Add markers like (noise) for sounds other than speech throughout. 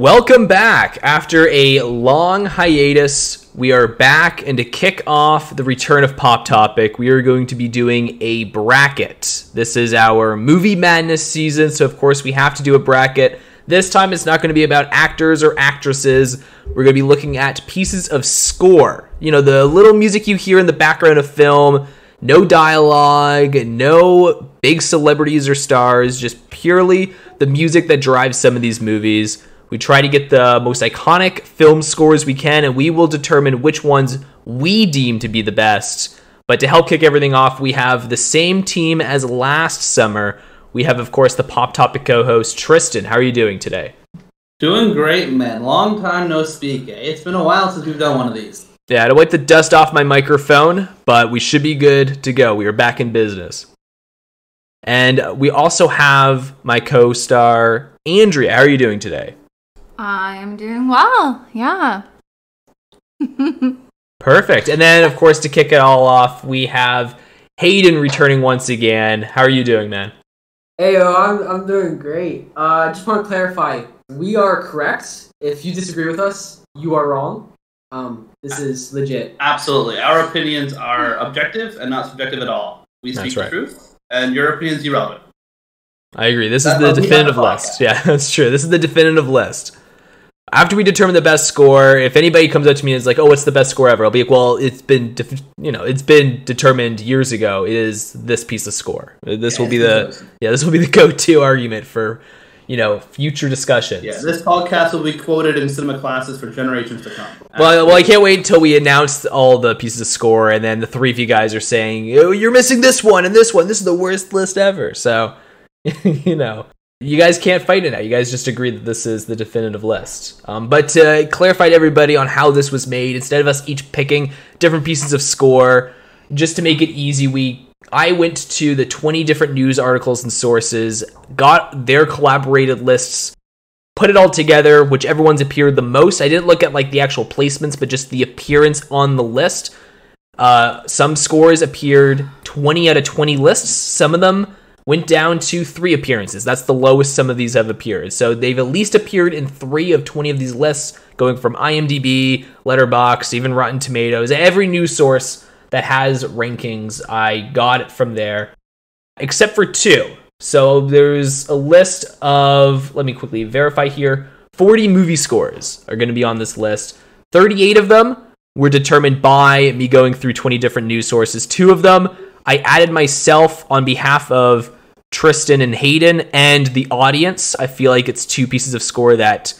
Welcome back. After a long hiatus, we are back, and to kick off the return of Pop Topic, we are going to be doing a bracket. This is our movie madness season, so of course, we have to do a bracket. This time, it's not going to be about actors or actresses. We're going to be looking at pieces of score. You know, the little music you hear in the background of film, no dialogue, no big celebrities or stars, just purely the music that drives some of these movies. We try to get the most iconic film scores we can, and we will determine which ones we deem to be the best. But to help kick everything off, we have the same team as last summer. We have, of course, the Pop Topic co host, Tristan. How are you doing today? Doing great, man. Long time no speak. Eh? It's been a while since we've done one of these. Yeah, I had to wipe the dust off my microphone, but we should be good to go. We are back in business. And we also have my co star, Andrea. How are you doing today? I'm doing well. Yeah. (laughs) Perfect. And then, of course, to kick it all off, we have Hayden returning once again. How are you doing, man? Hey, yo, I'm, I'm doing great. Uh, I just want to clarify we are correct. If you disagree with us, you are wrong. Um, this is legit. Absolutely. Our opinions are objective and not subjective at all. We speak right. the truth, and your opinion is irrelevant. I agree. This is That's the definitive list. (laughs) Yeah, that's true. This is the definitive list. After we determine the best score, if anybody comes up to me and is like, "Oh, what's the best score ever?" I'll be like, "Well, it's been, def- you know, it's been determined years ago. It is this piece of score. This Yeah, will be the yeah, this will be the (laughs) go-to argument for, you know, future discussions." Yeah, this podcast will be quoted in cinema classes for generations to come. Well, well, I can't wait until we announce all the pieces of score, and then the three of you guys are saying, oh, "You're missing this one and this one. This is the worst list ever." So, (laughs) you know, you guys can't fight it now. You guys just agree that this is the definitive list. Um, but to clarify to everybody on how this was made, instead of us each picking different pieces of score, just to make it easy, we I went to the 20 different news articles and sources, got their collaborated lists put it all together, whichever ones appeared the most. I didn't look at like the actual placements, but just the appearance on the list. Uh, some scores appeared 20 out of 20 lists. Some of them went down to three appearances. That's the lowest some of these have appeared. So they've at least appeared in three of 20 of these lists, going from IMDb, Letterboxd, even Rotten Tomatoes. Every news source that has rankings, I got it from there, except for two. So there's a list of, let me quickly verify here 40 movie scores are going to be on this list. 38 of them were determined by me going through 20 different news sources. Two of them I added myself on behalf of Tristan and Hayden and the audience. I feel like it's two pieces of score that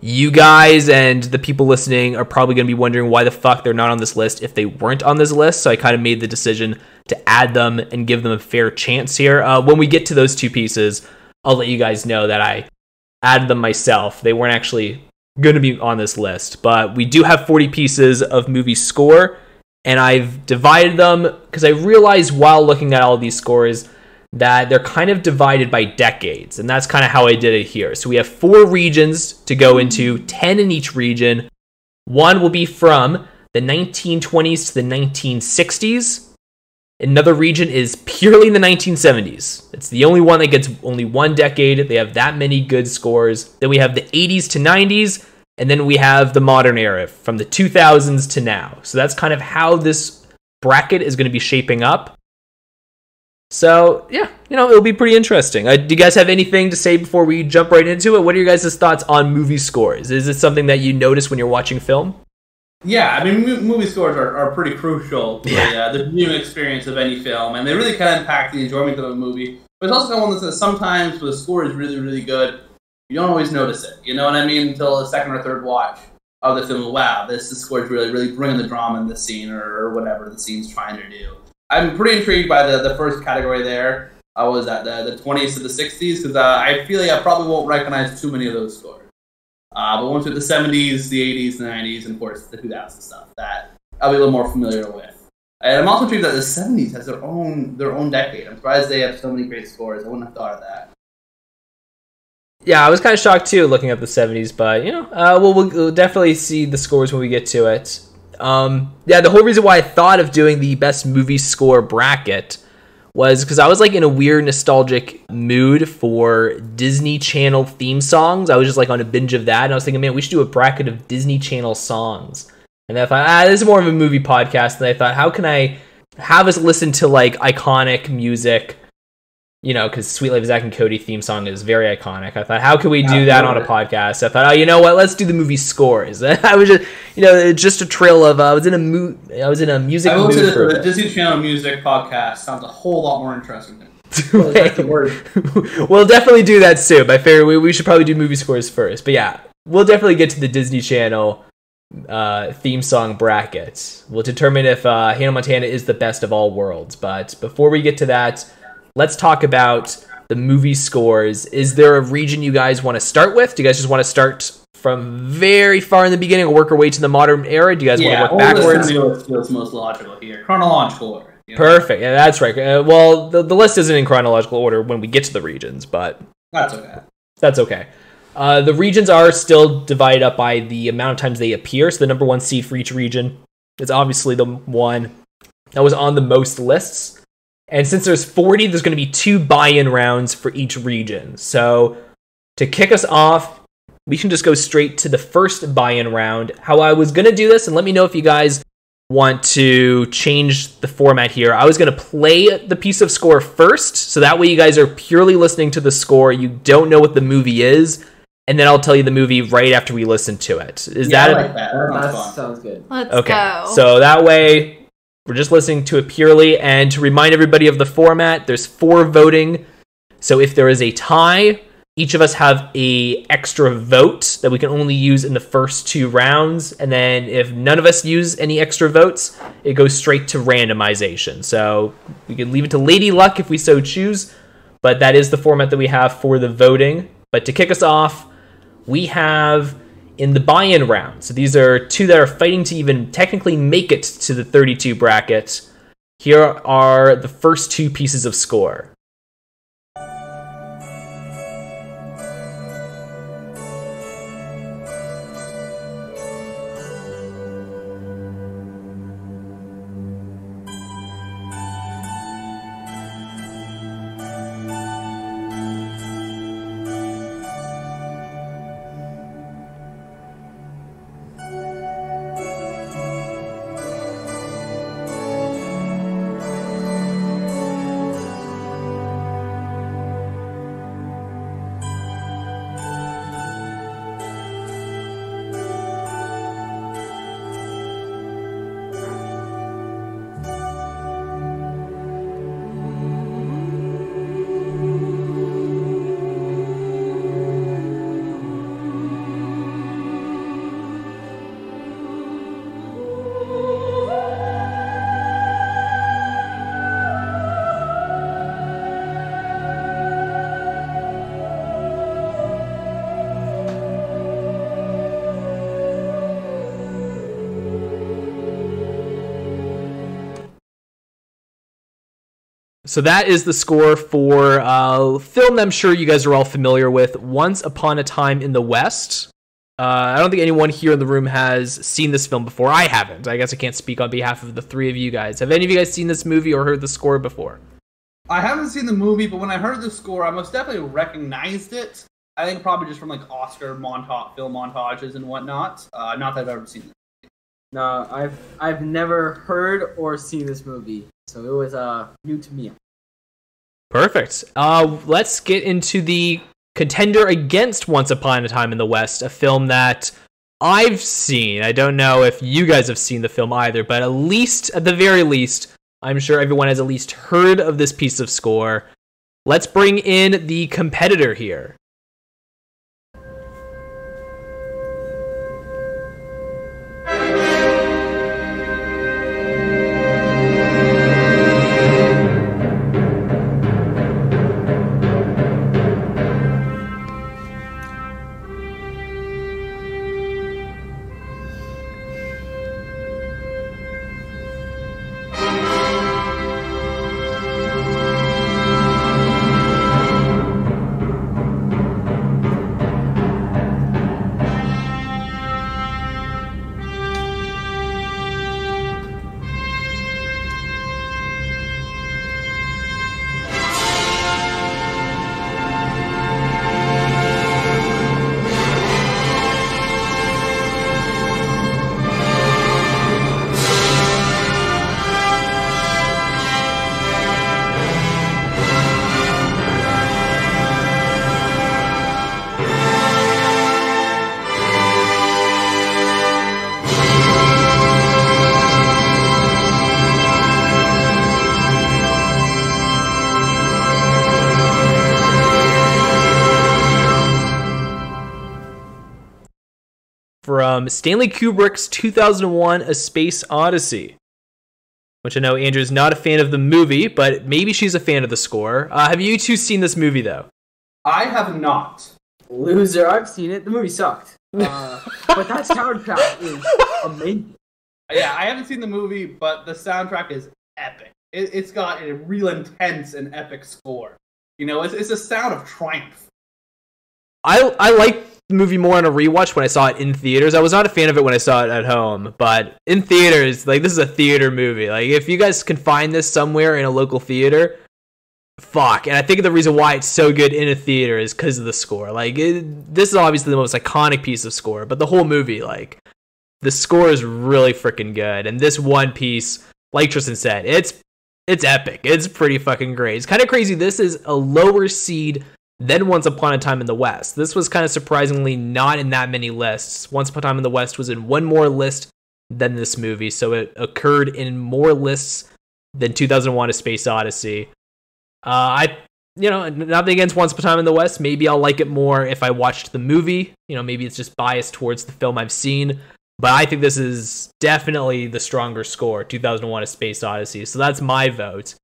you guys and the people listening are probably going to be wondering why the fuck they're not on this list if they weren't on this list. So I kind of made the decision to add them and give them a fair chance here. Uh, when we get to those two pieces, I'll let you guys know that I added them myself. They weren't actually going to be on this list, but we do have 40 pieces of movie score, and I've divided them because I realized while looking at all these scores that they're kind of divided by decades, and that's kind of how I did it here. So we have four regions to go into, 10 in each region. One will be from the 1920s to the 1960s. Another region is purely in the 1970s. It's the only one that gets only one decade. They have that many good scores. Then we have the 80s to 90s, and then we have the modern era from the 2000s to now. So that's kind of how this bracket is going to be shaping up. So, yeah, you know, it'll be pretty interesting. Uh, do you guys have anything to say before we jump right into it? What are your guys' thoughts on movie scores? Is it something that you notice when you're watching film? Yeah, I mean, mo- movie scores are, are pretty crucial to Yeah. the, uh, the viewing experience of any film, and they really kind of impact the enjoyment of a movie. But it's also kind of one that sometimes when the score is really, really good, you don't always notice it. You know what I mean? Until the second or third watch of the film. Wow, this, this score is really, really bringing the drama in the scene or, or whatever the scene's trying to do. I'm pretty intrigued by the, the first category there. I was at the, the 20s to the 60s because uh, I feel like I probably won't recognize too many of those scores. Uh, but once with the 70s, the 80s, the 90s, and of course the 2000s stuff that I'll be a little more familiar with. And I'm also intrigued that the 70s has their own their own decade. I'm surprised they have so many great scores. I wouldn't have thought of that. Yeah, I was kind of shocked too looking at the 70s, but you know, uh, we'll, we'll, we'll definitely see the scores when we get to it. Um, yeah, the whole reason why I thought of doing the best movie score bracket was because I was like in a weird nostalgic mood for Disney Channel theme songs. I was just like on a binge of that, and I was thinking, man, we should do a bracket of Disney Channel songs. And I thought, ah, this is more of a movie podcast. And I thought, how can I have us listen to like iconic music? You know, because Suite Life of Zack and Cody theme song is very iconic. I thought, how could we do that on a podcast? I thought, oh, you know what? Let's do the movie scores. (laughs) I was just, you know, just a trail of. Uh, I was in a mood. I was in a music I will mood say for that the. Disney Channel music podcast sounds a whole lot more interesting. than- (laughs) (laughs) Well, we'll definitely do that soon. I figure we, we should probably do movie scores first. But yeah, we'll definitely get to the Disney Channel uh, theme song brackets. We'll determine if uh, Hannah Montana is the best of all worlds. But before we get to that, let's talk about the movie scores. Is there a region you guys want to start with? Do you guys just want to start from very far in the beginning and work our way to the modern era? Do you guys yeah, want to work backwards? what feels most logical here. Chronological order. you know? Perfect. Yeah, that's right. Uh, well, the, the list isn't in chronological order when we get to the regions, but That's okay. That's okay. Uh, the regions are still divided up by the amount of times they appear. So the number one seed for each region is obviously the one that was on the most lists. And since there's 40, there's going to be two buy-in rounds for each region. So to kick us off, we can just go straight to the first buy-in round. How I was going to do this, and let me know if you guys want to change the format here. I was going to play the piece of score first, so that way you guys are purely listening to the score. You don't know what the movie is, and then I'll tell you the movie right after we listen to it. Is yeah, that I like that. That That sounds fun. sounds good. Let's okay? go. So that way we're just listening to it purely. And to remind everybody of the format, there's four voting. So if there is a tie, each of us have a extra vote that we can only use in the first two rounds. And then if none of us use any extra votes, it goes straight to randomization. So we can leave it to Lady Luck if we so choose. But that is the format that we have for the voting. But to kick us off, we have in the buy-in round. So these are two that are fighting to even technically make it to the 32 bracket. Here are the first two pieces of score. So that is the score for a film that I'm sure you guys are all familiar with, Once Upon a Time in the West. Uh, I don't think anyone here in the room has seen this film before. I haven't. I guess I can't speak on behalf of the three of you guys. Have any of you guys seen this movie or heard the score before? I haven't seen the movie, but when I heard the score, I most definitely recognized it. I think probably just from like Oscar montage, film montages and whatnot. Uh, not that I've ever seen it. No, I've I've never heard or seen this movie, so it was uh new to me. Perfect. Uh, let's get into the contender against Once Upon a Time in the West, a film that I've seen. I don't know if you guys have seen the film either, but at least, at the very least, I'm sure everyone has at least heard of this piece of score. Let's bring in the competitor here. Stanley Kubrick's 2001 A Space Odyssey. Which I know Andrea's not a fan of the movie, but maybe she's a fan of the score. Uh, have you two seen this movie, though? I have not. Loser, I've seen it. The movie sucked. Uh, (laughs) but that soundtrack is amazing. Yeah, I haven't seen the movie, but the soundtrack is epic. It, it's got a real intense and epic score. You know, it's, it's a sound of triumph. I I like movie more on a rewatch when I saw it in theaters. I was not a fan of it when I saw it at home, but in theaters, like this is a theater movie. Like if you guys can find this somewhere in a local theater, fuck. And I think the reason why it's so good in a theater is because of the score. Like it, this is obviously the most iconic piece of score, but the whole movie, like the score is really freaking good. And this one piece, like Tristan said, it's it's epic. It's pretty fucking great. It's kind of crazy. This is a lower seed than Once Upon a Time in the West. This was kind of surprisingly not in that many lists. Once Upon a Time in the West was in one more list than this movie, so it occurred in more lists than 2001: A Space Odyssey. Uh, I, you know, nothing against Once Upon a Time in the West. Maybe I'll like it more if I watched the movie. You know, maybe it's just biased towards the film I've seen. But I think this is definitely the stronger score, 2001: A Space Odyssey. So that's my vote.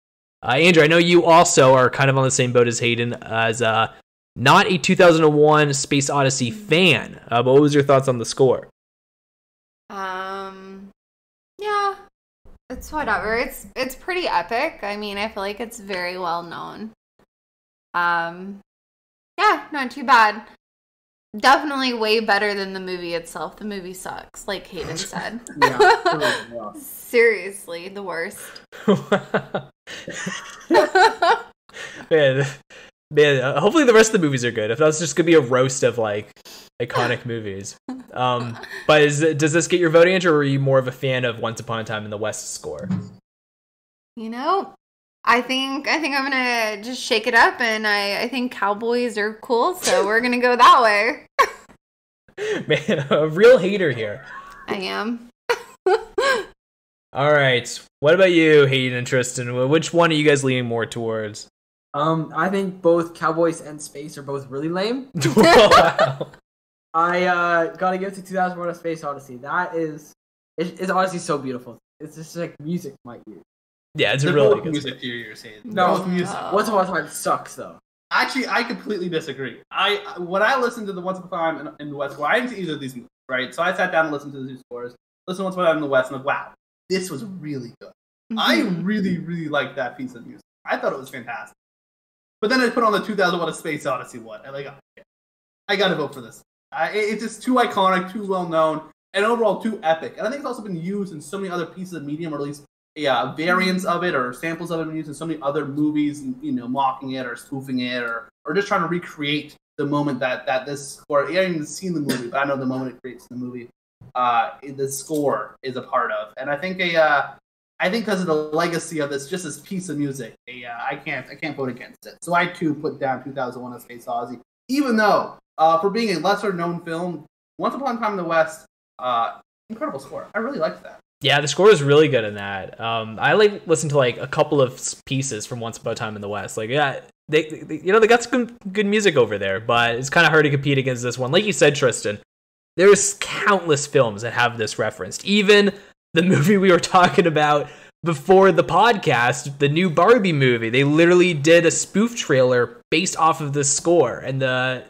Uh, Andrea, I know you also are kind of on the same boat as Hayden, as uh, not a 2001 Space Odyssey fan. Uh, but what was your thoughts on the score? Um, yeah, it's whatever. It's it's pretty epic. I mean, I feel like it's very well known. Um, yeah, not too bad. Definitely way better than the movie itself. The movie sucks, like Hayden said. (laughs) Yeah, it. (laughs) Seriously, the worst. (laughs) man, man. Uh, hopefully the rest of the movies are good. If that's just gonna be a roast of like iconic movies. Um, but is does this get your vote, Andrea, or are you more of a fan of Once Upon a Time in the West score? you know, I think I think I'm gonna just shake it up, and I I think cowboys are cool, so (laughs) we're gonna go that way. (laughs) Man, a real hater here. I am. (laughs) All right, what about you, Hayden and Tristan? Which one are you guys leaning more towards? Um, I think both Cowboys and Space are both really lame. wow. I uh, gotta give it to 2001: A Space Odyssey. That is, it, it's honestly so beautiful. It's just like music to my ears. Yeah, it's a They're really both good. music to your ears, Hayden. No. Both music. Uh, Once Upon a Time sucks though. Actually, I completely disagree. I when I listened to the Once Upon a Time in, in the West, well, I didn't see either of these movies, right? So I sat down and listened to the two scores. Listen to Once Upon a Time in the West, and I'm like, wow, this was really good. (laughs) I really, really liked that piece of music. I thought it was fantastic. But then I put on the 2001: A Space Odyssey one, and like, I gotta vote for this. I, it- it's just too iconic, too well known, and overall too epic. And I think it's also been used in so many other pieces of medium, or at least yeah, variants of it or samples of it used in so many other movies, you know, mocking it or spoofing it or, or just trying to recreate the moment that, that this score, I haven't even seen the movie, but I know the moment it creates in the movie, uh, the score is a part of. And I think a, uh, I think because of the legacy of this, just this piece of music, a, uh, I can't, I can't vote against it. So I too put down 2001: A Space Odyssey, even though uh, for being a lesser known film, Once Upon a Time in the West, uh, incredible score. I really liked that. Yeah, the score is really good in that. Um, I like listen to like a couple of pieces from Once Upon a Time in the West. Like, yeah, they, they you know they got some good, music over there, but it's kind of hard to compete against this one. Like you said, Tristan, there's countless films that have this referenced. Even the (laughs) movie we were talking about before the podcast, the new Barbie movie, they literally did a spoof trailer based off of this score and the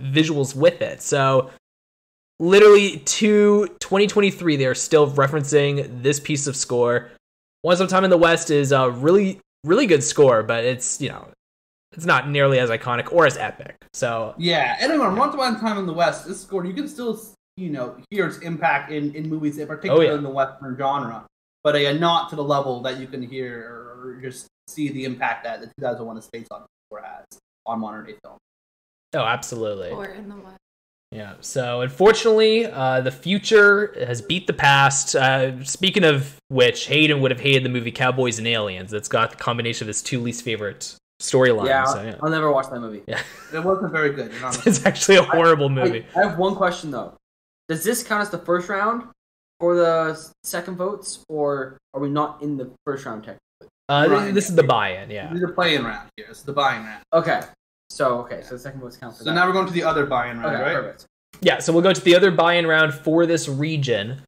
visuals with it. So literally to 2023 they are still referencing this piece of score once upon a time in the west is a really really good score but it's you know it's not nearly as iconic or as epic so Yeah, and anyway, Once Upon a Time in the West, this score you can still you know hear its impact in, in movies, in particular Oh, yeah. in the Western genre, but uh, not to the level that you can hear or just see the impact that the 2001: A Space Odyssey score has on modern day film. oh absolutely Or in the West. Yeah so unfortunately uh, the future has beat the past uh, speaking of which hayden would have hated the movie cowboys and aliens that's got the combination of his two least favorite storylines yeah, so, yeah. I'll never watch that movie. yeah (laughs) It wasn't very good. (laughs) It's actually a horrible movie I, I have one question though. Does this count as the first round for the second votes, or are we not in the first round technically? uh, th- this is the buy-in yeah This is the playing round here. It's the buying round. Okay, so okay, so the second votes count for So that. now we're going to the other buy-in round, okay, right? perfect. Yeah, so we'll go to the other buy-in round for this region,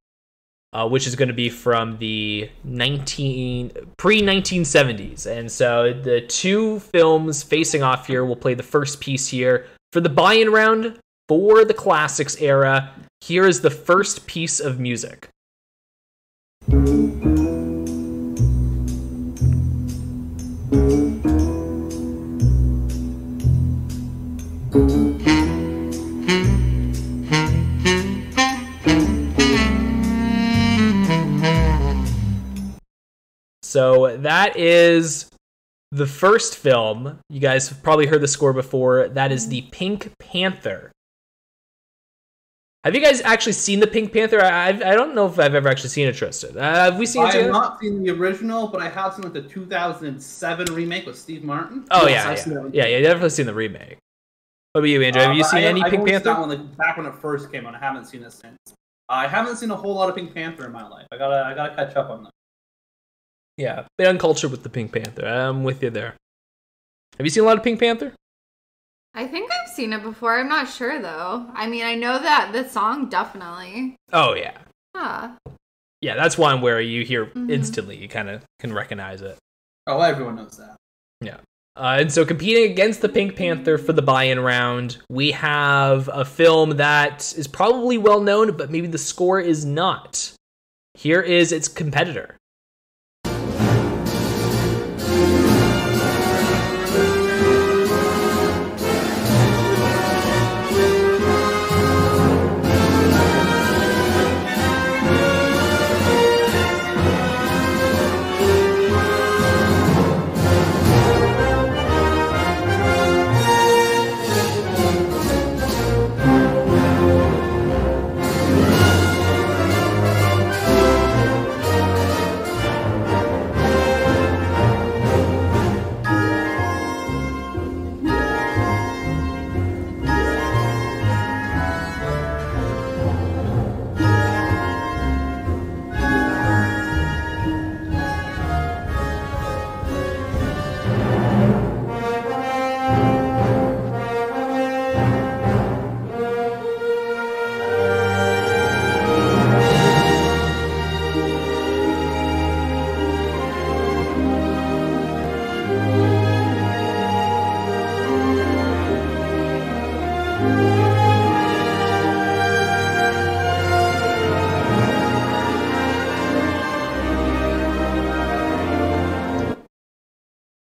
uh, which is going to be from the 19 pre-1970s. And so the two films facing off here will play the first piece here for the buy-in round for the classics era. Here is the first piece of music. So that is the first film. You guys have probably heard the score before. That is the Pink Panther. Have you guys actually seen the Pink Panther? I, I've- I don't know if I've ever actually seen it, Tristan. Uh, have we seen it I have not seen the original, but I have seen like the 2007 remake with Steve Martin. Oh Yes, yeah, yeah. yeah, yeah. Definitely seen the remake. What about you, Andrea? Have Uh, you but seen I- any I've Pink only seen Panther? That one, like, back when it first came out. I haven't seen it since. I haven't seen a whole lot of Pink Panther in my life. I gotta, I gotta catch up on that. Yeah, bit uncultured with the Pink Panther. I'm with you there. Have you seen a lot of Pink Panther? I think I've seen it before. I'm not sure though. I mean, I know that the song definitely. Oh yeah, Yeah. yeah. That's one where you hear Mhm. instantly, you kind of can recognize it. Oh, everyone knows that. Yeah. Uh, and so, competing against the Pink Panther for the buy-in round, we have a film that is probably well known, but maybe the score is not. Here is its competitor.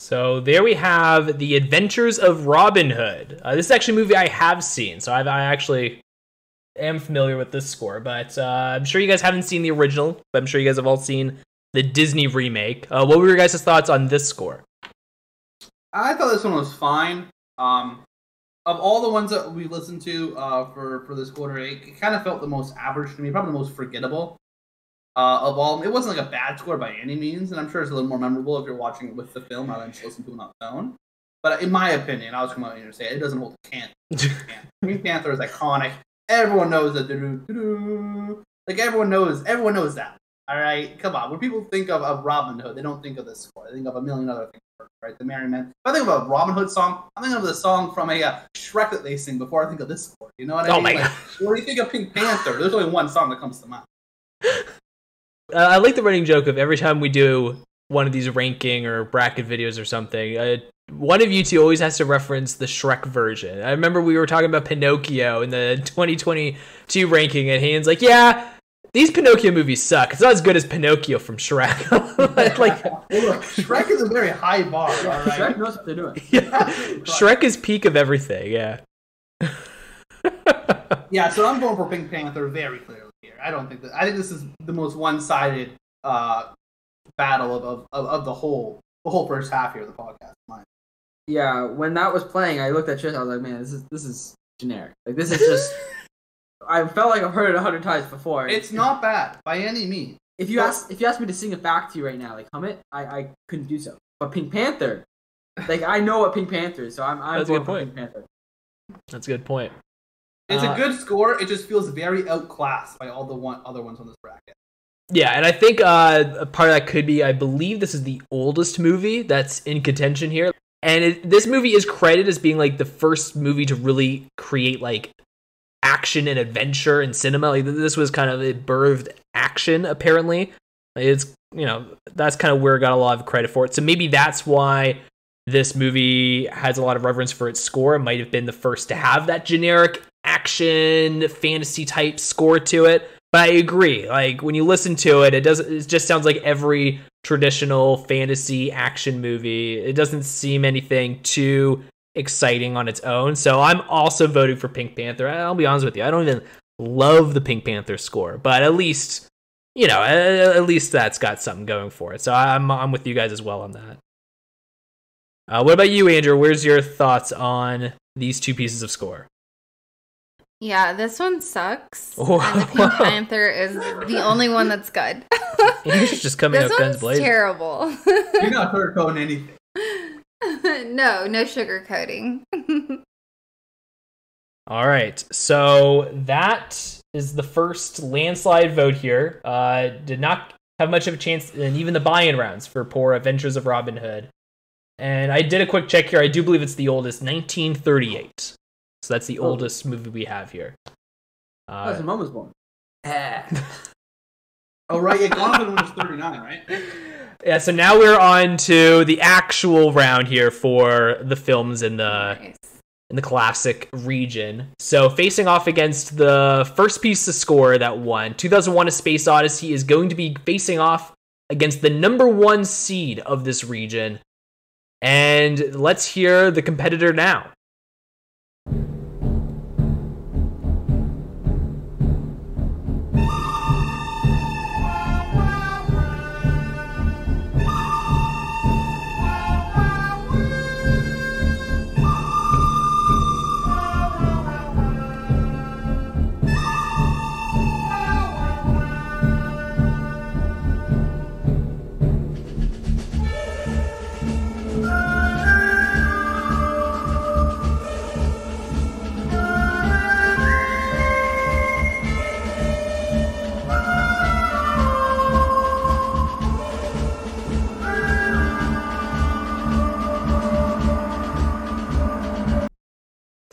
So there we have the Adventures of Robin Hood. Uh, this is actually a movie I have seen, so I've, I actually am familiar with this score. But uh, I'm sure you guys haven't seen the original, but I'm sure you guys have all seen the Disney remake. Uh, what were your guys' thoughts on this score? I thought this one was fine. Um, of all the ones that we listened to uh, for for this quarter, it, it kind of felt the most average to me, probably the most forgettable uh, of all. It wasn't like a bad score by any means, and I'm sure it's a little more memorable if you're watching it with the film rather than just listening to it on the phone. But in my opinion, I was coming out here to say it doesn't hold a candle. (laughs) Green Panther is iconic. Everyone knows that. Like everyone knows. Everyone knows that. All right, come on. When people think of, of Robin Hood, they don't think of this score. They think of a million other things. Right, the Merry Men. If I think of a Robin Hood song, I think of the song from a uh, Shrek that they sing before I think of this score. You know what I Oh mean? my Like, when you think of Pink Panther, there's only one song that comes to mind. (laughs) Uh, I like the running joke of every time we do one of these ranking or bracket videos or something, uh, one of you two always has to reference the Shrek version. I remember we were talking about Pinocchio in the (laughs) 2022 ranking, and Hayden's like, "Yeah, these Pinocchio movies suck. It's not as good as Pinocchio from Shrek." (laughs) like, Look, Shrek is a very high bar. All Shrek knows what they're doing. (laughs) yeah, Shrek is peak of everything. Yeah. Yeah, so I'm going for Pink Panther very clearly here. I don't think that. I think this is the most one-sided uh, battle of, of, of, of the whole the whole first half here of the podcast. Mine. Yeah, when that was playing, I looked at Trish. I was like, man, this is this is generic. Like this is just. (laughs) I felt like I've heard it a hundred times before. It's not bad by any means. If you ask if you asked me to sing it back to you right now, like hum it, I, I couldn't do so. But Pink Panther, like I know what Pink Panther is, so I'm I'm That's a good for point. Pink Panther. That's a good point. It's Uh, a good score. It just feels very outclassed by all the one other ones on this bracket. Yeah, and I think uh, a part of that could be I believe this is the oldest movie that's in contention here, and it, this movie is credited as being like the first movie to really create like action and adventure in cinema. Like this was kind of it birthed action. Apparently, it's you know that's kind of where it got a lot of credit for it. So maybe that's why this movie has a lot of reverence for its score. It might have been the first to have that generic action fantasy type score to it. But I agree. Like when you listen to it, it does it just sounds like every traditional fantasy action movie. It doesn't seem anything too exciting on its own. So I'm also voting for Pink Panther. I'll be honest with you. I don't even love the Pink Panther score, but at least you know, at, least that's got something going for it. So I'm I'm with you guys as well on that. Uh, what about you, Andrea? Where's your thoughts on these two pieces of score? Yeah, this one sucks. Oh, (laughs) and the Pink Panther is the only one that's good. (laughs) Andrea's just coming this out guns blazing. Terrible. You're not (laughs) sugarcoating anything. no, no sugarcoating. All right, so that is the first landslide vote here. Uh, did not have much of a chance in even the buy-in rounds for poor Adventures of Robin Hood. And I did a quick check here. I do believe it's the oldest, 1938. So that's the oh. oldest movie we have here. Uh, oh, so mom was born. (laughs) oh right, yeah, Gone was 39, right? Yeah, so now we're on to the actual round here for the films in the nice. in the classic region. So facing off against the first piece of score that won, 2001: A Space Odyssey is going to be facing off against the number one seed of this region. And let's hear the competitor now.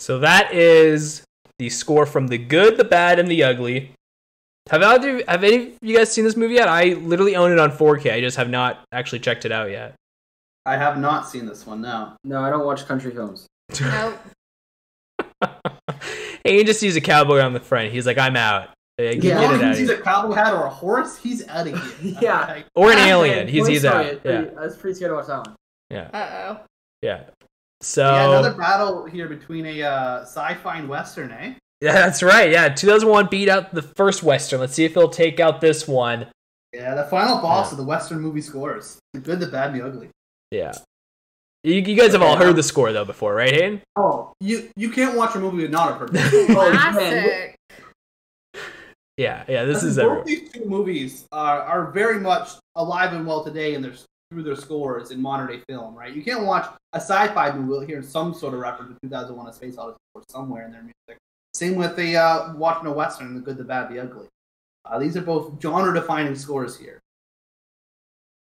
So that is the score from the good, the bad, and the ugly. Have either have any of you guys seen this movie yet? I literally own it on 4K. I just have not actually checked it out yet. I have not seen this one. No. No, I don't watch country films. Nope. (laughs) he just sees a cowboy on the front. He's like, "I'm out." Yeah, get it out. He's a cowboy hat or a horse. He's out of here. (laughs) yeah. Or an alien. He's he's out. Yeah. I was pretty scared to watch that one. Yeah. Uh oh. Yeah. So yeah, another battle here between a uh, sci-fi and western, eh? Yeah, that's right. Yeah, 2001 beat out the first western. Let's see if he'll take out this one. Yeah, the final boss yeah. of the western movie scores: the good, the bad, and the ugly. Yeah. You, you guys have all heard the score though before, right, Hayden? Oh, you you can't watch a movie and not (laughs) have heard. Classic. yeah, yeah. This is both these two movies are are very much alive and well today, and there's through their scores in modern day film, right? You can't watch a sci-fi movie hear some sort of reference to 2001: A Space Odyssey or somewhere in their music. Same with the uh, watching a western, The Good, the Bad, the Ugly. Uh, these are both genre-defining scores here.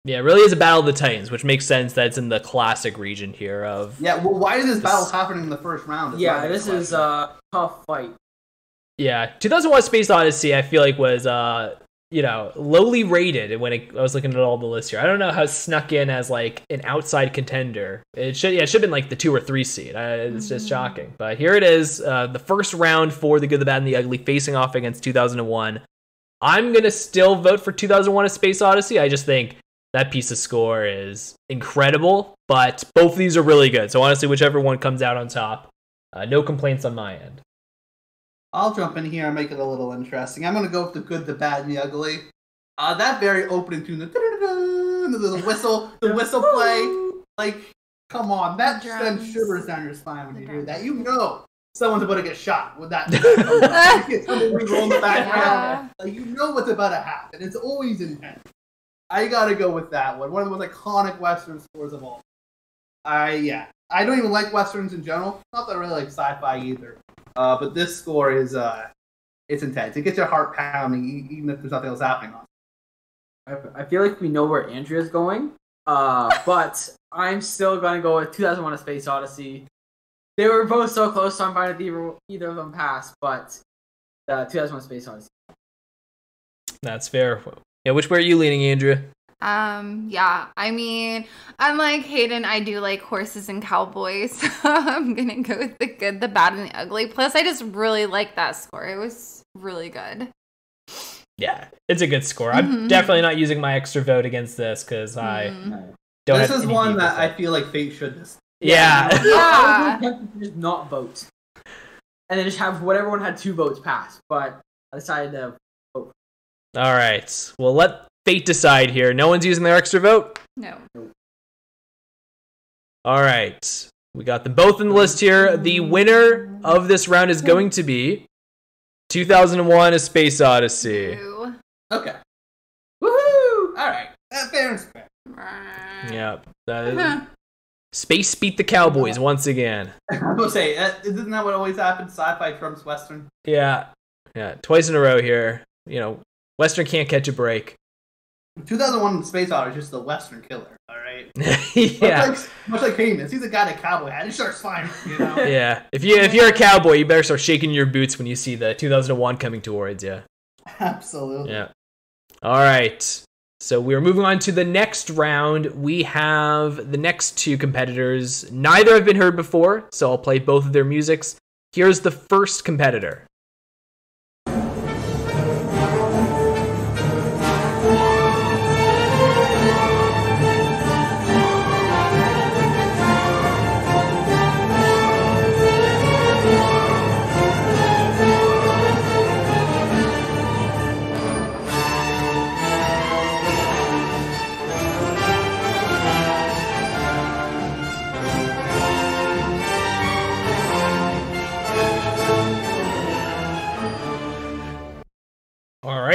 Yeah, it really is a battle of the titans, which makes sense that it's in the classic region here. Of yeah, well, why is this battle happening in the first round? Yeah, this is a tough fight. Yeah, 2001: Space Odyssey, I feel like was uh you know, lowly rated when it, I was looking at all the lists here. I don't know how it snuck in as like an outside contender. It should, yeah, it should have been like the two or three seed. Uh, it's mm-hmm. just shocking. But here it is, uh, the first round for the good, the bad, and the ugly, facing off against 2001. I'm gonna still vote for 2001: A Space Odyssey. I just think that piece of score is incredible. But both of these are really good. So honestly, whichever one comes out on top, uh, no complaints on my end. I'll jump in here and make it a little interesting. I'm going to go with the good, the bad, and the ugly. Uh, that very opening tune, the, the whistle, the whistle play, like, come on, that sends shivers down your spine when you hear that. You know someone's about to get shot with that. (laughs) (laughs) in the background. Like, you know what's about to happen. It's always intense. I gotta go with that one. One of the most iconic Western scores of all. I yeah. I don't even like westerns in general. Not that I really like sci-fi either. Uh, but this score is uh, it's intense. It gets your heart pounding, even if there's nothing else happening on. I, I feel like we know where Andrea's going, uh, (laughs) but I'm still gonna go with 2001: A Space Odyssey. They were both so close, so I'm fine with either, either of them pass. But uh, 2001: Space Odyssey. That's fair. Yeah, which way are you leaning, Andrea? Um, yeah. I mean, unlike Hayden, I do like horses and cowboys. (laughs) So I'm gonna go with the good, the bad, and the ugly. Plus, I just really like that score. It was really good. Yeah, it's a good score. I'm Mhm. definitely not using my extra vote against this because I Mm. don't. this have is one that I feel like Fate should just. Yeah. I Yeah. really tempted to just not vote, and then just have whatever one had two votes pass. But I decided to. Vote. All right. Well, let fate decide here. No one's using their extra vote. No. All right. We got them both in the list here. The winner of this round is going to be 2001: A Space Odyssey. Ew. Okay. Woohoo! All right. Uh, fair and square. Yeah. That is, Space beat the Cowboys once again. (laughs) I was gonna say, uh, isn't that what always happens? Sci-fi trumps Western. Yeah. Yeah. Twice in a row here. You know, Western can't catch a break. 2001: Space Odyssey is just the Western killer. All right. (laughs) yeah. Much like, much like he's a guy in a cowboy hat. He starts flying. You know. (laughs) Yeah. If you if you're a cowboy, you better start shaking your boots when you see the 2001 coming towards you. Absolutely. Yeah. All right. So we're moving on to the next round. We have the next two competitors. Neither have been heard before, so I'll play both of their musics. Here's the first competitor.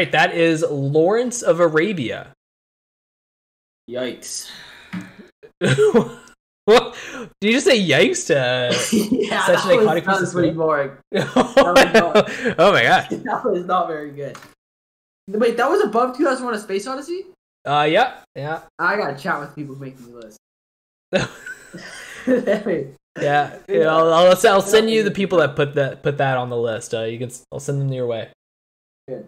Right, that is Lawrence of Arabia. Yikes! (laughs) what? Did you just say yikes to? (laughs) yeah, Such an was, iconic that piece was of pretty boring. (laughs) oh my god. that was not very good. Wait, that was above 2001: A Space Odyssey. Uh, yeah, yeah, I gotta chat with people making the list. Yeah. yeah I'll, I'll, I'll send you the people that put that put that on the list. Uh, you can. I'll send them your way. Good.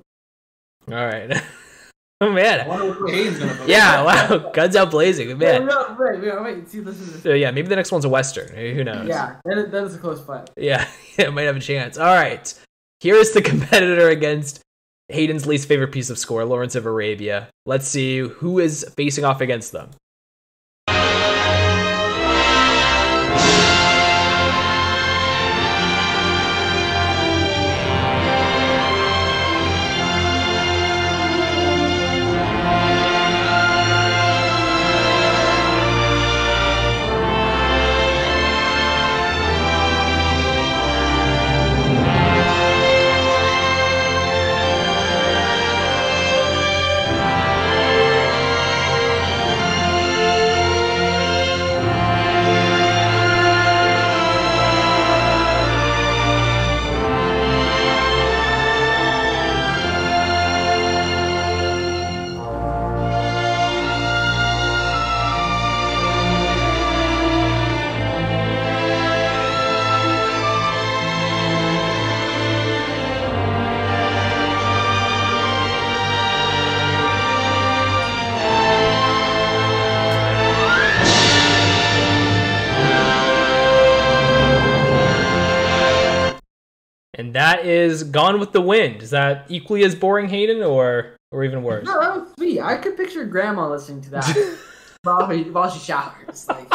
All right. (laughs) oh man. wonder what Hayden's gonna vote. Yeah. Wow. Guns out blazing. Man. no, wait, wait, wait. See, this is. So yeah, maybe the next one's a western. Who knows? Yeah, that, that is a close fight. Yeah, (laughs) it might have a chance. All right. Here is the (laughs) competitor against Hayden's least favorite piece of score, Lawrence of Arabia. Let's see who is facing off against them. That is Gone with the Wind. Is that equally as boring, Hayden, or or even worse? No, that was sweet. I could picture grandma listening to that (laughs) while, he, while she showers. Like,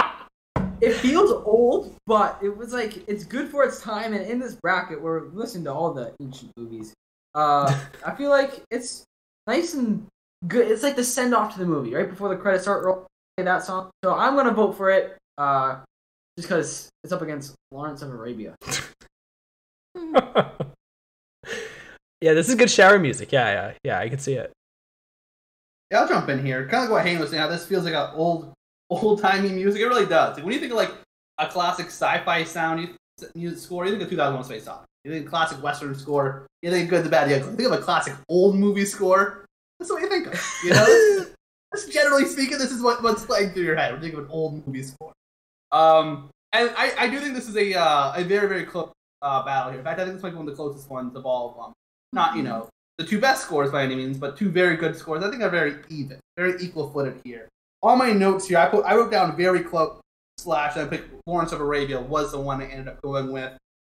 it feels old, but it was like it's good for its time. And in this bracket, we're listening to all the ancient movies. Uh, (laughs) I feel like it's nice and good. It's like the send off to the movie right before the credits start rolling. That song. So I'm gonna vote for it. Uh, just because it's up against Lawrence of Arabia. (laughs) yeah, this is good shower music. Yeah, yeah, yeah. I can see it. Yeah, I'll jump in here. Kind of like what Hayden was saying. How this feels like a old, (laughs) old timey music. It really does. Like, when you think of like a classic sci-fi sound you- music score, you think of 2001: Space Odyssey. You think of classic Western score. You think of good, the bad, the ugly. Think of a classic old movie score. That's what you think of. You know, (laughs) That's generally speaking, this is what, what's playing through your head. We're thinking of an old movie score. Um, and I, I do think this is a uh, a very very close uh, battle here. In fact, I think this might be one of the closest ones of all of them. Not you know the two best scores by any means, but two very good scores. I think are very even, very equal footed here. All my notes here, I put I wrote down very close slash. I picked Lawrence of Arabia was the one I ended up going with,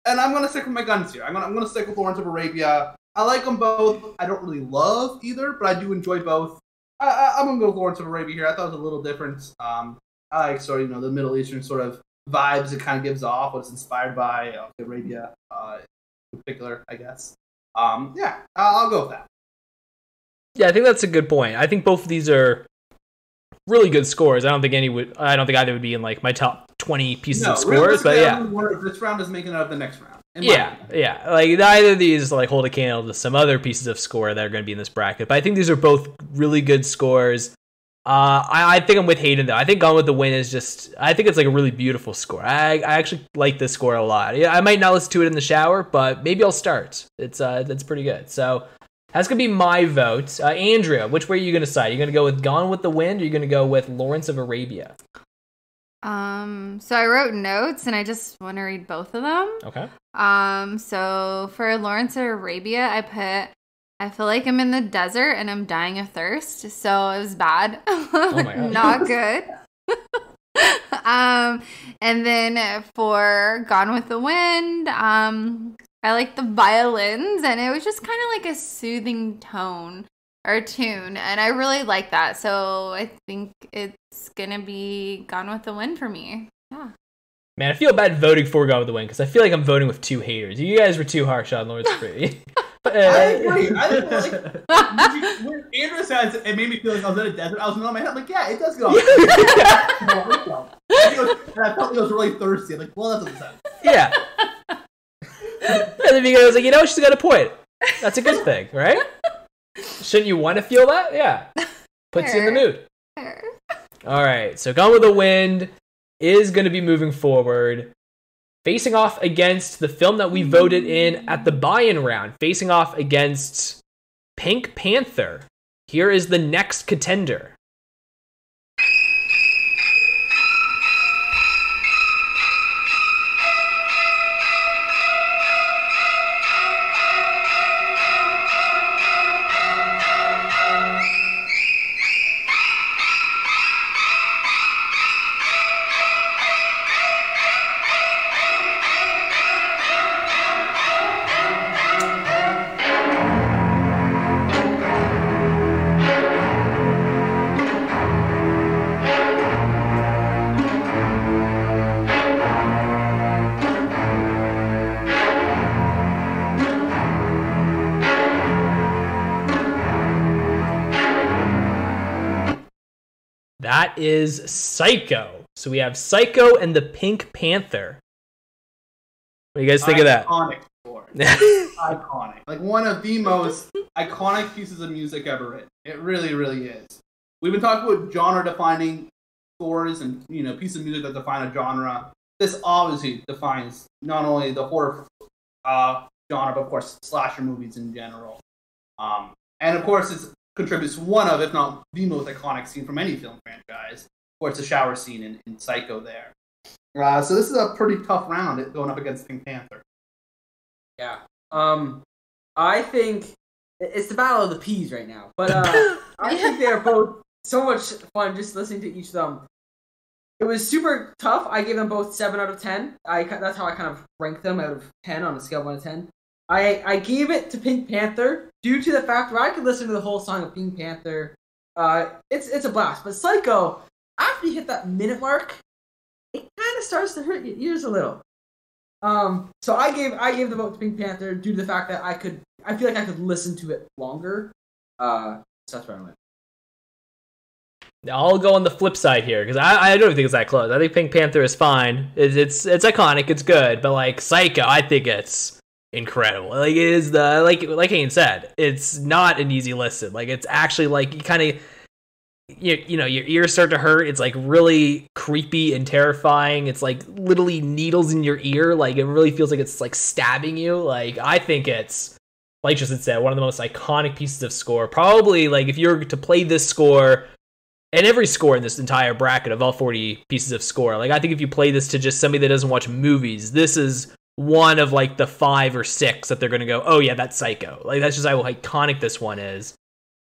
and I'm gonna stick with my guns here. I'm gonna I'm gonna stick with Lawrence of Arabia. I like them both. I don't really love either, but I do enjoy both. I, I'm gonna go with Lawrence of Arabia here. I thought it was a little different. Um, I like sort of you know the Middle Eastern sort of vibes it kind of gives off. What it's inspired by uh, Arabia, uh, in particular, I guess. Um, yeah, I'll, go with that. Yeah, I think that's a good point. I think both of these are really good scores. I don't think any would. I don't think either would be in like my top twenty pieces of scores. But yeah, wouldn't wonder if this round is making it up the next round. yeah, yeah. Like neither of these like hold a candle to some other pieces of score that are going to be in this bracket. But I think these are both really good scores. Uh, I, I think I'm with Hayden though. I think Gone with the Wind is just. I think it's like a really beautiful score. I, I actually like this score a lot. Yeah, I might not listen to it in the shower, but maybe I'll start. It's uh, that's pretty good. So that's gonna be my vote. Uh, Andrea, which way are you gonna side? Are you gonna go with Gone with the Wind, or are you gonna go with Lawrence of Arabia? Um, so I wrote notes and I just want to read both of them. Okay. Um, so for Lawrence of Arabia, I put I feel like I'm in the desert and I'm dying of thirst. So it was bad. (laughs) my God. Not good. (laughs) um, and then for Gone with the Wind, um, I like the violins and it was just kind of like a soothing tone or tune. And I really like that. So I think it's gonna be Gone with the Wind for me. Yeah. Man, I feel bad voting for Gone with the Wind because I feel like I'm voting with two haters. You guys were too harsh on Lawrence of Arabia. But, uh, I agree. I feel (laughs) like when, you, when Andrea says it made me feel like I was in a desert. I was in my head like, yeah, it does go. (laughs) (laughs) and I felt like I was really thirsty. I'm like, well, that doesn't sense. yeah. and then you guys like, you know, she's got a point. That's a good thing, right? Shouldn't you want to feel that? Yeah. Puts you in the mood. All right. So Gone with the Wind is going to be moving forward, facing off against the film that we voted in at the buy-in round, facing off against Pink Panther. Here is the next contender. Is Psycho. So we have Psycho and the Pink Panther. What do you guys think of that? Iconic score. (laughs) iconic. Like one of the most iconic pieces of music ever written. It really, really is. We've been talking about genre defining scores and you know pieces of music that define a genre. This obviously defines not only the horror uh, genre, but of course slasher movies in general. Um, and of course, it contributes one of, if not the most iconic scene from any film franchise. Of it's a shower scene in, in Psycho there. Uh, so this is a pretty tough round going up against Pink Panther. Yeah. Um, I think it's the battle of the peas right now, but uh, (laughs) I think they're both so much fun just listening to each of them. It was super tough. I gave them both seven out of ten. I that's how I kind of ranked them out of ten on a scale of one to ten. I I gave it to Pink Panther due to the fact where I could listen to the whole song of Pink Panther. Uh, it's it's a blast. But Psycho, after you hit that minute mark, it kind of starts to hurt your ears a little. Um, so I gave I gave the vote to Pink Panther due to the fact that I could I feel like I could listen to it longer. Uh, so that's where I went. I'll go on the flip side here because I, I don't think it's that close. I think Pink Panther is fine. It's, it's it's iconic. It's good, but like Psycho, I think it's incredible. Like it is the like like Hayden said, it's not an easy listen. Like it's actually like you kind of you, you know your ears start to hurt. It's like really creepy and terrifying. It's like literally needles in your ear. Like it really feels like it's like stabbing you. Like I think it's like Justin said, one of the most iconic pieces of score. Probably like if you're to play this score and every score in this entire bracket of all 40 pieces of score, like I think if you play this to just somebody that doesn't watch movies, this is one of like the five or six that they're gonna go, oh yeah, that's Psycho. Like that's just how iconic this one is.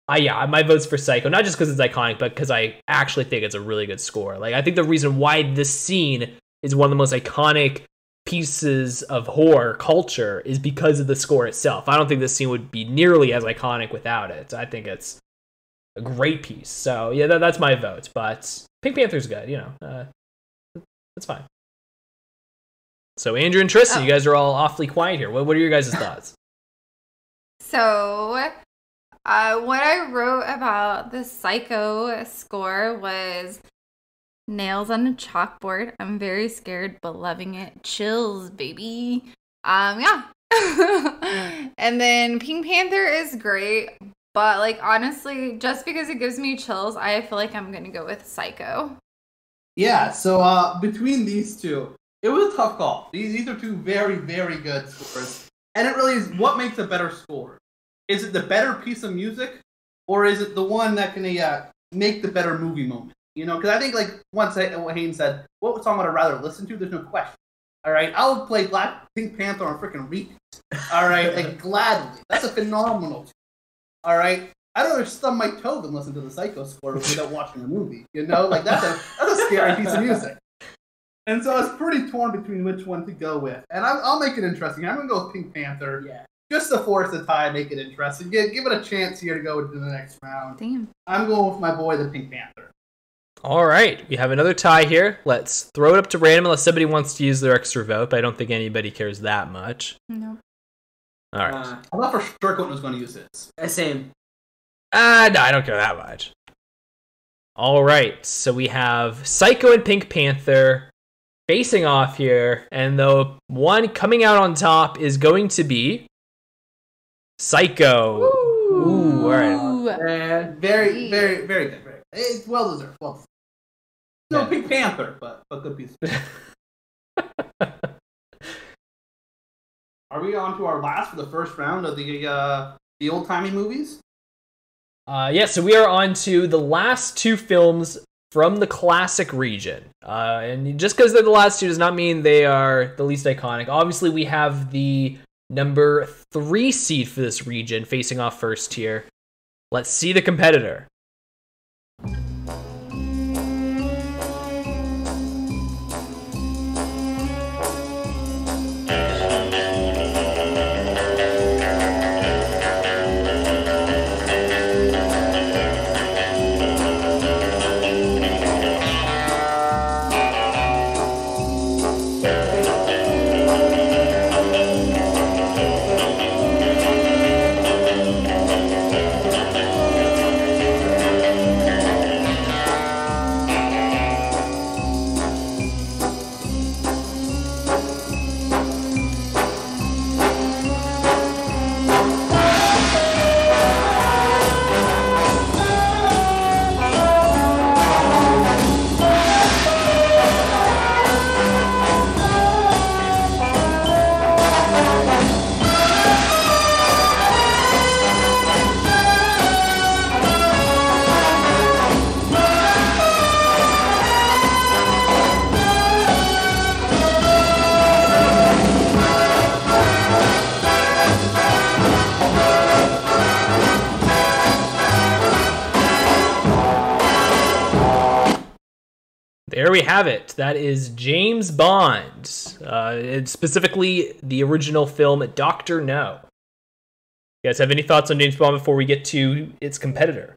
I yeah, my vote's for Psycho, not just because it's iconic, but because I actually think it's a really good score. Like I think the reason why this scene is one of the most iconic pieces of horror culture is because of the score itself. I don't think this scene would be nearly as iconic without it. I think it's a great piece. So yeah, that, that's my vote. But Pink Panther's good. You know, uh, that's fine. So Andrea and Tristan, Oh. you guys are all awfully quiet here. What, what are your guys' thoughts? (laughs) So, uh, what I wrote about the Psycho score was nails on a chalkboard. I'm very scared, but loving it. Chills, baby. Um, yeah. (laughs) and then Pink Panther is great, but like honestly, just because it gives me chills, I feel like I'm gonna go with Psycho. Yeah, so uh, between these two, it was a tough call. These, these are two very, very good scores. And it really is what makes a better score? Is it the better piece of music, or is it the one that can uh, make the better movie moment? You know, because I think, like, once I, what Haynes said, what song would I rather listen to? There's no question. All right, I'll play Black Pink Panther on freaking repeat. All right, like, (laughs) gladly. That's a phenomenal. All right, I'd rather stub my toe than listen to the Psycho score without watching the movie. You know, like that's a that's a scary piece of music. And so I was pretty torn between which one to go with. And I, I'll make it interesting. I'm gonna go with Pink Panther Yeah. just to force the tie, make it interesting. Give, give it a chance here to go into the next round. Damn. I'm going with my boy, the Pink Panther. All right, we have another tie here. Let's throw it up to random unless somebody wants to use their extra vote. But I don't think anybody cares that much. No. All right. Uh, I thought for sure Quintin was going to use this. uh, same. Ah, no, I don't care that much. All right, so we have Psycho and Pink Panther facing off here, and the one coming out on top is going to be Psycho. Ooh, all right. Ooh. And Very, very, very good. Very good. It's well deserved. Well deserved. No, Yeah. Pink Panther, but but good piece. (laughs) Are we on to our last for the first round of the uh, the old timey movies? Uh, yeah, so we are on to the last two films from the classic region. Uh, and just because they're the last two does not mean they are the least iconic. Obviously, we have the number three seed for this region facing off first here. Let's see the competitor. Have it. That is James Bond. Uh, specifically the original film Doctor No. You guys have any thoughts on James Bond before we get to its competitor?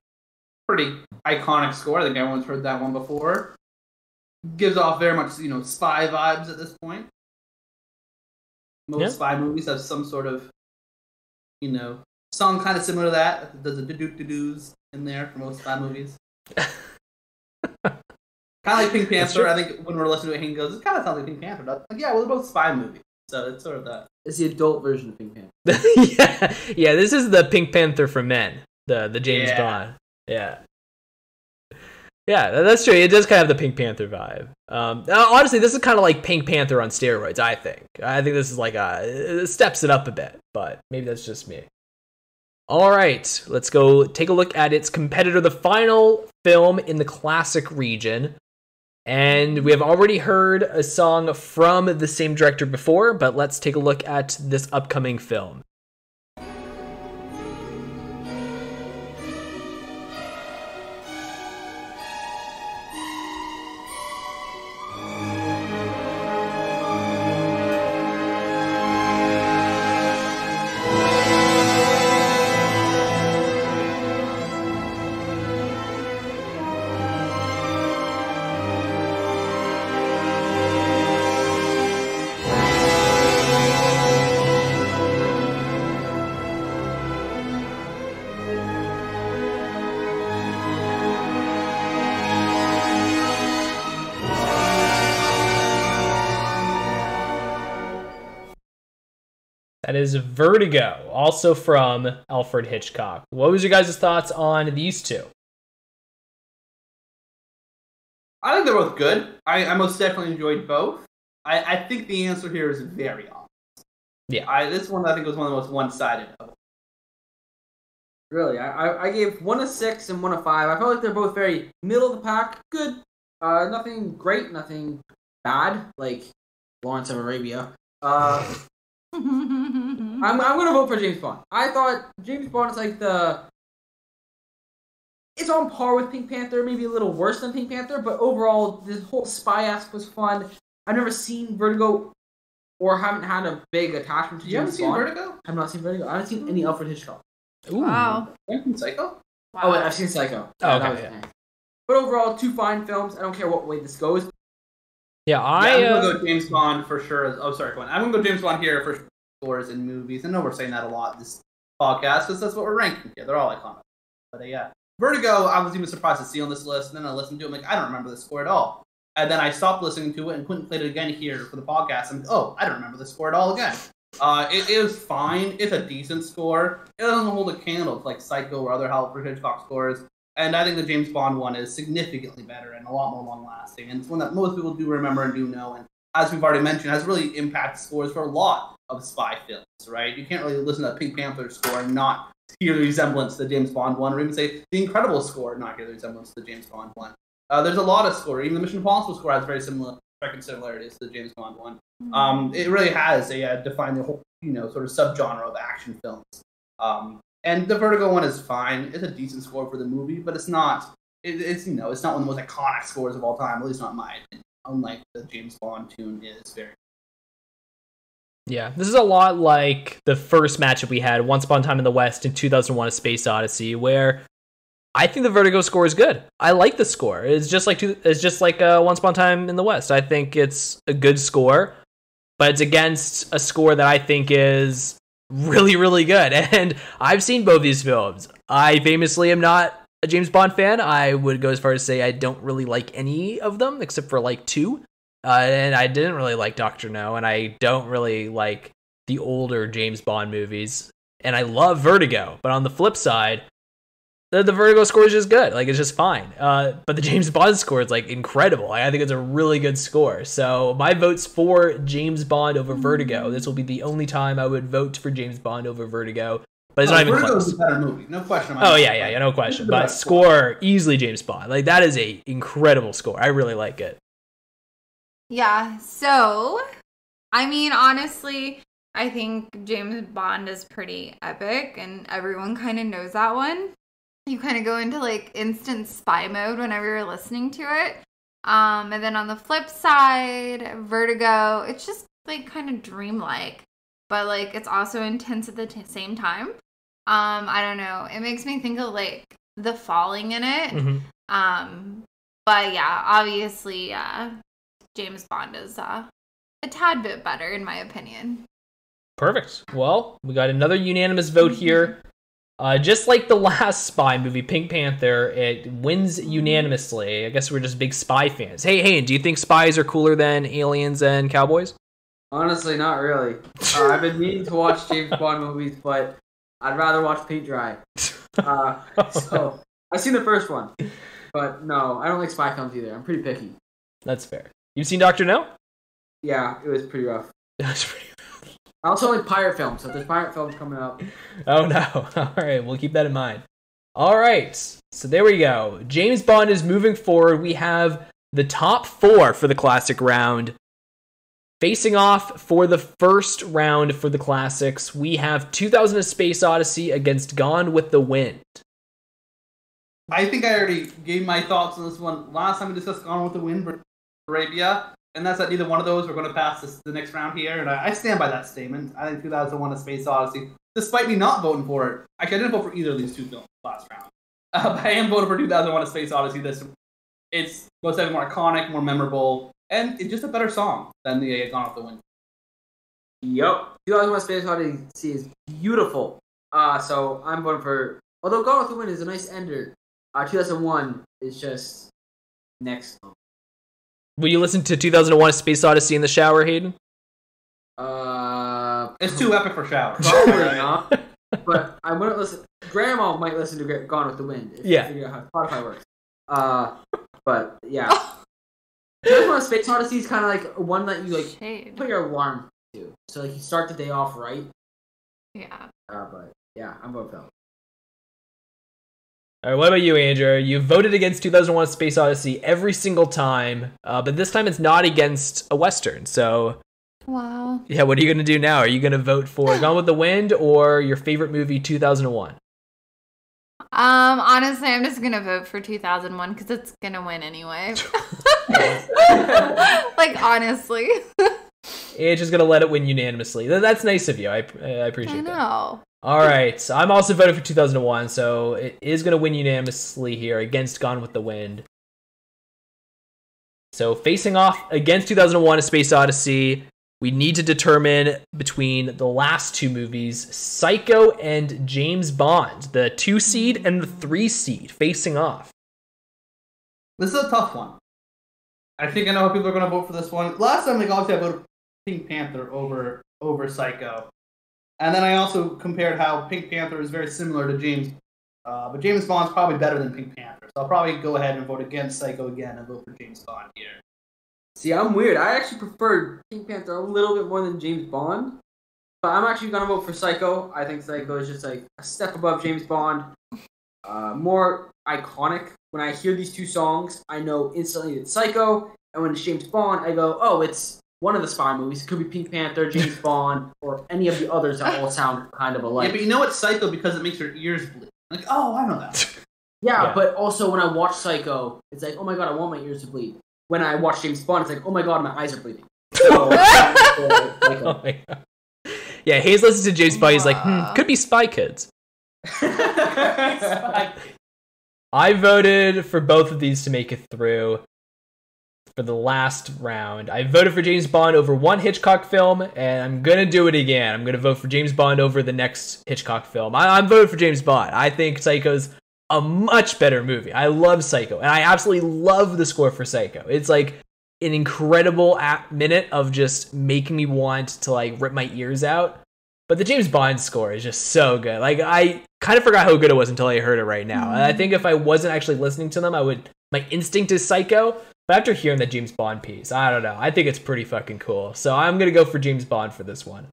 Pretty iconic score. I think everyone's heard that one before. Gives off very much you know spy vibes at this point. Most Yeah. spy movies have some sort of you know song kind of similar to that. Does the do do doos in there for most spy movies. (laughs) Kind of like Pink Panther. I think when we're listening to it, Hank goes, "It kind of sounds like Pink Panther." doesn't it?" Like, yeah, well, they're both spy movies, so it's sort of that. it's the adult version of Pink Panther. (laughs) yeah, yeah. This is the Pink Panther for men. The the James Yeah. Bond. Yeah. Yeah, that's true. It does kind of have the Pink Panther vibe. Um, uh, honestly, this is kind of like Pink Panther on steroids. I think. I think this is like a it steps it up a bit, but maybe that's just me. All right, let's go take a look at its competitor, the final film in the classic region. And we have already heard a song from the same director before, but let's take a look at this upcoming film. Is Vertigo, also from Alfred Hitchcock. What was your guys' thoughts on these two? I think they're both good. I, I most definitely enjoyed both. I, I think the answer here is very obvious. Yeah. I, this one I think was one of the most one-sided. of Really, I, I, I gave one a six and one a five. I felt like they're both very middle of the pack. Good. Uh, nothing great, nothing bad, like Lawrence of Arabia. Uh, Mm-hmm. I'm, I'm gonna vote for James Bond. I thought James Bond is like the. It's on par with Pink Panther, maybe a little worse than Pink Panther, but overall, this whole spy aspect was fun. I've never seen Vertigo, or haven't had a big attachment to You haven't seen Bond. Vertigo? I've not seen Vertigo. I haven't seen any mm. Alfred Hitchcock. Ooh. wow. You haven't seen Psycho? Oh wait, I've seen Psycho. Oh, Yeah, that okay, was nice. But overall, two fine films. I don't care what way this goes. Yeah, Yeah, I. I'm uh, gonna go James Bond for sure. as- Oh, sorry, Glenn. I'm gonna go James Bond here for scores in movies. I know we're saying that a lot in this podcast because that's what we're ranking here. They're all iconic. But uh, yeah, Vertigo. I was even surprised to see on this list, and then I listened to it. I'm like, I don't remember the score at all. And then I stopped listening to it, and Quintin played it again here for the podcast. And oh, I don't remember the score at all again. Uh, it is fine. It's a decent score. It doesn't hold a candle to like Psycho or other Alfred Hitchcock scores. And I think the James Bond one is significantly better and a lot more long lasting. And it's one that most people do remember and do know. And as we've already mentioned, has really impacted scores for a lot of spy films, right? You can't really listen to a Pink Panther score and not hear the resemblance to the James Bond one, or even say the Incredible score and not hear the resemblance to the James Bond one. Uh, there's a lot of score. Even the Mission Impossible score has very similar striking similarities to the James Bond one. Um, it really has a uh, defined the whole, you know, sort of subgenre of action films. Um, and the Vertigo one is fine. It's a decent score for the movie, but it's not. It, it's you know, it's not one of the most iconic scores of all time. At least not opinion. Unlike the James Bond tune is very. Yeah, this is a lot like the first matchup we had, Once Upon a Time in the West in 2001: A Space Odyssey, where I think the Vertigo score is good. I like the score. It's just like two, it's just like uh, Once Upon a Time in the West. I think it's a good score, but it's against a score that I think is really, really good. (laughs) And I've seen both these films. I famously am not a James Bond fan. I would go as far as say I don't really like any of them except for like two. Uh, and I didn't really like Doctor No, and I don't really like the older James Bond movies. And I love Vertigo, but on the flip side, the, the Vertigo score is just good. Like it's just fine. Uh, but the James Bond score is like incredible. Like, I think it's a really good score. So my vote's for James Bond over Vertigo. This will be the only time I would vote for James Bond over Vertigo. But it's not even Vertigo close. is a better movie, no question. about Oh yeah, yeah, yeah, no question. But best score easily James Bond. Like that is a incredible score. I really like it. Yeah, so I mean, honestly, I think James Bond is pretty epic, and everyone kind of knows that one. You kind of go into like instant spy mode whenever you're listening to it. Um, and then on the flip side, Vertigo, it's just like kind of dreamlike, but like it's also intense at the t- same time. Um, I don't know. It makes me think of like the falling in it. Mhm. Um, but yeah, obviously, uh, James Bond is uh, a tad bit better in my opinion. Perfect. Well, we got another unanimous vote here. (laughs) Uh, just like the (laughs) last spy movie, Pink Panther, it wins unanimously. I guess we're just big spy fans. Hey, hey, do you think spies are cooler than aliens and cowboys? Honestly, not really. Uh, I've been meaning to watch James (laughs) Bond movies, but I'd rather watch paint dry. Uh, (laughs) so I've seen the first one, but no, I don't like spy films either. I'm pretty picky. That's fair. You've seen Doctor No? Yeah, it was pretty rough. That's pretty. I also like pirate films, so there's pirate films coming up. Oh no. (laughs) All right, we'll keep that in mind. All right. So there we go. James Bond is moving forward. We have the top four for the classic round. Facing off for the first round for the classics, we have 2000 A Space Odyssey against Gone with the Wind. I think I already gave my thoughts on this one last time we discussed Gone with the Wind for Arabia, and that's that neither one of those are going to pass this, the next round here, and I, I stand by that statement. I think 2001: A Space Odyssey, despite me not voting for it, I didn't vote for either of these two films last round. (laughs) Uh, but I am voting for 2001: A Space Odyssey. This it's most definitely more iconic, more memorable, and it's just a better song than the uh, Gone with the Wind. Yep. 2001 Space Odyssey is beautiful. Uh, so I'm voting for. Although Gone with the Wind is a nice ender, uh, 2001 is just next. Will you listen to 2001: A Space Odyssey in the shower, Hayden? Uh, It's too epic for showers. (laughs) probably not. But I wouldn't listen. Grandma might listen to Gra- Gone with the Wind. If Yeah. You figure out how Spotify works. Uh, but yeah. (laughs) 2001 Space Odyssey is kind of like one that you like Shade. put your alarm to. So like you start the day off right. Yeah. Uh, but yeah, I'm voting for that. All right, what about you, Andrea? You voted against 2001: Space Odyssey every single time, uh, but this time it's not against a western. So, Wow. yeah, what are you gonna do now? Are you gonna vote for (laughs) Gone with the Wind or your favorite movie, 2001? Um, honestly, I'm just gonna vote for 2001 because it's gonna win anyway. (laughs) (laughs) like honestly, It's just gonna let it win unanimously. That's nice of you. I, I appreciate it. I know. All right, so I'm also voting for 2001, so it is going to win unanimously here against Gone with the Wind. So facing off against 2001: A Space Odyssey, we need to determine between the last two movies, Psycho and James Bond, the two seed and the three seed, facing off. This is a tough one. I think I know how people are going to vote for this one. Last time, like obviously, I voted Pink Panther over over Psycho, and then I also compared how Pink Panther is very similar to James, uh, but James Bond's probably better than Pink Panther. So I'll probably go ahead and vote against Psycho again and vote for James Bond here. See, I'm weird. I actually preferred Pink Panther a little bit more than James Bond. But I'm actually gonna vote for Psycho. I think Psycho is just like a step above James Bond. Uh, more iconic. When I hear these two songs, I know instantly it's Psycho. And when it's James Bond, I go, oh, it's one of the spy movies. It could be Pink Panther, James (laughs) Bond, or any of the others that all sound kind of yeah, alike. but you know it's Psycho because it makes your ears bleed. Like, oh, I know that. (laughs) Yeah, Yeah. but also when I watch Psycho, it's like, oh my god, I want my ears to bleed. When I watch James Bond, it's like, oh my god, my eyes are bleeding. (laughs) So, Oh my god. Yeah, Hayes listens to James Bond. He's like, hmm, could be Spy Kids. I voted for both of these to make it through for the last round. I voted for James Bond over one Hitchcock film, and I'm gonna do it again. I'm gonna vote for James Bond over the next Hitchcock film. I- I'm voting for James Bond. I think Psycho's a much better movie. I love Psycho, and I absolutely love the score for Psycho. It's like an incredible minute of just making me want to like rip my ears out. But the James Bond score is just so good. Like I kind of forgot how good it was until I heard it right now. And I mm-hmm. think if I wasn't actually listening to them, I would my instinct is Psycho. But after hearing the James Bond piece, I don't know. I think it's pretty fucking cool. So I'm gonna go for James Bond for this one.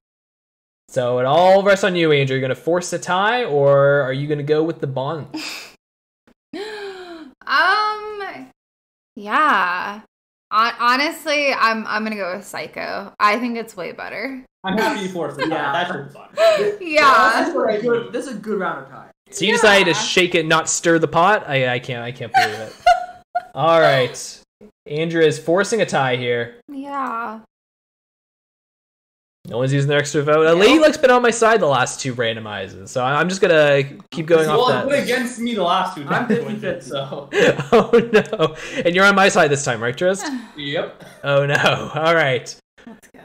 So it all rests on you, Andrea. You're gonna force a tie, or are you gonna go with the Bond? (laughs) um, yeah. Hon- honestly, I'm I'm gonna go with Psycho. I think it's way better. I'm happy you forced it. Yeah. (laughs) Yeah, that should be fun. Yeah. This is, a good, this is a good round of tie. So you decided to shake it, not stir the pot. I, I can't. I can't believe it. all right, Andrea is forcing a tie here. Yeah. No one's using their extra vote. Uh, Lady Luck's been on my side the last two randomizes, so I'm just gonna keep going well, off it that. went against me the last two I'm times. 50-50. So, (laughs) (laughs) oh no! And you're on my side this time, right, Trist? (sighs) yep. Oh no! (laughs) All right. Let's go.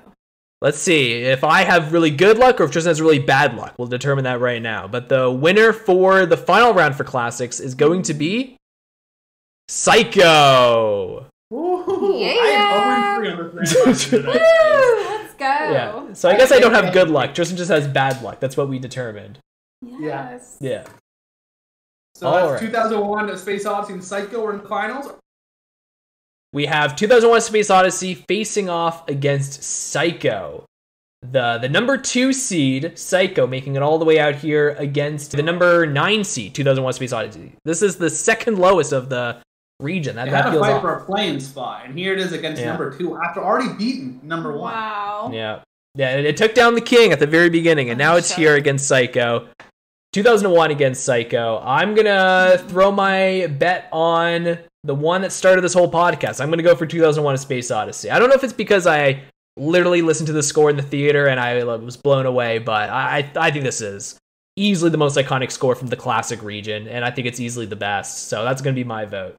Let's see if I have really good luck or if Tristan has really bad luck. We'll determine that right now. But the winner for the final round for classics is going to be Psycho. Woo! Yeah. I am 0 3 on (laughs) this Woo! Let's go. Yeah. So I guess I don't have good luck. Tristan just has bad luck. That's what we determined. Yes. Yeah. So All that's right. 2001 A Space Odyssey and Psycho are in the finals. We have 2001 Space Odyssey facing off against Psycho. The the number 2 seed Psycho making it all the way out here against the number 9 seed 2001 Space Odyssey. This is the second lowest of the region. That, They that had to feels fight off. for a playing spot, and here it is against Yeah. number two after already beating number one. Wow. Yeah. Yeah, it, it took down the king at the very beginning, and now it's here against Psycho. 2001 against Psycho. I'm gonna throw my bet on the one that started this whole podcast. I'm gonna go for 2001: A Space Odyssey. I don't know if it's because I literally listened to the score in the theater and I was blown away, but I I, I think this is easily the most iconic score from the classic region, and I think it's easily the best. So that's gonna be my vote.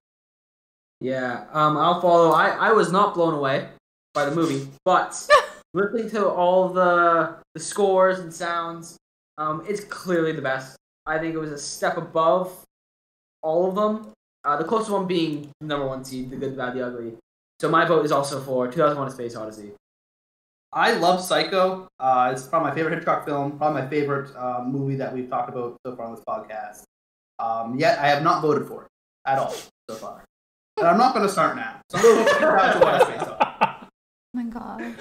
Yeah, um, I'll follow. I, I was not blown away by the movie, but (laughs) listening to all the the scores and sounds, um, it's clearly the best. I think it was a step above all of them. Uh, the closest one being number one seed, The Good, the Bad, the Ugly. So my vote is also for 2001: A Space Odyssey. I love Psycho. Uh, it's probably my favorite Hitchcock film, probably my favorite uh, movie that we've talked about so far on this podcast. Um, yet I have not voted for it at all so far. And I'm not going to start now. So I'm going to vote for 2001: A Space Odyssey. Oh my god.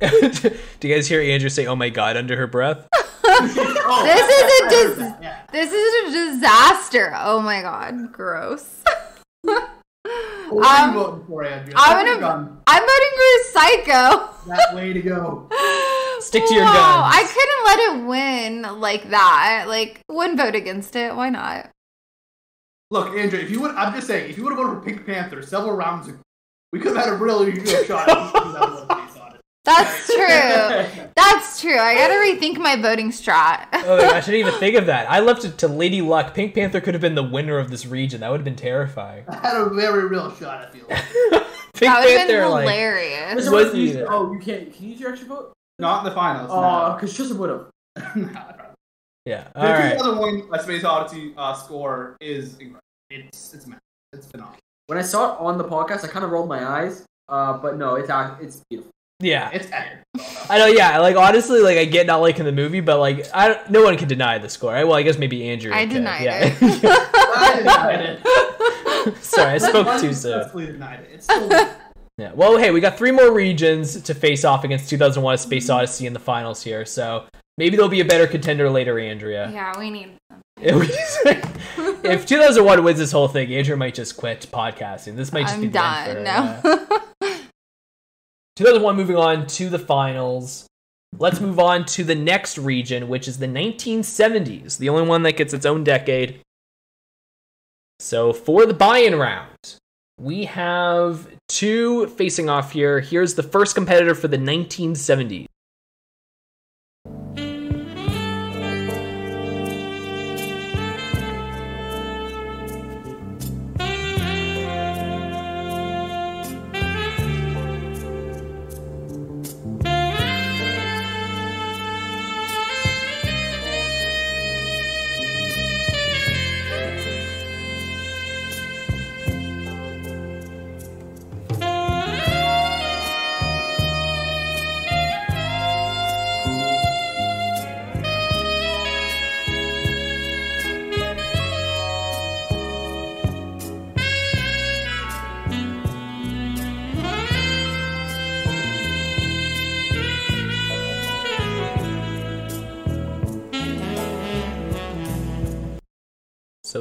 (laughs) Do you guys hear Andrea say "Oh my god" under her breath? Oh, (laughs) This is a I heard dis- yeah. This is a disaster. Oh my god. Gross. What are you um, voting for, Andrea? I'm Stick to your gonna- I'm voting for Psycho. That way to go. (laughs) Stick to your Wow, guns. I couldn't let it win like that. Like, wouldn't vote against it. Why not? Look, Andrea, if you would, I'm just saying, if you would have voted for Pink Panther several rounds ago, we could have had a really good shot at 2001: A Space Odyssey. That's (laughs) true. That's true. I gotta rethink my voting strat. Oh, I shouldn't even think of that. I left it to Lady Luck. Pink Panther could have been the winner of this region. That would have been terrifying. I had a very real shot, I feel like. (laughs) Pink that would have been Panther, like, hilarious. Was you- oh, you can't. Can you use your extra vote? Not in the finals. Oh, because Tristan would have. No. no. yeah. The All right. 2001: A Space Odyssey uh, score is incredible. It's it's massive. It's phenomenal. When I saw it on the podcast, I kind of rolled my eyes. Uh, but no, it's it's beautiful. Yeah. It's epic. I know. Yeah. Like honestly, like I get not liking the movie, but like I don't, no one can deny the score. Right? Well, I guess maybe Andrea. I could. denied yeah. (laughs) I denied it. (laughs) Sorry, I spoke too soon. Unsuccessfully denied it. Still (laughs) Yeah. Well, hey, we got three more regions to face off against 2001: A Space Odyssey in the finals here. So maybe there'll be a better contender later, Andrea. yeah, we need. (laughs) We- (laughs) if 2001 wins this whole thing, Andrea might just quit podcasting. This might just be I'm end done. for No. uh, (laughs) 2001 moving on to the finals. Let's move on to the next region, which is the 1970s, the only one that gets its own decade. So for the buy-in round, we have two facing off here. Here's the first competitor for the 1970s.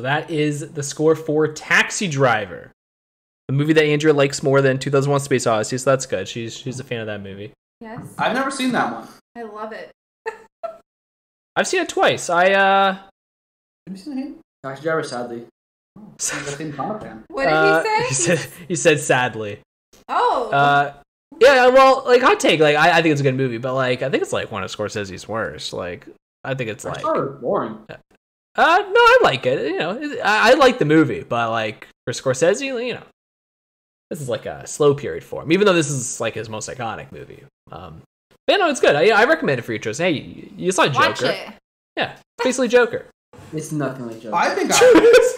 So that is the score for Taxi Driver, the movie that Andrea likes more than 2001: Space Odyssey. So that's good. She's she's a fan of that movie. yes, I've never seen that one. I love it. (laughs) I've seen it twice. I uh, Have you seen him? Taxi driver, sadly. (laughs) He's the same comic fan. What did uh, he He said he said sadly. oh, Uh, yeah. Well, like hot take. Like I, I think it's a good movie, but like I think it's like one of Scorsese's worst. Like I think it's like thought it boring. Uh no, I like it. You know, I, I like the movie, but like for Scorsese, you know, this is like a slow period for him. Even though this is like his most iconic movie. Um, but yeah, no, it's good. I, I recommend it for your choice. Hey, you, you saw Joker. watch it. Yeah, it's basically Joker. It's nothing like Joker. I think I, (laughs)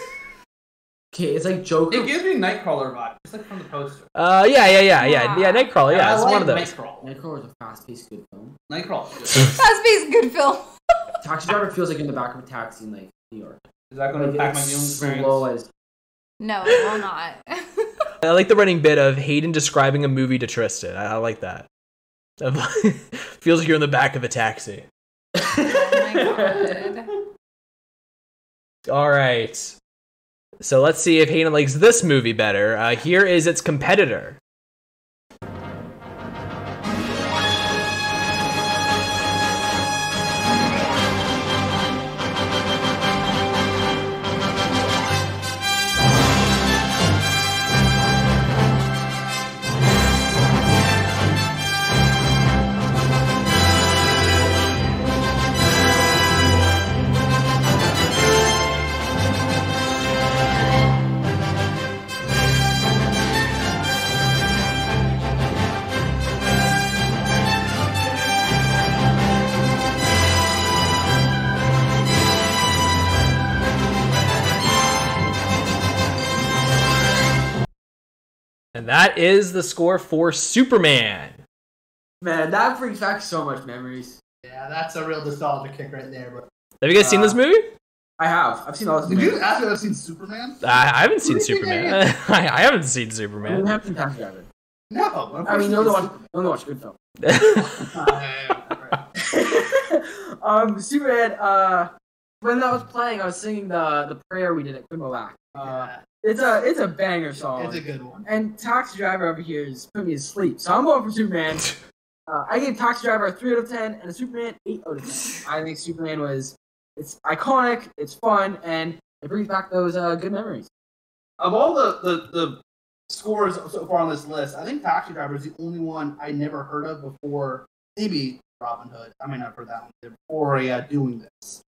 Okay, it's like Joker. it gives me Nightcrawler vibe, just like from the poster. Uh, yeah, yeah, yeah, yeah, yeah. Nightcrawler. Yeah, I it's like one of those. Nightcrawler. Nightcrawler is a fast-paced, good film. Nightcrawler. Fast paced, good film. Taxi driver feels like in the back of a taxi in like New York. Is that going to Like, impact my it's viewing experience? slow as No, it will not. (laughs) I like the running bit of Hayden describing a movie to Tristan. I, I like that. (laughs) Feels like you're in the back of a taxi. oh my god. All right. So let's see if Hayden likes this movie better. Uh, here is its competitor. That is the score for Superman. Man, that brings back so much memories. Yeah, that's a real nostalgia kick right there. But Have you guys seen this Uh, movie? I have. I've seen all this. did you ask me if I've seen Superman? I, I haven't seen What do you think (laughs) Superman. I I, I haven't seen Superman. I have seen Taxi Driver. No. I mean, you only it's- watch, you only watch good film. Uh, (laughs) (laughs) um, Superman. Uh, when that was playing, I was singing the the prayer we did at Quimbleback. Uh, Yeah, it's a it's a banger song. it's a good one. and Taxi Driver over here is putting me to sleep. So I'm going for Superman. (laughs) Uh, I gave Taxi Driver a three out of ten, and a Superman eight out of ten. I think Superman was it's iconic, it's fun, and it brings back those uh, good memories. Of all the, the, the scores so far on this list, I think Taxi Driver is the only one I never heard of before. Maybe Robin Hood. I might not have heard that one before uh, doing this.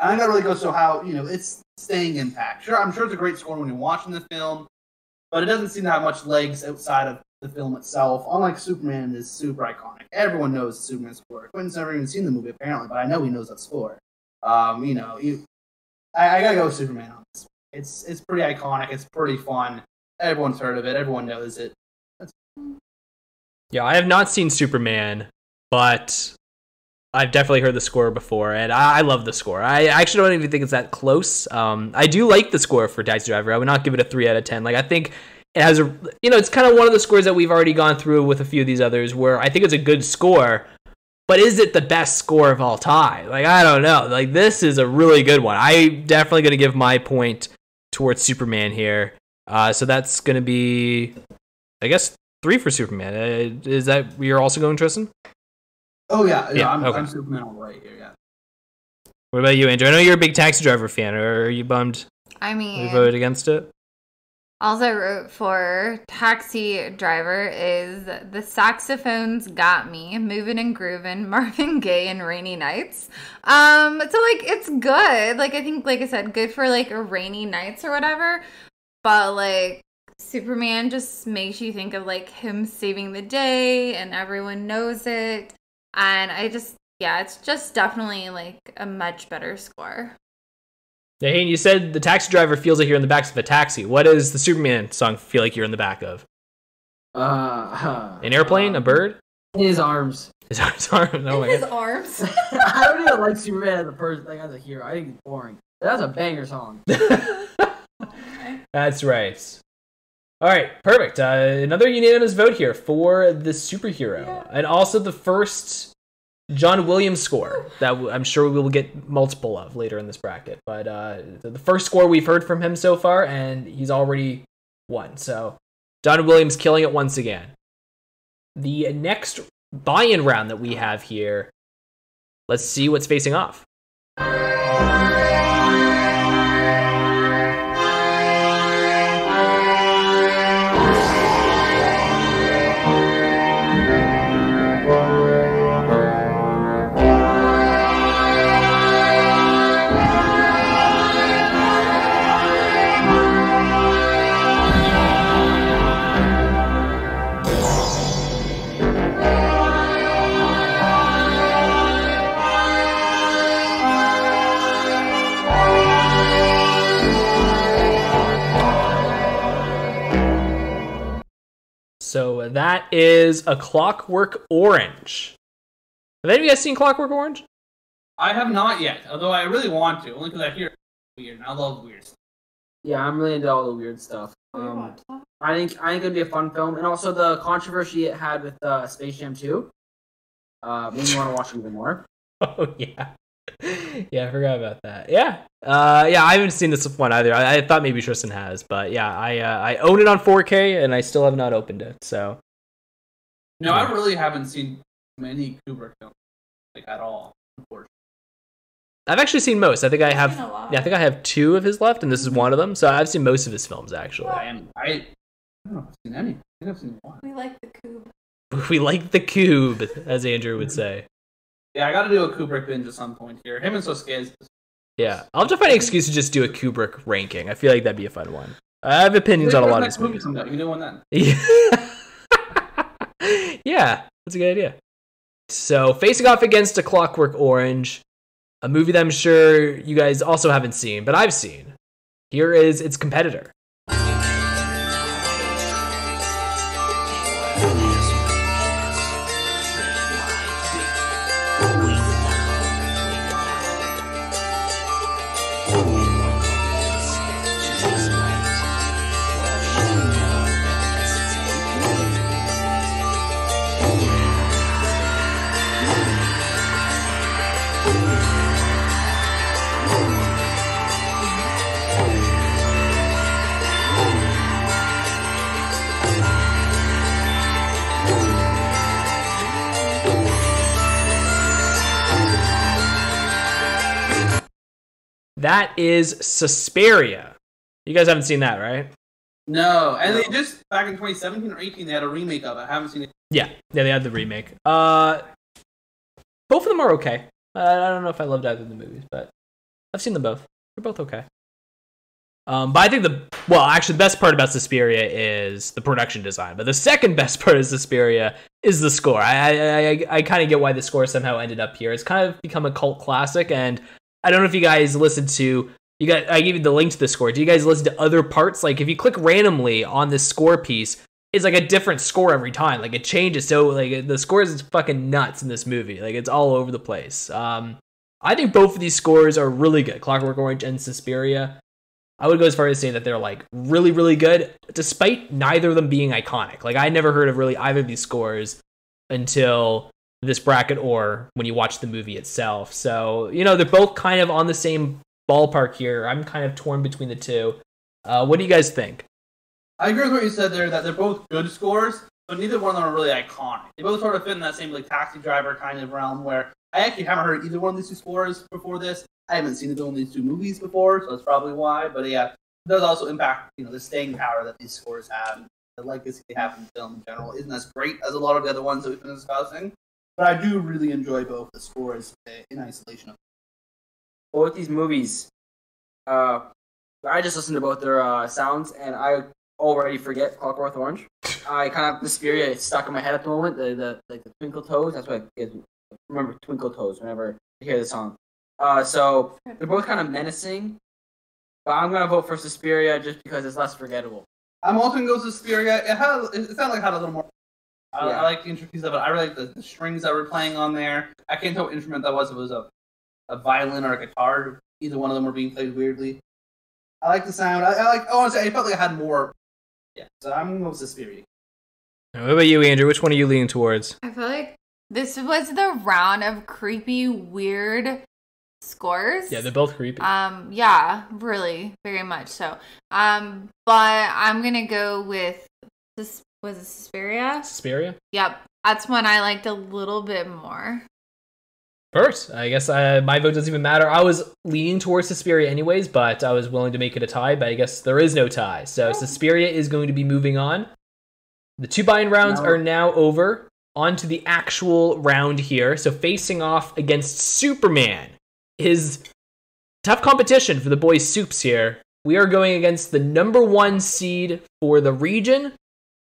I think that really goes to how you know it's staying impact. Sure, I'm sure it's a great score when you're watching the film, but it doesn't seem to have much legs outside of the film itself. Unlike Superman, is super iconic. Everyone knows Superman's Superman score. Quintin's never even seen the movie apparently, but I know he knows that score. Um, you know, you, I, I gotta go with Superman on this. It's it's pretty iconic. It's pretty fun. Everyone's heard of it. Everyone knows it. Yeah, I have not seen Superman, but I've definitely heard the score before, and I, I love the score. I actually don't even think it's that close. Um, I do like the score for Taxi Driver. I would not give it a three out of ten. Like I think it has a, you know, it's kind of one of the scores that we've already gone through with a few of these others, where I think it's a good score. But is it the best score of all time? Like I don't know. Like this is a really good one. I'm definitely gonna give my point towards Superman here. Uh, so that's gonna be, I guess, three for Superman. Uh, is that you're also going, Tristan? Oh yeah, yeah. Yeah, I'm, okay. I'm Superman all right here. Yeah. What about you, Andrea? I know you're a big Taxi Driver fan. Or are you bummed I mean we voted against it? All I wrote for Taxi Driver is the saxophones got me moving and grooving, Marvin Gaye and Rainy Nights. Um, so like it's good. Like I think, like I said, good for like rainy nights or whatever. But like Superman just makes you think of like him saving the day, and everyone knows it. And I just, yeah, it's just definitely like a much better score. Yeah, Hayden, you said the taxi driver feels like you're in the back of a taxi. What does the Superman song feel like you're in the back of? Uh, An airplane? A bird? His arms. His arms. sorry? No, way. His my arms. (laughs) I don't even like Superman as a person, like as a hero. I think he's boring. That's a banger song. (laughs) That's right. All right, perfect. Uh, another unanimous vote here for the superhero, and also the first John Williams score that I'm sure we will get multiple of later in this bracket. But uh, the the first score we've heard from him so far, and he's already won. So John Williams killing it once again. The next buy-in round that we have here, let's see what's facing off. So that is a Clockwork Orange. Have any of you guys seen Clockwork Orange? I have not yet, although I really want to, only because I hear it's weird, and I love weird stuff. Yeah, I'm really into all the weird stuff. Um, I think I think it'd be a fun film, and also the controversy it had with uh, Space Jam 2. Uh, made me want to watch it even more. (laughs) Oh yeah. (laughs) yeah, I forgot about that. Yeah, uh, yeah, I haven't seen this one either. I, I thought maybe Tristan has, but yeah, I uh, I own it on 4K and I still have not opened it. So No, I really haven't seen many Kubrick films like at all. Unfortunately. I've actually seen most. I think I have. Seen a lot. Yeah, I think I have two of his left, and this is one of them. So I've seen most of his films actually. I am. I, I don't know if I've seen any. I think I've seen one. We like the cube. (laughs) We like the cube, as Andrea would say. Yeah, I got to do a Kubrick binge at some point here. Him and Scorsese. Yeah, I'll to find an excuse to just do a Kubrick ranking. I feel like that'd be a fun one. I have opinions on a lot of movie movies. You know one then. Yeah. yeah, that's a good idea. So, facing off against A Clockwork Orange, a movie that I'm sure you guys also haven't seen, but I've seen. Here is its competitor. That is Suspiria. You guys haven't seen that, right? No, and they just back in 2017 or 18 they had a remake of it. I haven't seen it. Yeah, yeah, they had the remake. Uh, both of them are okay. Uh, I don't know if I loved either of the movies, but I've seen them both. They're both okay. Um, but I think the well, actually, the best part about Suspiria is the production design. But the second best (laughs) part of Suspiria is the score. I I, I, I kind of get why the score somehow ended up here. It's kind of become a cult classic, and I don't know if you guys listened to. You got. I gave you the link to the score. Do you guys listen to other parts? Like if you click randomly on this score piece, it's like a different score every time. Like it changes. So like the score is fucking nuts in this movie. Like it's all over the place. Um, I think both of these scores are really good. Clockwork Orange and Suspiria. I would go as far as saying that they're like really, really good, despite neither of them being iconic. Like I never heard of really either of these scores until this bracket or when you watch the movie itself. So you know they're both kind of on the same ballpark here. I'm kind of torn between the two. Uh, what do you guys think? I agree with what you said there that they're both good scores, but neither one of them are really iconic. They both sort of fit in that same like taxi driver kind of realm where I actually haven't heard either one of these two scores before this. I haven't seen either one of these two movies before, so that's probably why. But yeah, it does also impact you know the staying power that these scores have. The legacy they have in film in general isn't as great as a lot of the other ones that we've been discussing. But I do really enjoy both the scores in isolation. Well, with these movies, uh, I just listened to both their uh, sounds, and I already forget Clockwork Orange. I kind of the spirit is stuck in my head at the moment. The the like the Twinkle Toes. That's what I remember Twinkle Toes whenever I hear the song. Uh, so they're both kind of menacing, but I'm gonna vote for Suspiria just because it's less forgettable. I'm also gonna go to Suspiria. It had it sounded like it had a little more. I, Yeah. I like the intricacies of it. I really like the, the strings that were playing on there. I can't tell what instrument that was. If it was a, a violin or a guitar. Either one of them were being played weirdly. I like the sound. I, I like. Oh, honestly, I felt like I had more. Yeah, so I'm gonna go with Suspiria. What about you, Andrea? Which one are you leaning towards? I feel like this was the round of creepy, weird scores. Yeah, they're both creepy. Um, yeah, really, very much so. Um, but I'm gonna go with this. Was it Suspiria? Suspiria. Yep, that's one I liked a little bit more. First, I guess uh, my vote doesn't even matter. I was leaning towards Suspiria anyways, but I was willing to make it a tie. But I guess there is no tie, so Suspiria is going to be moving on. The two buy-in rounds No. are now over. On to the actual round here. So facing off against Superman is tough competition for the boys' soups here. We are going against the number one seed for the region.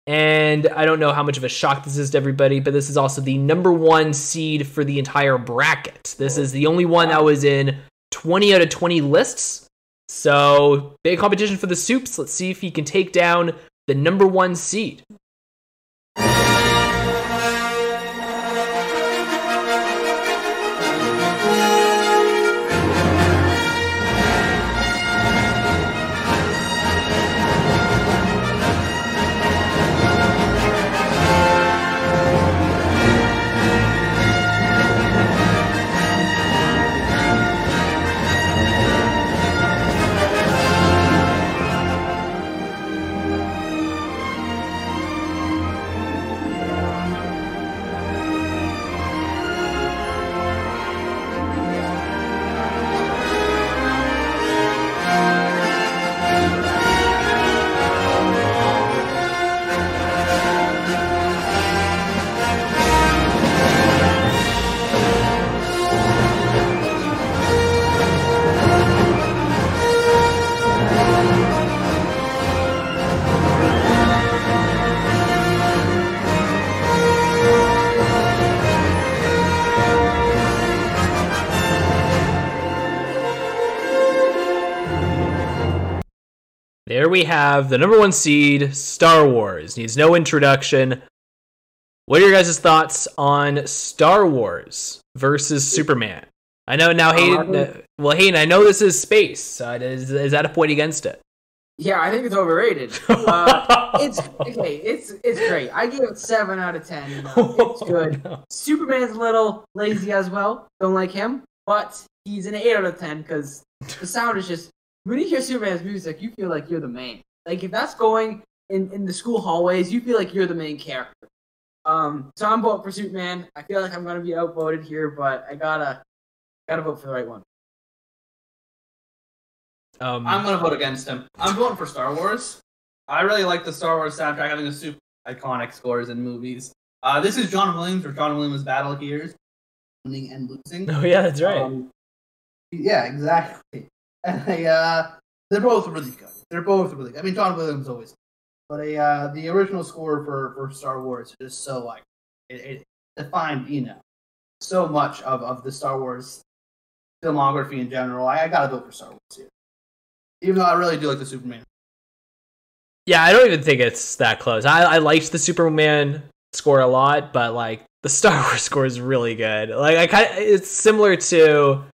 And I don't know how much of a shock this is to everybody, but this is also the number one seed for the entire bracket. This is the only one that was in 20 out of 20 lists. So, big competition for the soups. Let's see if he can take down the number one seed. Here we have the number one seed, Star Wars. Needs no introduction. What are your guys' thoughts on Star Wars versus Superman? I know now, Hayden. Um, uh, well, Hayden, I know this is space. Uh, is, is that a point against it? Yeah, I think it's overrated. (laughs) Uh, it's okay. It's it's great. I give it seven out of ten. You (laughs) know, it's good. No. Superman's a little lazy as well. Don't like him, but he's an eight out of ten because the sound is just when you hear Superman's music, you feel like you're the main. Like if that's going in in the school hallways, you feel like you're the main character. Um, so I'm voting for Superman. I feel like I'm gonna be outvoted here, but I gotta gotta vote for the right one. Um, I'm gonna vote against him. I'm voting for Star Wars. I really like the Star Wars soundtrack. having a super iconic scores in movies. Uh, this is John Williams or John Williams Battle Gears, winning and losing. oh yeah, that's right. Um, yeah, exactly. And they, uh, they're both really good. They're both really good. I mean, John Williams always, but a, uh, the original score for, for Star Wars is so like it, it defined, you know, so much of, of the Star Wars filmography in general. I, I gotta vote for Star Wars here, even though I really do like the Superman. Yeah, I don't even think it's that close. I, I liked the Superman score a lot, but like the (laughs) Star Wars score is really good. Like I kind of, it's similar to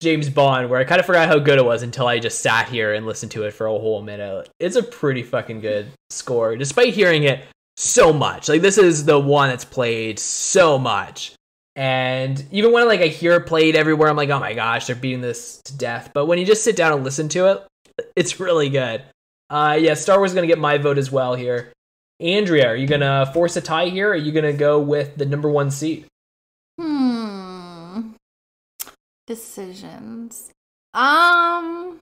James Bond, where I kind of forgot how good it was until I just sat here and listened to it for a whole minute. It's a pretty fucking good score, despite hearing it so much. Like this is the one that's played so much. And even when like I hear it played everywhere, I'm like, oh my gosh, they're beating this to death. But when you just sit down and listen to it, it's really good. Uh, yeah, Star Wars is gonna get my vote as well here. Andrea, are you gonna force a tie here? Are you gonna go with the number one seat? Hmm. Decisions. Um.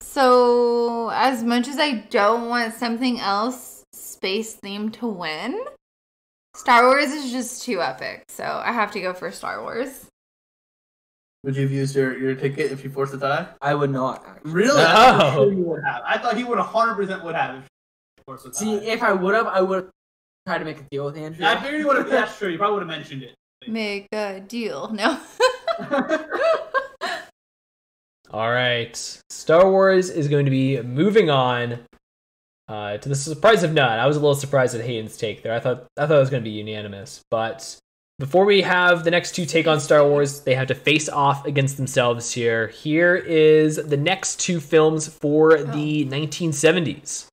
So, as much as I don't want something else space themed to win, Star Wars is just too epic. So, I have to go for Star Wars. Would you have used your, your ticket if you forced a tie? I would not. actually. Really? No. I thought sure you would have. I thought he would 100 percent would have if you forced a tie. See, if I would have, I would have tried to make a deal with Andrea. I figured you would have. That's true. You probably would have mentioned it. Make a deal. No. (laughs) All right, Star Wars is going to be moving on. Uh, to the surprise of none, I was a little surprised at Hayden's take there. I thought I thought it was going to be unanimous, but before we have the next two take on Star Wars, they have to face off against themselves here. Here is the next two films for the 1970s.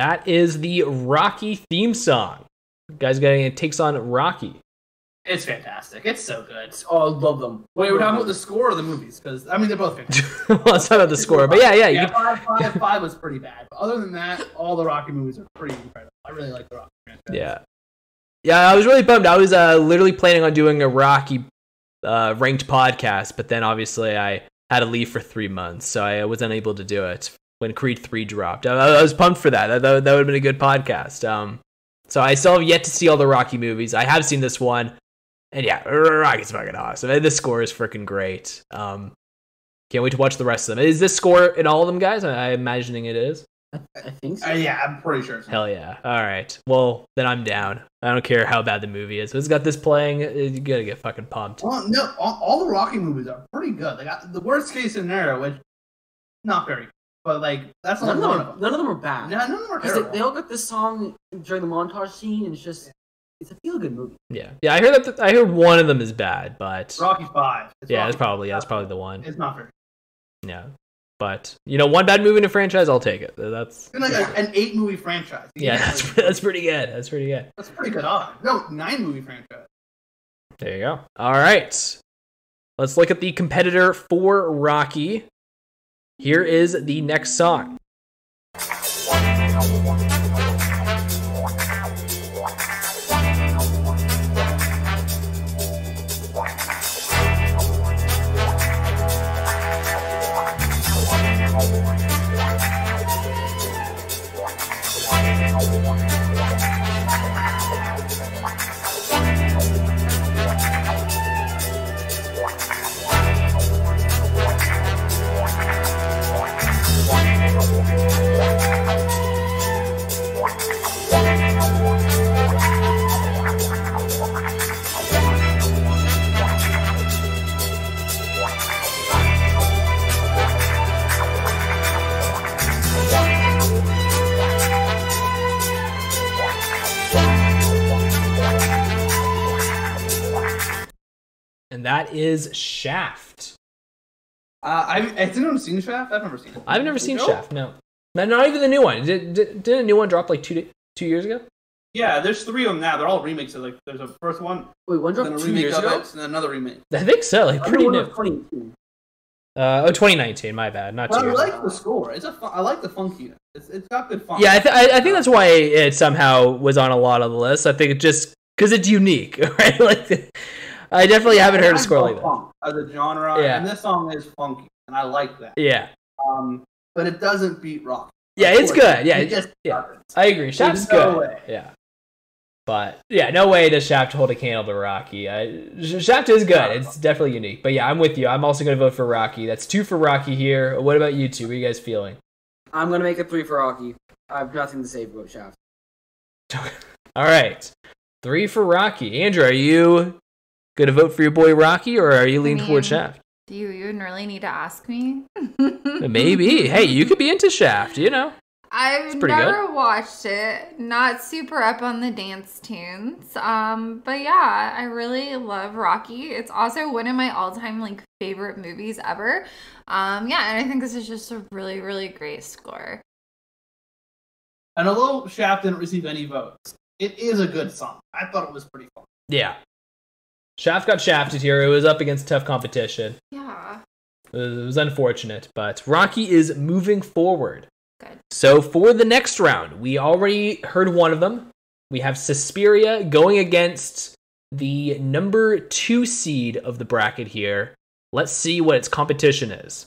That is the Rocky theme song. Guys, getting takes on Rocky. It's fantastic. It's so good. Oh, I love them. Wait, we're talking about the score or the movies? Because I mean, they're both fantastic. (laughs) well, it's not about the score, but yeah, yeah, yeah, can- five, five, five was pretty bad. But other than that, all the Rocky movies are pretty incredible. I really like the Rocky franchise. Yeah. Yeah, I was really bummed. I was uh, literally planning on doing a Rocky uh, ranked podcast, but then obviously I had to leave for three months, so I was unable to do it when Creed 3 dropped. I, I was pumped for that. That, that, that would have been a good podcast. Um, so I still have yet to see all the Rocky movies. I have seen this one, and yeah, Rocky's fucking awesome. And this score is freaking great. Um, can't wait to watch the rest of them. Is this score in all of them, guys? I, I'm imagining it is. I, I think so. Uh, yeah, I'm pretty sure. Hell yeah. All right. Well, then I'm down. I don't care how bad the movie is. If it's got this playing, uh, you gotta get fucking pumped. Well, no, all, all the Rocky movies are pretty good. Like I, the worst case scenario, which not very, good, but like that's None of, them, of none of them are bad. No, none of them are terrible. they, they all got this song during the montage scene, and it's just it's a feel good movie. Yeah. Yeah, I heard that I heard one of them is bad, but Rocky Five. It's yeah, Rocky that's probably yeah, that's probably the one. It's not very. Yeah. But you know, one bad movie in a franchise, I'll take it. That's It's like a- an eight movie franchise. You yeah, (laughs) that's really- that's pretty good. That's pretty good. that's pretty good odds. No, nine movie franchise. There you go. All right. Let's look at the competitor for Rocky. Here is the next song. And that is Shaft. Uh, I has anyone seen Shaft? I've never seen it. I've never seen No? Shaft. No, not, not even the new one. Did, did, did a new one drop like two two years ago? Yeah, there's three of them now. They're all remakes. Like, there's a first one, Wait, one then a dropped two remake years ago. it, and then another remake. I think so. Like pretty know new. was 2018. Uh, oh, 2019. My bad. Not two But I years. ago. like the score. It's a fun, I like the funkiness. It's, it's got good fun. Yeah, I, th- I, I think that's why it somehow was on a lot of the lists. I think it just because it's unique, (laughs) right? Like, I definitely haven't heard a I score like that. funk As a genre, Yeah. and this song is funky, and I like that. Yeah, Um, but it doesn't beat rock. yeah, it's course. good. Yeah, It it- just yeah. doesn't. I agree. Shaft's no good. way. Yeah, but yeah, no way does Shaft hold a candle to Rocky. I, Shaft is good. It's definitely unique. But yeah, I'm with you. I'm also going to vote for Rocky. That's two for Rocky here. What about you two? What are you guys feeling? I'm gonna make it three for Rocky. I have nothing to say about Shaft. (laughs) All right, three for Rocky. Andrea, are you going to vote for your boy Rocky, or are you leaning towards mean- Shaft? Do you even really need to ask me? Maybe. Hey, you could be into Shaft. You know. I've pretty never watched it. Not super up on the dance tunes. Um, but yeah, I really love Rocky. It's also one of my all-time like favorite movies ever. Um, yeah, and I think this is just a really, really great score. And although Shaft didn't receive any votes, it is a good song. I thought it was pretty fun. Yeah. Shaft got shafted here. It was up against tough competition. Yeah. It was, unfortunate, but Rocky is moving forward. Good. So for the next round, we already heard one of them. We have Suspiria going against the number two seed of the bracket here. Let's see what its competition is.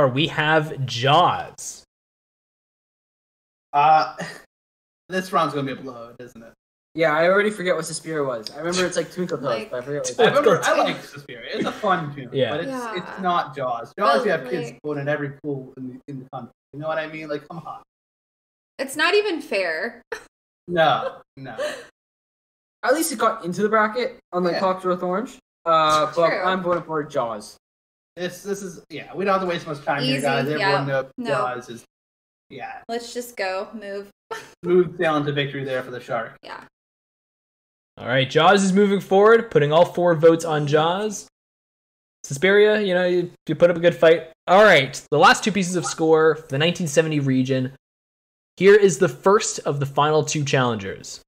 Here we have Jaws. Uh, (laughs) this round's gonna be a blowout, isn't it? Yeah, I already forget what Suspiria was. I remember it's like Twinkle Toes, Like- but I forget what I Let's remember. I to- (laughs) like Suspiria. It's a fun tune, Yeah. but it's Yeah. it's not Jaws. Jaws, But, you have kids like- going in every pool in the in the country. You know what I mean? Like, come on. It's not even fair. No, (laughs) no. At least it got into the bracket, unlike Yeah. Clockwork Orange. Uh, but True. I'm voting for Jaws. This this is yeah. We don't have to waste much time here, guys. Everyone yeah. knows No. Jaws is yeah. Let's just go. Move. move down to victory there for the shark. Yeah. All right, Jaws is moving forward, putting all four votes on Jaws. Suspiria, you know, you, you put up a good fight. All right, the last two pieces of score for the 1970 region. Here is the first of the final two challengers.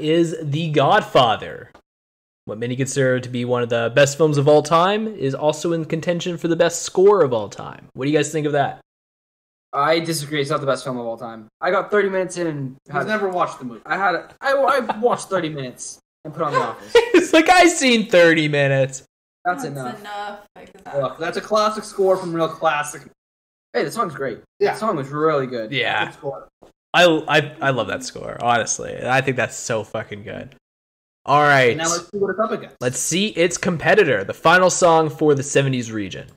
Is The Godfather. What many consider to be one of the best films of all time is also in contention for the best score of all time. What do you guys think of that? I disagree. It's not the best film of all time. I got 30 minutes in and I've never watched the movie. I had a, I, I watched 30 minutes and put on The Office. (laughs) it's like I seen 30 minutes. That's enough. That's enough. Look, that's a classic score from real classic. Hey, the song's great. Yeah. The song was really good. Yeah. Good score. I, I I love that score, honestly. I think that's so fucking good. All right. Now let's see what it's up against. Let's see its competitor, the final song for the 70s region.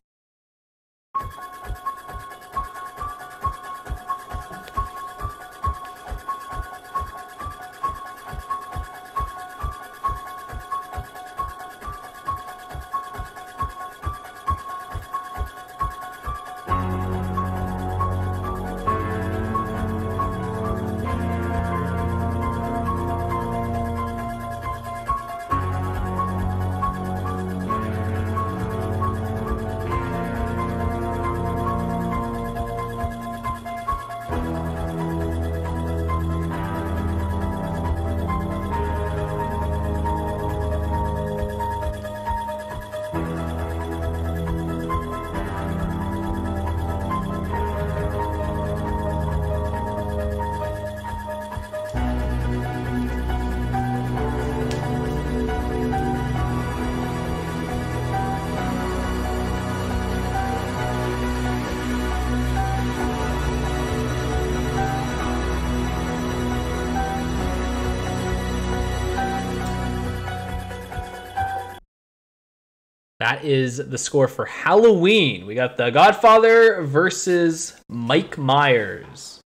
That is the score for Halloween. We got The Godfather versus Mike Myers.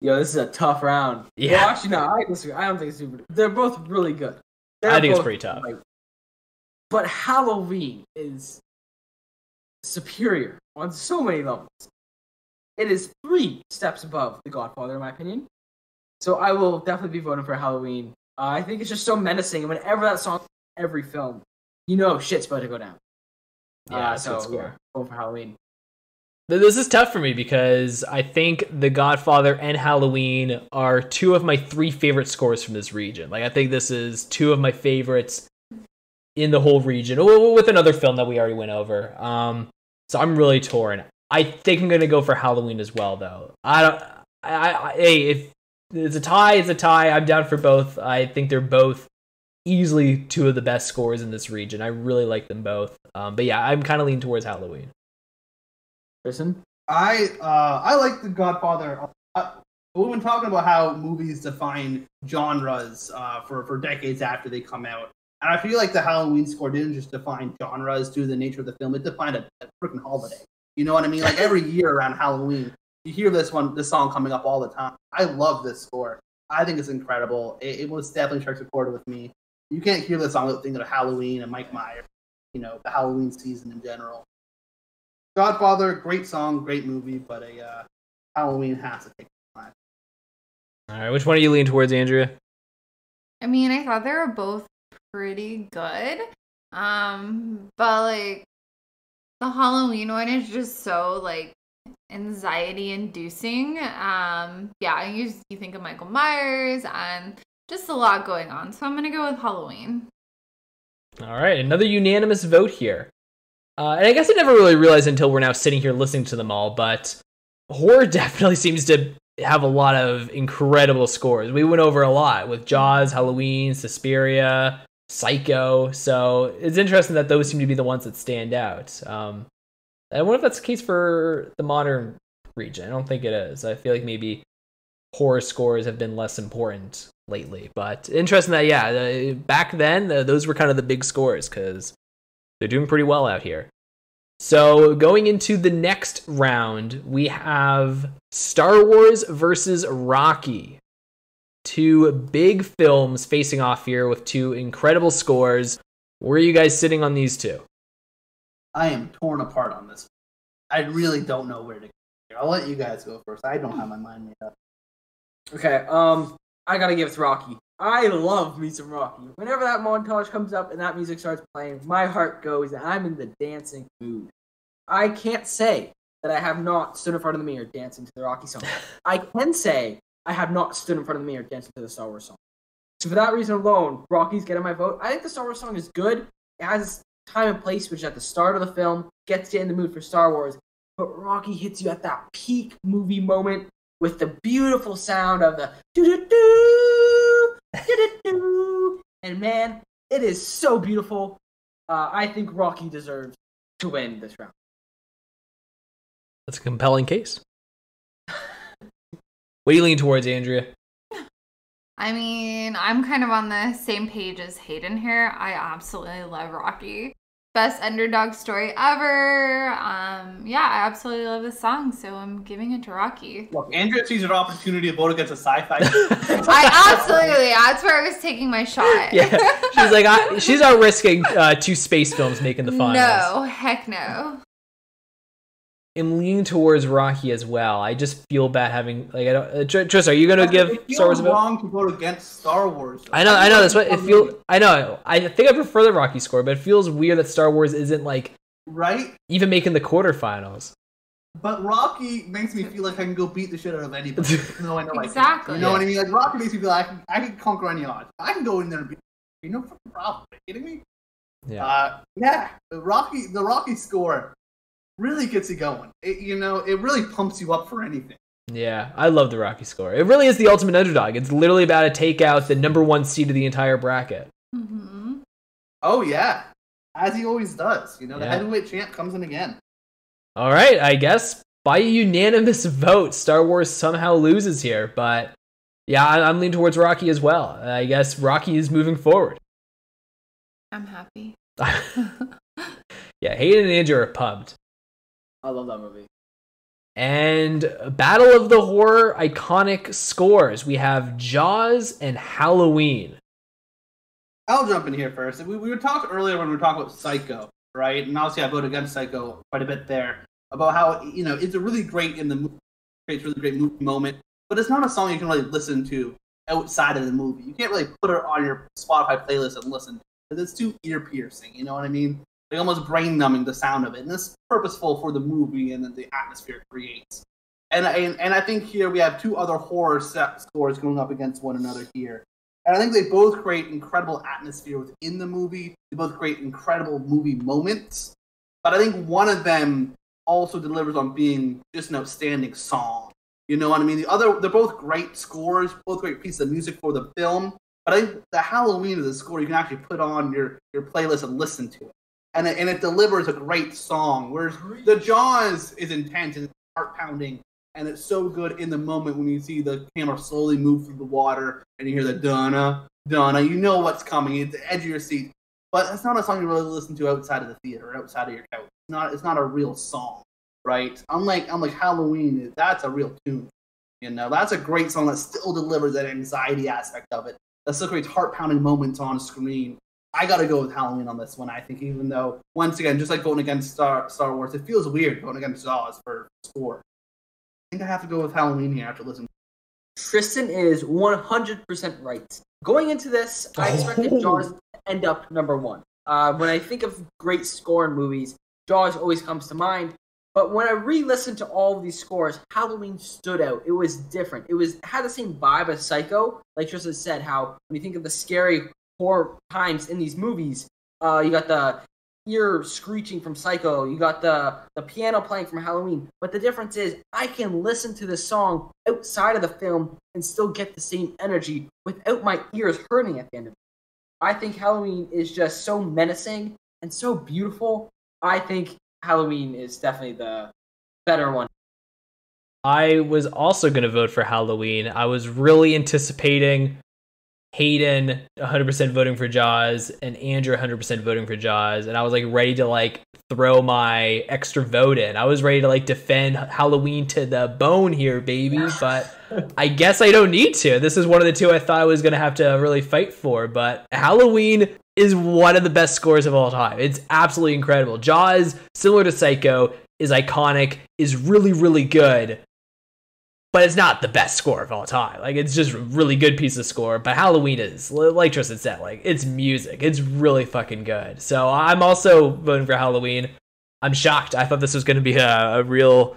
Yo, this is a tough round. Yeah. Well, actually, no, I disagree. I don't think it's super. They're both really good. They're I think it's pretty tough. great. But Halloween is superior on so many levels. It is three steps above The Godfather, in my opinion. So I will definitely be voting for Halloween. Uh, I think it's just so menacing. And whenever that song, every film, you know shit's about to go down. Yeah, uh, that's a good so yeah, vote for Halloween. This is tough for me because I think The Godfather and Halloween are two of my three favorite scores from this region. Like, I think this is two of my favorites in the whole region, with another film that we already went over. Um, so I'm really torn. I think I'm gonna go for Halloween as well, though. I don't. I, I, hey, if it's a tie, it's a tie. I'm down for both. I think they're both easily two of the best scores in this region. I really like them both. Um, but yeah, I'm kind of leaning towards Halloween. Tristan? I uh, I like The Godfather. Uh, we've been talking about how movies define genres uh, for for decades after they come out, and I feel like the Halloween score didn't just define genres due to the nature of the film; it defined a, a freaking holiday. You know what I mean? Like every year around Halloween, you hear this one, this song coming up all the time. I love this score. I think it's incredible. It, it was definitely strikes a chord with me. You can't hear this song without thinking of Halloween and Mike Myers. You know the Halloween season in general. Godfather, great song, great movie, but a uh, Halloween has to take time. All right, which one are you leaning towards, Andrea? I mean, I thought they were both pretty good. Um, but like the Halloween one is just so like anxiety inducing. Um, yeah, you you think of Michael Myers and just a lot going on. So I'm gonna go with Halloween. All right, another unanimous vote here. Uh, and I guess I never really realized until we're now sitting here listening to them all, but horror (laughs) definitely seems to have a lot of incredible scores. We went over a lot with Jaws, Halloween, Suspiria, Psycho. So it's interesting that those seem to be the ones that stand out. Um, I wonder if that's the case for the modern region. I don't think it is. I feel like maybe horror scores have been less important lately. But interesting that yeah, back then the, those were kind of the big scores because they're doing pretty well out here. So going into the next round, we have Star Wars versus Rocky. Two big films facing off here with two incredible scores. Where are you guys sitting on these two? I am torn apart on this. I really don't know where to go. I'll let you guys go first. I don't have my mind made up. Okay, um, I gotta give it to Rocky. I love me some Rocky. Whenever that montage comes up and that music starts playing, my heart goes and I'm in the dancing mood. I can't say that I have not stood in front of the mirror dancing to the Rocky song. (laughs) I can say I have not stood in front of the mirror dancing to the Star Wars song. So for that reason alone, Rocky's getting my vote. I think the Star Wars song is good. It has its time and place, which is at the start of the film gets you in the mood for Star Wars. But Rocky hits you at that peak movie moment with the beautiful sound of the doo doo doo doo doo doo. And man, it is so beautiful. Uh, I think Rocky deserves to win this round. That's a compelling case. What do you lean towards, Andrea? I mean, I'm kind of on the same page as Hayden here. I absolutely love Rocky. Best underdog story ever. Um, yeah, I absolutely love this song, so I'm giving it to Rocky. Look, Andrea sees an opportunity to vote against a sci-fi. (laughs) I absolutely. That's where I was taking my shot. yeah, she's like, I, she's (laughs) not risking uh, two space films making the finals. No, heck no. I'm leaning towards Rocky as well. I just feel bad having like I don't. Uh, Tr- Tris, are you gonna give It feels Star Wars a vote? wrong to vote against Star Wars. I know, I know. That's what it feels. I know. I think I prefer the Rocky score, but it feels weird that Star Wars isn't like right? even making the quarterfinals. But Rocky makes me feel like I can go beat the shit out of anybody. (laughs) no, I know Exactly. can. You know what I mean? Like Rocky makes me feel like I can, I can conquer any odds. I can go in there and beat. You no fucking problem. Are you kidding me? Yeah. Uh, yeah. The Rocky, the Rocky score really gets you going. It, you know, it really pumps you up for anything. Yeah, I love the Rocky score. It really is the ultimate underdog. It's literally about to take out the number one seed of the entire bracket. hmm Oh yeah, as he always does. You know, the Yeah. heavyweight champ comes in again. All right, I guess by a unanimous vote, Star Wars somehow loses here. But yeah, I- I'm leaning towards Rocky as well. I guess Rocky is moving forward. I'm happy. (laughs) yeah, Hayden and Andrea are pumped. I love that movie. And Battle of the Horror iconic scores. We have Jaws and Halloween. I'll jump in here first. We, we were talking earlier when we were talking about Psycho, right? And obviously, I voted against Psycho quite a bit there about how you know it's a really great in the movie, creates a really great movie moment, but it's not a song you can really listen to outside of the movie. You can't really put it on your Spotify playlist and listen because it's too ear piercing. You know what I mean? Like almost brain numbing the sound of it, and it's purposeful for the movie and then the atmosphere it creates. And, and and I think here we have two other horror scores going up against one another here. And I think they both create incredible atmosphere within the movie. They both create incredible movie moments. But I think one of them also delivers on being just an outstanding song. You know what I mean? The other, they're both great scores, both great pieces of music for the film. But I think the Halloween is a score you can actually put on your, your playlist and listen to it. And it, and it delivers a great song. Whereas the Jaws is intense and heart pounding and it's so good in the moment when you see the camera slowly move through the water and you hear the Donna, Donna. You know what's coming. It's the edge of your seat. But it's not a song you really listen to outside of the theater, outside of your couch. It's not. It's not a real song, right? Unlike unlike Halloween, that's a real tune. You know, that's a great song that still delivers that anxiety aspect of it. That still creates heart pounding moments on screen. I gotta go with Halloween on this one. I think, even though once again, just like going against Star Star Wars, it feels weird going against Jaws for score. I think I have to go with Halloween here after listening. Tristan is 100% right. Going into this, I expected Oh. Jaws to end up number one. Uh, when I think of great score in movies, Jaws always comes to mind. But when I re-listened to all of these scores, Halloween stood out. It was different. It was had the same vibe as Psycho. Like Tristan said, how when you think of the scary horror times in these movies, uh, you got the ear screeching from Psycho. You got the the piano playing from Halloween. But the difference is, I can listen to this song outside of the film and still get the same energy without my ears hurting at the end of it. I think Halloween is just so menacing and so beautiful. I think Halloween is definitely the better one. I was also going to vote for Halloween. I was really anticipating Hayden 100% voting for Jaws and Andrea 100% voting for Jaws and I was like ready to like throw my extra vote in. I was ready to like defend Halloween to the bone here, baby, (laughs) but I guess I don't need to. This is one of the two I thought I was going to have to really fight for, but Halloween is one of the best scores of all time. It's absolutely incredible. Jaws, similar to Psycho, is iconic, is really really good but it's not the best score of all time. Like it's just a really good piece of score. But Halloween is, like Tristan said, like it's music. It's really fucking good. So I'm also voting for Halloween. I'm shocked. I thought this was going to be a, a real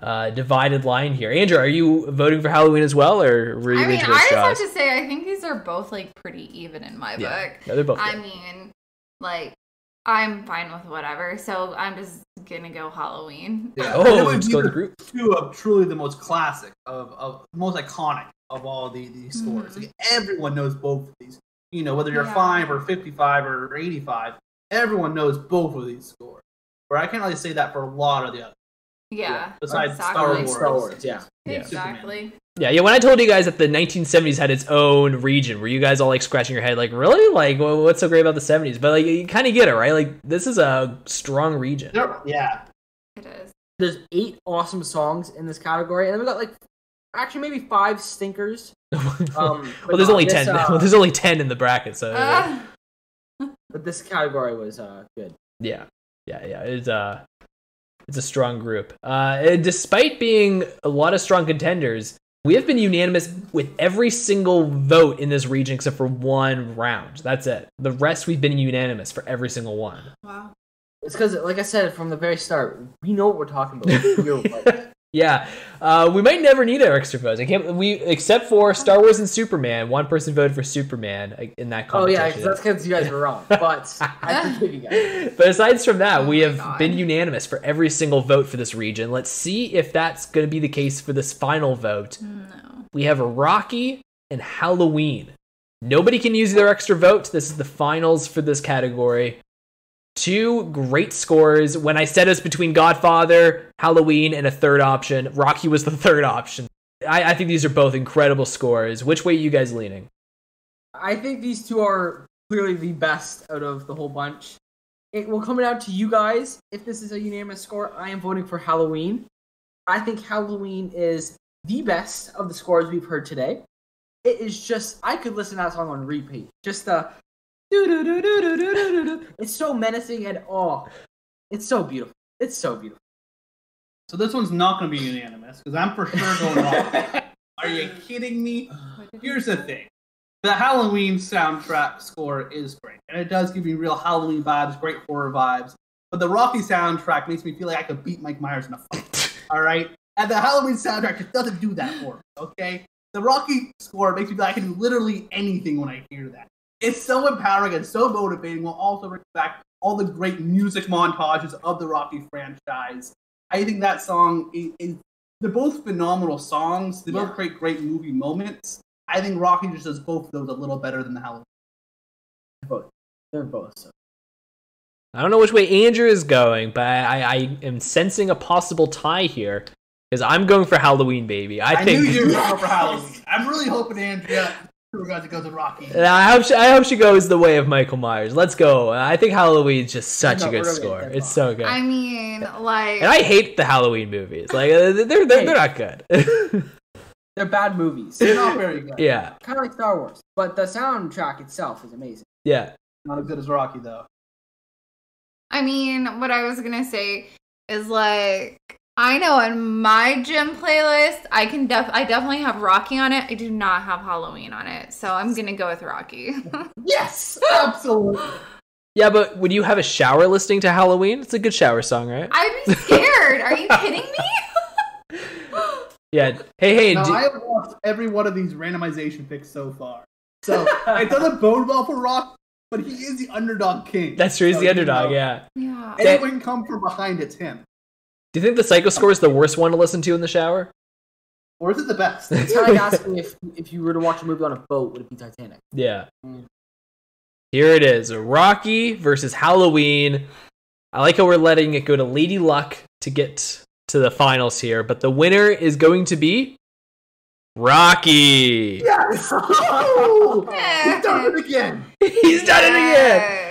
uh, divided line here. Andrea, are you voting for Halloween as well, or were you I mean, I just have to say, I think these are both like pretty even in my Yeah. book. No, they're both. I good. mean, like, I'm fine with whatever, so I'm just gonna go Halloween. Yeah. oh, And it would let's go the the group. two of truly the most classic of, of most iconic of all the these scores. Mhm. Like, everyone knows both of these. You know, whether you're Yeah. five or fifty-five or eighty-five, everyone knows both of these scores. Where I can't really say that for a lot of the others. Yeah. Besides exactly. Star Wars. Star Wars, yeah. Yeah. Exactly. Yeah, yeah. When I told you guys that the 1970s had its own region, were you guys all like scratching your head, like, really? Like, wha- what's so great about the 70s? But like, you kind of get it, right? Like, this is a strong region. There- yeah. It is. There's eight awesome songs in this category, and then we got like actually maybe five stinkers. (laughs) Um, well, there's only this, 10. (laughs) uh, well, there's only 10 in the bracket, so Ah. but this category was uh, good. yeah, yeah, yeah. It's uh, it's a strong group. Uh, and despite being a lot of strong contenders, we have been unanimous with every single vote in this region except for one round. That's it. The rest we've been unanimous for every single one. wow. It's because, like I said from the very start, we know what we're talking about. We're (laughs) like, Yeah, uh, we might never need our extra votes. I can't. We except for Star Wars and Superman. One person voted for Superman uh, in that competition. oh yeah, that's because you guys were wrong. But (laughs) I forgive you guys. but aside from that, we Oh my have God. been unanimous for every single vote for this region. Let's see if that's going to be the case for this final vote. No. We have Rocky and Halloween. Nobody can use their extra vote. This is the finals for this category. Two great scores. When I said it was between Godfather, Halloween, and a third option, Rocky was the (laughs) third option. I, I think these are both incredible scores. Which way are you guys leaning? I think these two are clearly the best out of the whole bunch. It will come down to you guys. If this is a unanimous score, I am voting for Halloween. I think Halloween is the best of the scores we've heard today. It is just I could listen to that song on repeat. Just the. It's so menacing and oh, it's so beautiful. It's so beautiful. So this one's not going to be unanimous because I'm for sure (laughs) going off. Are you kidding me? Here's the thing. The Halloween soundtrack score is great, and it does give me real Halloween vibes, great horror vibes. But the Rocky soundtrack makes me feel like I could beat Mike Myers in a fight. (laughs) all right, and the Halloween soundtrack just doesn't do that for me. Okay, the Rocky score makes me feel like I can do literally anything when I hear that. It's so empowering and so motivating, while also bringing back all the great music montages of the Rocky franchise. I think that song is, is they're both phenomenal songs. They both Yeah. create great movie moments. I think Rocky just does both of those a little better than the Halloween. Both. They're both so. I don't know which way Andrea is going, but I, I am sensing a possible tie here because I'm going for Halloween, baby. I, I, think. knew you were (laughs) going for Halloween. I'm really hoping Andrea we're going to go to Rocky. I hope she, I hope she goes the way of Michael Myers. Let's go. I think Halloween's just such No, a good score. get that It's so good. I mean, like. and I hate the Halloween movies. Like uh, they're they're, they're not good. (laughs) They're bad movies. They're not very good. (laughs) yeah, kind of like Star Wars, but the soundtrack itself is amazing. yeah. Not as good as Rocky though. I mean, what I was gonna say is like I know on my gym playlist, I can def I definitely have Rocky on it. I do not have Halloween on it, so I'm gonna go with Rocky. (laughs) Yes, absolutely. Yeah, but would you have a shower listening to Halloween? It's a good shower song, right? I'd be scared. Are you (laughs) kidding me? Yeah. Hey, hey. now do- I have watched every one of these randomization picks so far, so (laughs) it doesn't bode well for Rock. But he is the underdog king. that's true. He's So, the you underdog. know, Yeah. yeah. Anyone can come from behind, it's him. Do you think the Psycho Score is the worst one to listen to in the shower? Or is it the best? It's kind of like asking if if you were to watch a movie on a boat, would it be Titanic? Yeah. Mm. Here it is Rocky versus Halloween. I like how we're letting it go to Lady Luck to get to the finals here, but the winner is going to be Rocky. yes! (laughs) (laughs) He's done it again! He's done it again.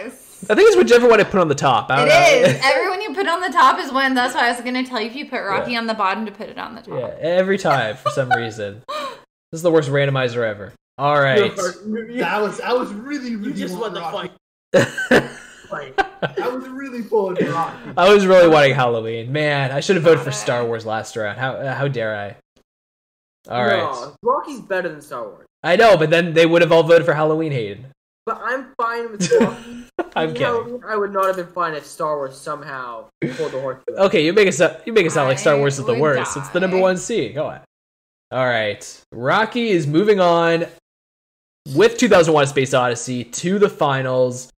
Yes. I think it's whichever one I put on the top. I don't know. is. (laughs) Everyone you put on the top is one. That's why I was gonna tell you if you put Rocky Yeah. on the bottom to put it on the top. yeah, every time for some reason. (laughs) This is the worst randomizer ever. All right. That was I was really really You just won the Rocky. (laughs) fight. I was really pulling for Rocky. I was really wanting Halloween. Man, I should have voted for Star Wars last round. How uh, how dare I? All right. No, Rocky's better than Star Wars. I know, but then they would have all voted for Halloween, Hayden. But I'm fine with Rocky (laughs) I'm You know, kidding. I would not have been fine if Star Wars somehow pulled the horse. Okay, you make it sound you make it sound like Star Wars is the would worst. It's the number one seed. Go on. All right, Rocky is moving on with 2001: Space Odyssey to the finals.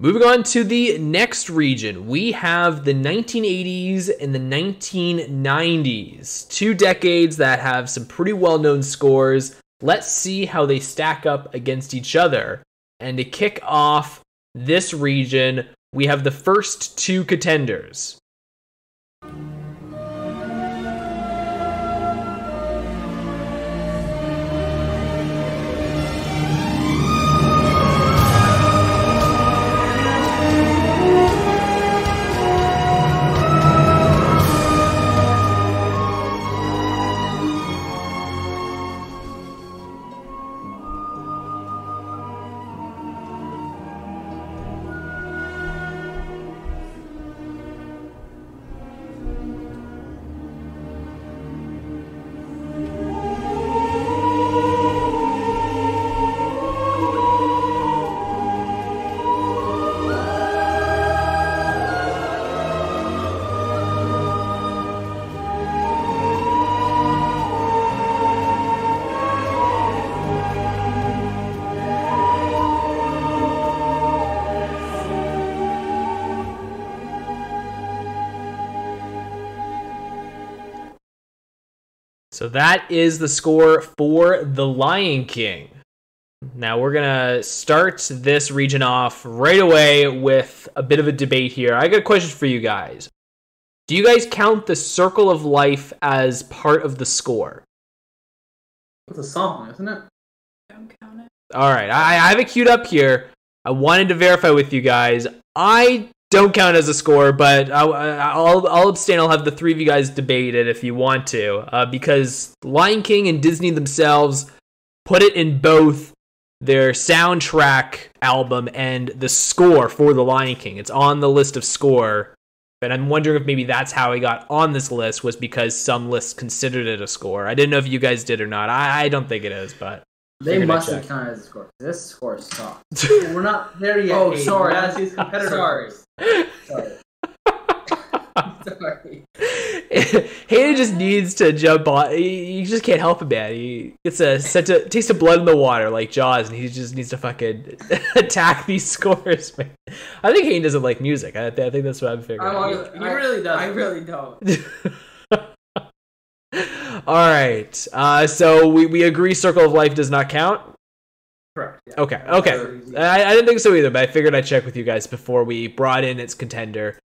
Moving on to the next region, we have the 1980s and the 1990s, two decades that have some pretty well-known scores. Let's see how they stack up against each other. And to kick off this region, we have the first two contenders. That is the score for The Lion King. Now we're gonna start this region off right away with a bit of a debate here. I got a question for you guys. Do you guys count the Circle of Life as part of the score? It's a song, isn't it? Don't count it. All right, I, I have it queued up here. I wanted to verify with you guys. I don't count as a score, but I, I'll, I'll abstain. I'll have the three of you guys debate it if you want to, uh, because Lion King and Disney themselves put it in both their soundtrack album and the score for The Lion King. It's on the list of score, and I'm wondering if maybe that's how it got on this list was because some lists considered it a score. I didn't know if you guys did or not. I, I don't think it is, but They Figured I'd must have check. counted as a score. This score sucks. (laughs) We're not there yet. Oh, Aiden. sorry. We gotta his (laughs) competitor Sorry. first. (laughs) Sorry. Sorry. Hayden just needs to jump on. He, he just can't help it, man. He gets a set to taste of blood in the water like Jaws, and he just needs to fucking attack these scores, man. I think Hayden doesn't like music. I, I think that's what I'm figuring. I'm out. He I- really does. I really don't. All right. Uh, so we, we agree Circle of Life does not count. Correct. Yeah. Okay. Okay. I, I didn't think so either, but I figured I'd check with you guys before we brought in its contender.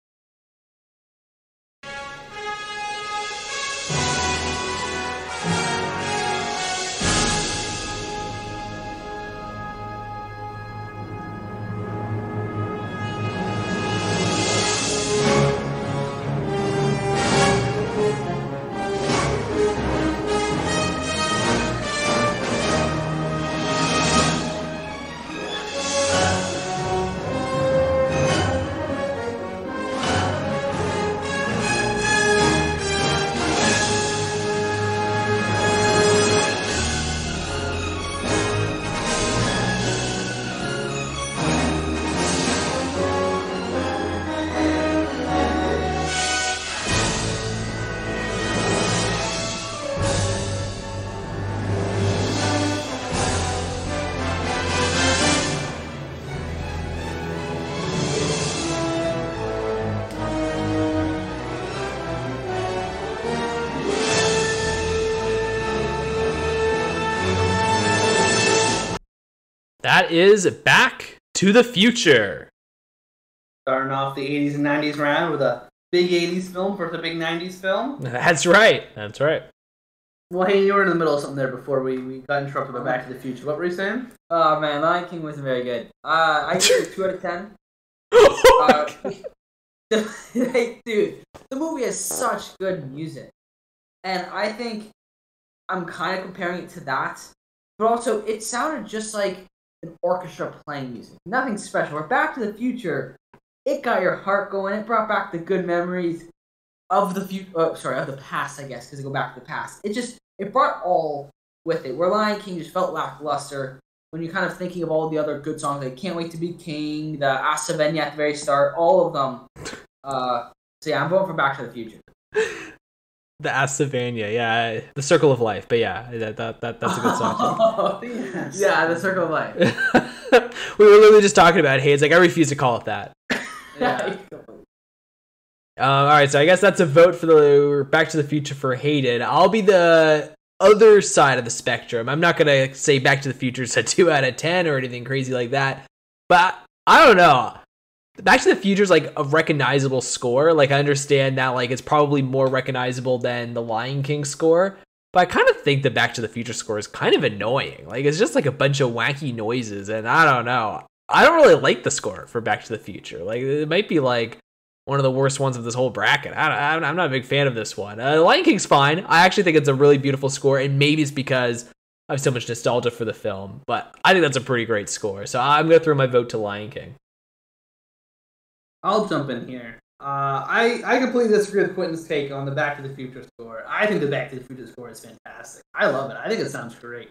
Is Back to the Future. Starting off the 80s and 90s round with a big 80s film versus a big 90s film. That's right. That's right. Well, hey, you were in the middle of something there before we, we got interrupted by Back to the Future. What were you saying? Oh man, Lion King wasn't very good. Uh, I give it a two out of ten. (laughs) Uh, like, (laughs) dude, the movie has such good music, and I think I'm kind of comparing it to that. But also, it sounded just like an orchestra playing music. Nothing special. Where Back to the Future, it got your heart going. It brought back the good memories of the future. Oh, sorry, of the past, I guess, because they go back to the past. It just it brought all with it. Where Lion King just felt lackluster. when you're kind of thinking of all the other good songs, like "Can't Wait to Be King," the "Asavenya" at the very start, all of them. Uh, so yeah, I'm voting for Back to the Future. (laughs) The Asavania, yeah, the Circle of Life. But yeah, that, that, that that's a good song. Yes. yeah, the Circle of Life. (laughs) we were literally just talking about it. Hey, it's like I refuse to call it that. (laughs) Yeah. Um, (laughs) all right, so I guess that's a vote for the Back to the Future for Hayden. I'll be the other side of the spectrum. I'm not gonna say Back to the Future is a two out of ten or anything crazy like that, but I don't know. Back to the Future is like a recognizable score. Like I understand that like it's probably more recognizable than the Lion King score, but I kind of think the Back to the Future score is kind of annoying. Like it's just like a bunch of wacky noises, and I don't know. I don't really like the score for Back to the Future. Like it might be like one of the worst ones of this whole bracket. I I'm not a big fan of this one. Uh, Lion King's fine. I actually think it's a really beautiful score, and maybe it's because I have so much nostalgia for the film. But I think that's a pretty great score. So I'm gonna throw my vote to Lion King. I'll jump in here. Uh, I, I completely disagree with Quintin's take on the Back to the Future score. I think the Back to the Future score is fantastic. I love it. I think it sounds great.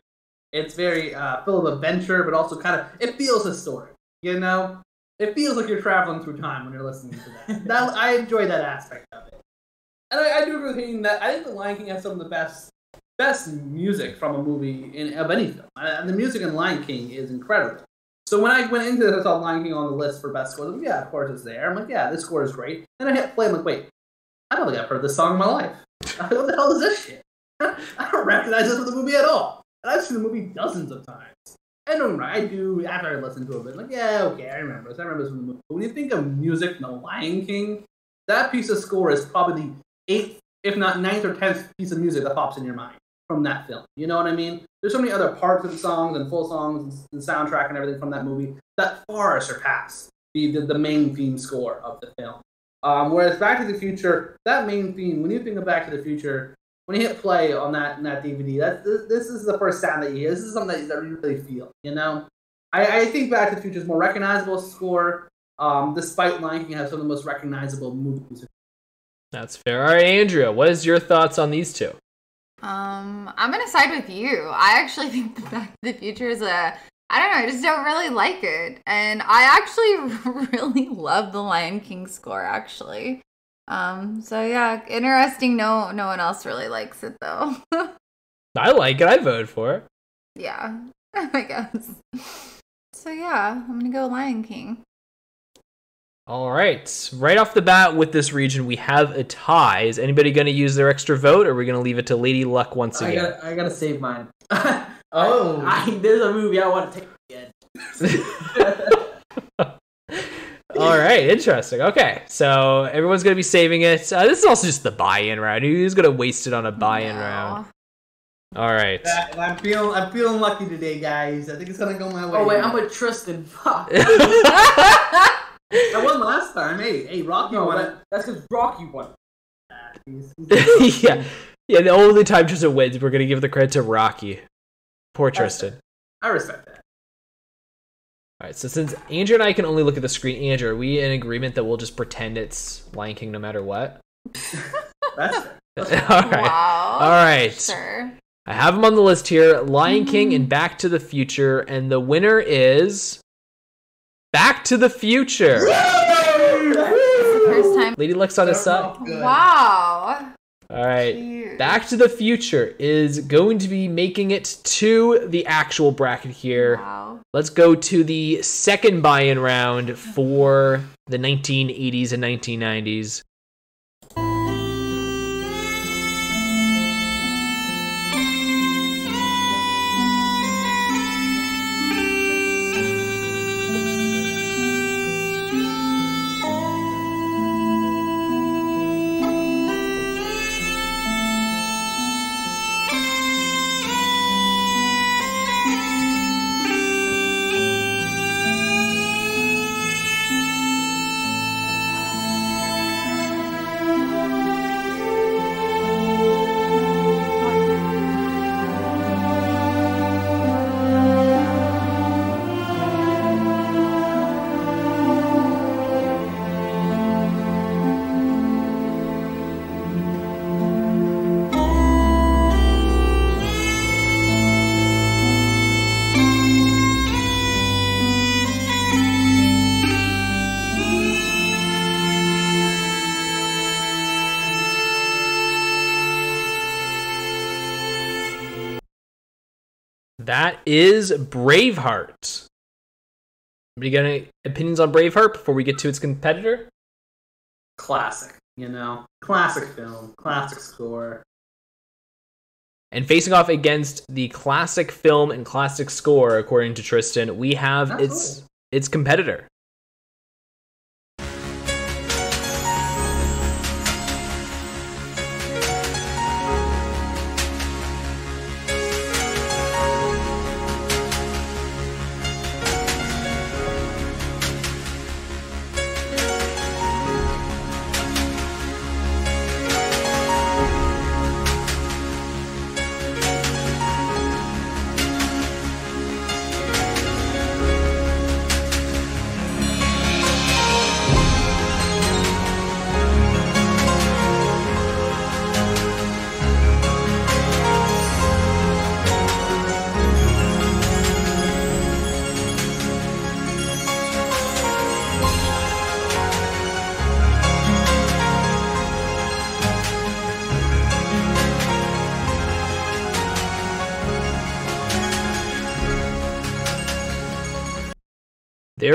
It's very uh, full of adventure, but also kind of it feels historic. You know, it feels like you're traveling through time when you're listening to that. (laughs) that I enjoy that aspect of it, and I, I do agree with Hayden that I think the Lion King has some of the best best music from a movie in of any film. And the music in Lion King is incredible. So when I went into this, I saw Lion King on the list for best scores. Like, yeah, of course it's there. I'm like, yeah, this score is great. Then I hit play. I'm like, wait, I don't think I've heard this song in my life. (laughs) what the hell is this shit? (laughs) I don't recognize this from the movie at all. And I've seen the movie dozens of times. And don't worry, I do after I listen to it. But like, yeah, okay, I remember this. I remember this from the movie. But when you think of music, The Lion King, that piece of score is probably the eighth, if not ninth or tenth piece of music that pops in your mind from that film. You know what I mean? There's so many other parts of the songs and full songs and soundtrack and everything from that movie that far surpass the, the, the main theme score of the film. Um, whereas Back to the Future, that main theme, when you think of Back to the Future, when you hit play on that in that DVD, that's this, this is the first sound that you hear. This is something that, that you really feel. You know, I, I think Back to the Future is more recognizable score, um, despite Lion King has some of the most recognizable movies. That's fair. All right, Andrea, what is your thoughts on these two? Um, I'm gonna side with you. I actually (laughs) think the Back to the Future is a I don't know, I just don't really like it. And I actually (laughs) really love the Lion King score actually. Um, so yeah, interesting no no one else really likes it though. (laughs) I like it. I voted for it. yeah, I guess. So yeah, I'm gonna go Lion King. All right. Right off the bat with this region, we have a tie. Is anybody going to use their extra vote, or are we going to leave it to Lady Luck once I again? gotta, I gotta save mine. (laughs) Oh. I, there's a movie I want to take again. (laughs) All right, interesting. Okay, so everyone's gonna be saving it. Uh, this is also just the buy-in round. Who's gonna waste it on a buy-in No. round? All right. And I'm feeling I'm feeling lucky today, guys. I think it's gonna go my way. Oh wait, I'm with Tristan. Fuck. (laughs) I won last time. Hey, hey, Rocky No, won it. that's because Rocky won. He's- (laughs) he's- yeah, yeah. The only time Tristan wins, we're gonna give the credit to Rocky. Poor Tristan. I respect that. All right. So since Andrea and I can only look at the screen, Andrea, are we in agreement that we'll just pretend it's Lion King no matter what? (laughs) That's (laughs) All fair. right. Wow. All right. Sure. I have them on the list here Lion mm-hmm. King and Back to the Future. And the winner is Back to the Future. First time. Lady Luck's on his side. Wow. All right. Cute. Back to the Future is going to be making it to the actual bracket here. Wow. Let's go to the second buy in round for the 1980s and 1990s. Is Braveheart. Anybody got any opinions on Braveheart before we get to its competitor? Classic, you know, classic film, classic score. And facing off against the classic film and classic score, according to Tristan, we have its its competitor.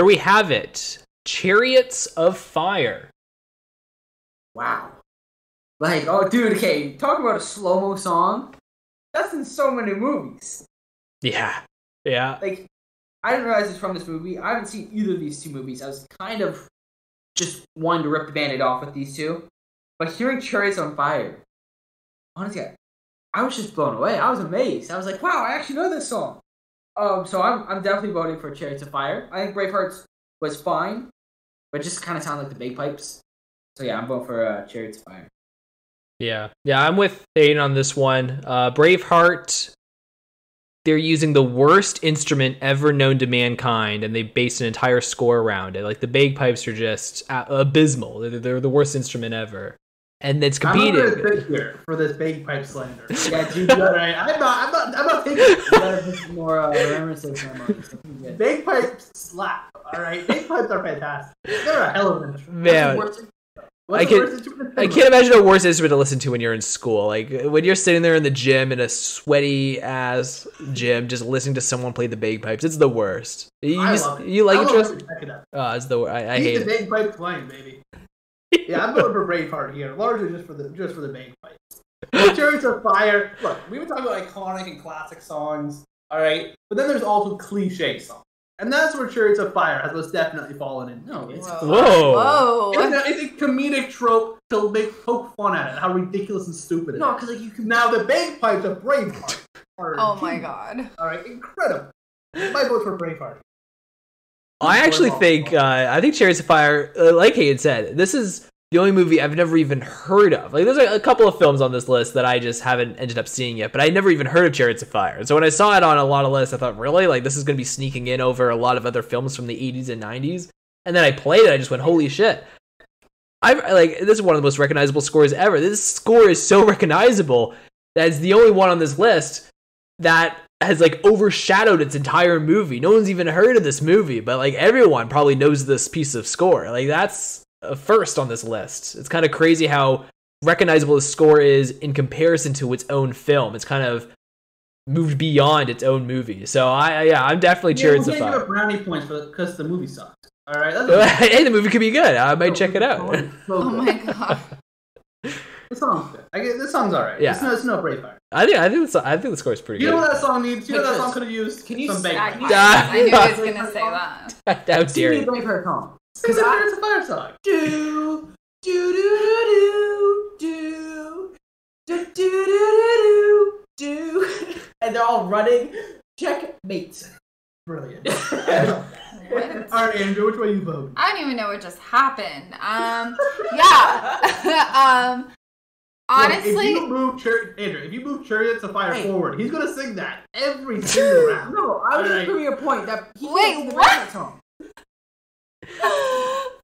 We have it. Chariots of Fire. Wow. Like, oh, dude, okay, talk about a slow mo song. That's in so many movies. Yeah. Yeah. Like, I didn't realize it's from this movie. I haven't seen either of these two movies. I was kind of just wanting to rip the band aid off with these two. But hearing Chariots on Fire, honestly, I, I was just blown away. I was amazed. I was like, wow, I actually know this song. Um, so I'm, I'm definitely voting for Chariots of Fire. I think Bravehearts was fine, but just kind of sounded like the bagpipes. So yeah, I'm voting for uh, Chariots of Fire. Yeah. Yeah, I'm with Thane on this one. Uh, Braveheart, they're using the worst instrument ever known to mankind, and they base an entire score around it. Like, the bagpipes are just abysmal. They're, they're the worst instrument ever. And it's I'm not gonna here for this bagpipe slander. Yeah, dude, All right, I'm not. I'm not. I'm not taking it. (laughs) You gotta put more uh, remembrances on my- Bagpipes slap. All right, bagpipes are fantastic. They're a hell of an instrument. Man, What's I can- worst instrument in I can't imagine a worse instrument to listen to when you're in school. Like when you're sitting there in the gym in a sweaty ass gym, just listening to someone play the bagpipes. It's the worst. You, I just- love it. you like I it, love Tristan? it. Check it out. Oh, it's the wor- I, I hate the it. bagpipe playing, baby. Yeah, I'm voting for Braveheart here, largely just for the just for the bagpipes. The Chariots of Fire. Look, we've been talking about iconic and classic songs, all right, but then there's also cliche songs, and that's where Chariots of Fire has most definitely fallen in. No, it's Whoa. Whoa. Whoa. It's a, it's a comedic trope to make poke fun at it, how ridiculous and stupid it is. No, because like you can Now the bagpipes of Braveheart are Oh my genius. god. All right, incredible. My vote's for Braveheart. I actually think uh, I think Chariots of Fire, uh, like Hayden said, this is the only movie I've never even heard of. Like, there's a, a couple of films on this list that I just haven't ended up seeing yet, but I never even heard of Chariots of Fire. And so when I saw it on a lot of lists, I thought, really, like this is going to be sneaking in over a lot of other films from the 80s and 90s. And then I played it, I just went, holy shit! I like this is one of the most recognizable scores ever. This score is so (laughs) recognizable that it's the only one on this list that has like overshadowed its entire movie. No one's even heard of this movie, but like everyone probably knows this piece of score. Like that's a first on this list. It's kind of crazy how recognizable the score is in comparison to its own film. It's kind of moved beyond its own movie. So I, I yeah, I'm definitely Yeah, Chariots we of can't give Fire. brownie points because the movie sucked. All right, that's (laughs) hey, the movie could be good. I might check it out. Oh my god. (laughs) The song's good. I get this song's alright. Yeah. It's no, it's no Braveheart. I think I think the, I think the score is pretty good. You know what that song needs? You know what that song could have used? Can you some s- I, Ah. I knew I was gonna say (laughs) that. (laughs) How See dare me you? play her song. Because Because I it's a fire song. (laughs) do do do do do do do do do do and they're all running. Checkmate. Brilliant. What? All right, Andrea, which way you vote? I don't even know what just happened. Um, yeah. um, honestly, Look, if you move Char- Andrea, if you move Chariots of Fire Hey. forward, he's gonna sing that every (laughs) single round. No, I was Alright. just proving a point that he Wait, can't sing the what? Bagpipe song. (laughs)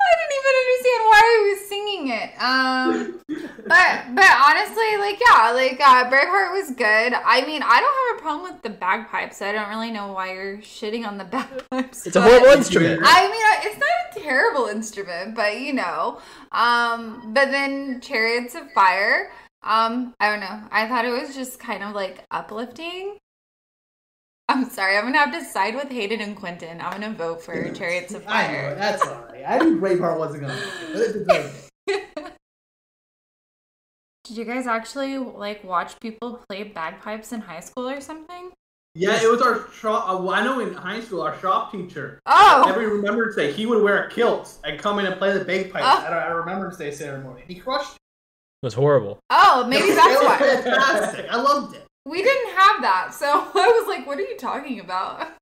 Even understand why he was singing it. Um, but but honestly, like yeah, like uh, Braveheart was good. I mean, I don't have a problem with the bagpipes. I don't really know why you're shitting on the (laughs) bagpipes. It's a horrible instrument. I mean, it's not a terrible instrument, but you know. Um, but then Chariots of Fire. Um, I don't know. I thought it was just kind of like uplifting. I'm sorry. I'm gonna have to side with Hayden and Quintin. I'm gonna vote for Chariots of I know Fire. that's alright. I knew Braveheart wasn't gonna. win, but it deserved it. Did you guys actually like watch people play bagpipes in high school or something? Yeah, it was our shop. Uh, well, I know in high school, our shop teacher. Oh, Every Remembrance Day, he would wear a kilt and come in and play the bagpipes Oh. at our, our Remembrance Day ceremony. He crushed. It was horrible. oh, maybe that's why. (laughs) fantastic. I loved it. We didn't have that, so (laughs) I was like, "What are you talking about?"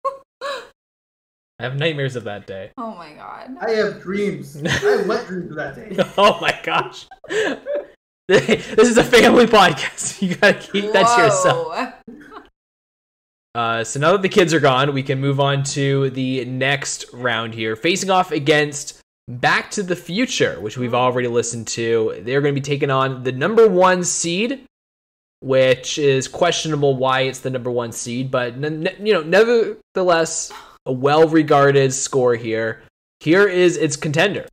I have nightmares of that day. oh my god. I have dreams. I have wet dreams of that day. (laughs) oh my gosh. (laughs) this is a family podcast. You gotta keep that to yourself. Uh, so now that the kids are gone, we can move on to the next round here, facing off against Back to the Future, which we've already listened to. They're going to be taking on the number one seed, which is questionable why it's the number one seed, but you know, nevertheless, a well-regarded score here. Here is its contender.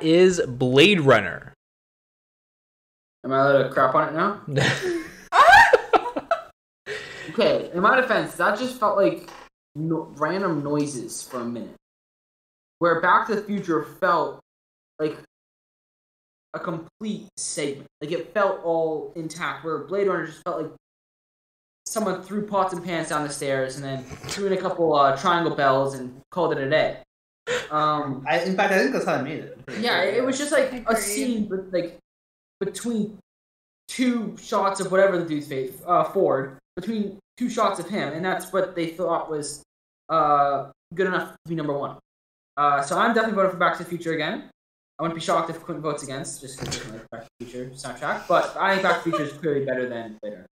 That is Blade Runner. Am I allowed to crap on it now? (laughs) Okay, in my defense, that just felt like no- random noises for a minute. Where Back to the Future felt like a complete segment. Like it felt all intact. Where Blade Runner just felt like someone threw pots and pans down the stairs and then threw in a couple uh, triangle bells and called it a day. Um, I, in fact, I think that's how I made it. yeah, it was just like a scene with like between two shots of whatever the dude's face, uh, Ford, between two shots of him, and that's what they thought was uh good enough to be number one. Uh, so I'm definitely voting for Back to the Future again. I wouldn't be shocked if Quintin votes against, just because like Back to the Future soundtrack. But I think Back to the Future is clearly better than Blade Runner.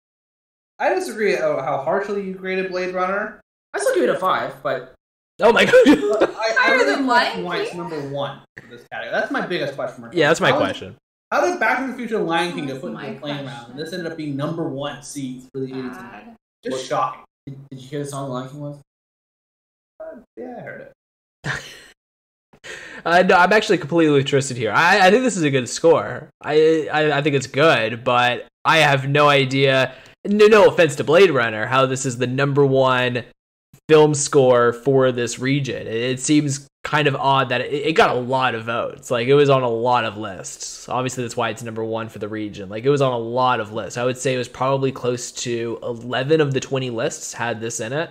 I disagree at how harshly you graded Blade Runner. I still give it a five, but oh my god. I, I Higher really than question Lion King? number one for this category. That's my biggest question mark. yeah, that's my How is- question. How did Back to the Future and Lion King get put into my the playing round? And this ended up being number one seeds for the 80s. God. Just What- shocking. did, did you hear the song Lion King was? Yeah, I heard it. (laughs) Uh, no, I'm actually completely interested here. I, I think this is a good score. I, I I think it's good, but I have no idea. No, no offense to Blade Runner, how this is the number one film score for this region. It, seems kind of odd that it, it got a lot of votes. Like it was on a lot of lists. Obviously, that's why it's number one for the region. Like it was on a lot of lists. I would say it was probably close to 11 of the 20 lists had this in it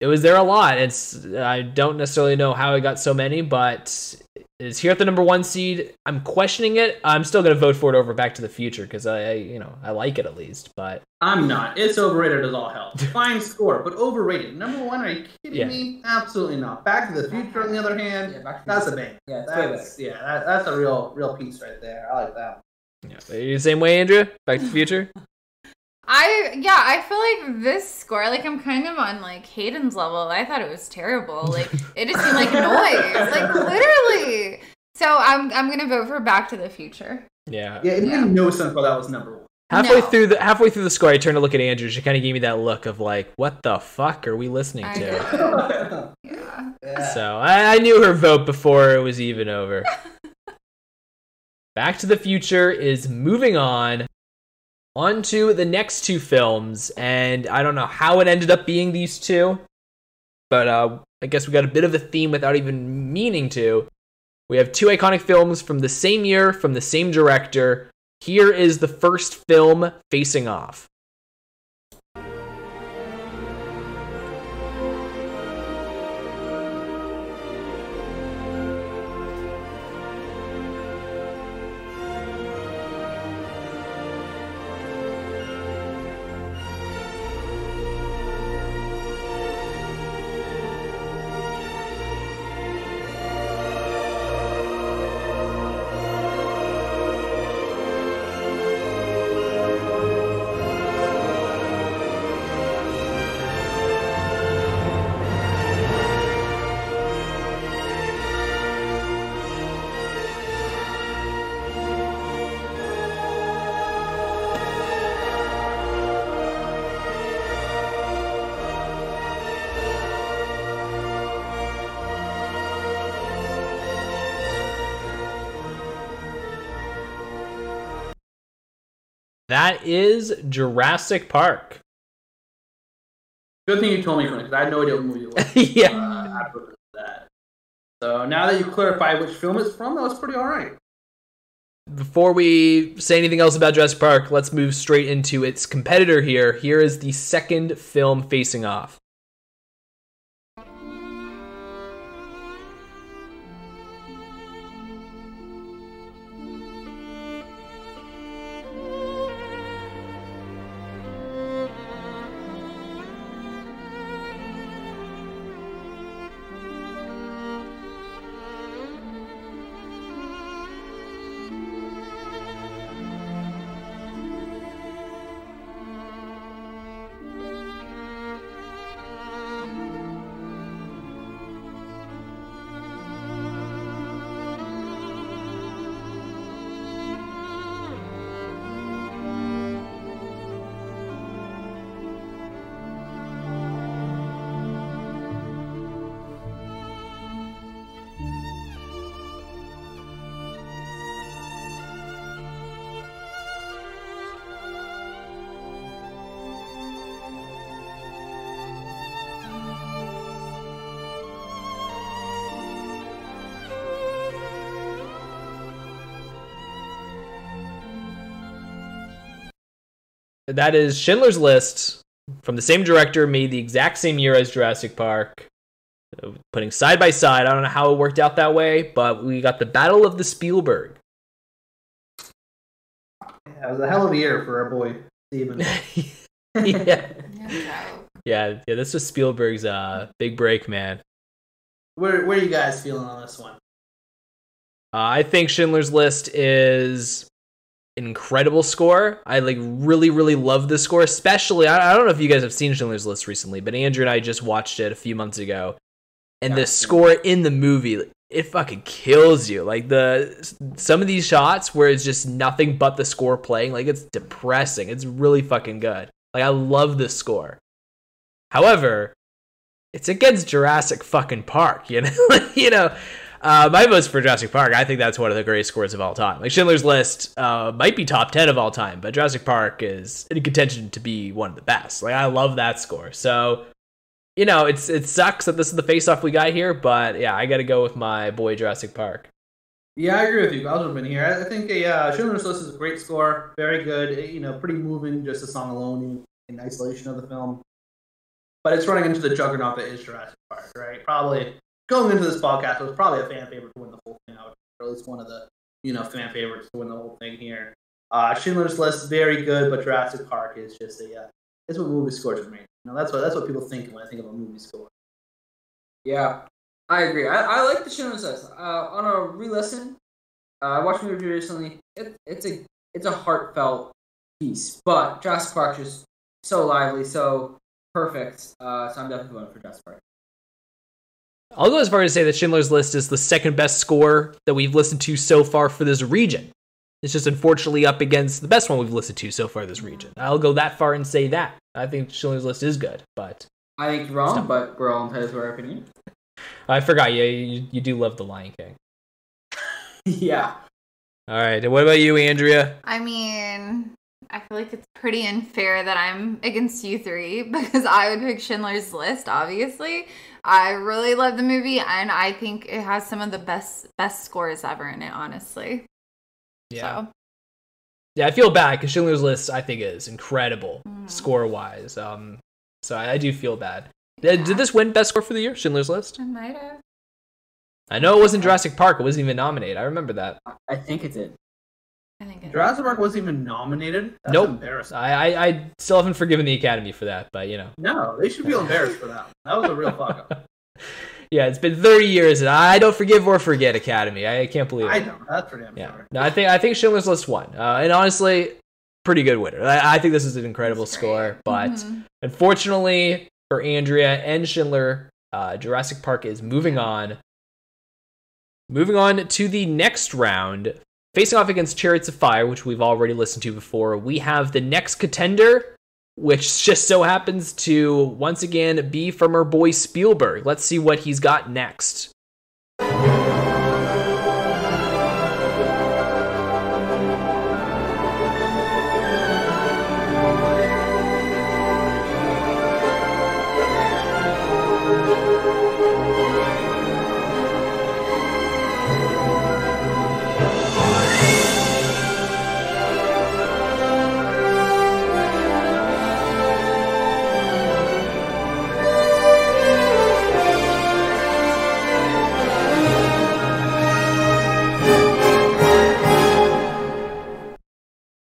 it was there a lot. It's I don't necessarily know how it got so many, but it's here at the number one seed. I'm questioning it. I'm still gonna vote for it over Back to the Future because I, I, you know, I like it at least. But I'm not. It's overrated as all hell. (laughs) Fine score, but overrated. Number one, are you kidding Yeah. me? Absolutely not. Back to the Future, on the other hand, Yeah, Back to the that's a Future. bang. Yeah, it's way better. That's yeah, that, that's a real real piece right there. I like that. yeah, Are you the same way, Andrea. Back to the Future. (laughs) I yeah, I feel like this score, like I'm kind of on like Hayden's level. I thought it was terrible. Like it just seemed like noise, (laughs) like literally. So I'm I'm gonna vote for Back to the Future. Yeah. Yeah, it made Yeah. no sense why that was number one. Halfway No. through the halfway through the score, I turned to look at Andrea. She kind of gave me that look of like, "What the fuck are we listening to?" Yeah. (laughs) yeah. So I, I knew her vote before it was even over. (laughs) Back to the Future is moving on. On to the next two films, and I don't know how it ended up being these two, but uh, I guess we got a bit of a theme without even meaning to. We have two iconic films from the same year, from the same director. Here is the first film facing off. Is Jurassic Park. Good thing you told me, because I had no idea what movie it was. (laughs) yeah. Uh, that. So now that you clarified which film it's from, that was pretty alright. Before we say anything else about Jurassic Park, let's move straight into its competitor here. Here is the second film facing off. That is Schindler's List from the same director, made the exact same year as Jurassic Park. Putting side by side, I don't know how it worked out that way, but we got the Battle of the Spielberg. Yeah, it was a hell of a year for our boy Steven. (laughs) (laughs) yeah. Yeah, yeah, this was Spielberg's uh, big break, man. Where, where are you guys feeling on this one? Uh, I think Schindler's List is an incredible score. I like really, really love this score. Especially, I, I don't know if you guys have seen Schindler's List recently, but Andrea and I just watched it a few months ago, and the score in the movie it fucking kills you. Like the some of these shots where it's just nothing but the score playing, like it's depressing. It's really fucking good. Like I love this score. However, it's against Jurassic fucking Park, (laughs) you know. you know, uh, my vote's for Jurassic Park. I think that's one of the greatest scores of all time. Like Schindler's List uh, might be top ten of all time, but Jurassic Park is in contention to be one of the best. Like I love that score. So, you know, it's it sucks that this is the face-off we got here, but yeah, I got to go with my boy Jurassic Park. Yeah, I agree with you. I'll in here. I think a uh, Schindler's List is a great score, very good. eh, You know, pretty moving, just a song alone in isolation of the film. But it's running into the juggernaut that is Jurassic Park, right? Probably going into this podcast, it was probably a fan favorite to win the whole thing out, or at least one of the you know fan favorites to win the whole thing here. Uh, Schindler's List very good, but Jurassic Park is just a uh, it's what movie scores for me. You know, that's what that's what people think when I think of a movie score. Yeah, I agree. I, I like the Schindler's List. Uh, on a re-listen, uh, I watched the movie recently. It, it's a it's a heartfelt piece, but Jurassic Park is so lively, so perfect. Uh, so I'm definitely going for Jurassic Park. I'll go as far as to say that Schindler's List is the second best score that we've listened to so far for this region. It's just unfortunately up against the best one we've listened to so far this region. I'll go that far and say that. I think Schindler's List is good, but I think you're wrong, Stop. but we're all entitled to our opinion. I forgot Yeah, you you do love The Lion King. (laughs) yeah. All right, and what about you, Andrea? I mean, I feel like it's pretty unfair that I'm against you three (laughs) because I would pick Schindler's List, obviously. I really love the movie and I think it has some of the best best scores ever in it, honestly. Yeah. So Yeah, I feel bad because Schindler's List I think is incredible Mm. score wise. Um, so I, I do feel bad. Did, did this win best score for the year? Schindler's List. I might have. I know it wasn't Jurassic Park. It wasn't even nominated. I remember that. I think it did. I think it Jurassic Park wasn't even nominated. That's Nope. embarrassing. I, I I still haven't forgiven the Academy for that, but you know. No, they should feel embarrassed for that. That was a real fuck up. (laughs) Yeah, it's been 30 years, and I don't forgive or forget Academy. I, I can't believe it. I don't. That's pretty damn Yeah, sure. no, I think I think Schindler's List won, uh, and honestly, pretty good winner. I, I think this is an incredible It's great. score, but Mhm. unfortunately for Andrea and Schindler, uh, Jurassic Park is moving on. Moving on to the next round, facing off against Chariots of Fire, which we've already listened to before. We have the next contender, which just so happens to once again be from our boy Spielberg. Let's see what he's got next.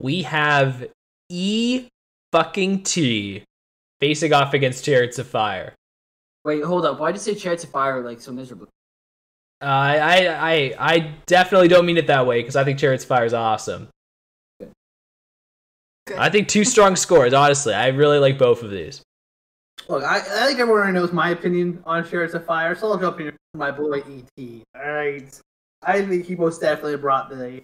We have E fucking T facing off against Chariots of Fire. Wait, hold up. Why did you say Chariots of Fire like so miserably? Uh, I, I, I, I definitely don't mean it that way because I think Chariots of Fire is awesome. Good. I think two strong scores. Honestly, I really like both of these. Look, I, I think everyone already knows my opinion on Chariots of Fire, so I'll jump in my boy E.T. Alright. I think he most definitely brought the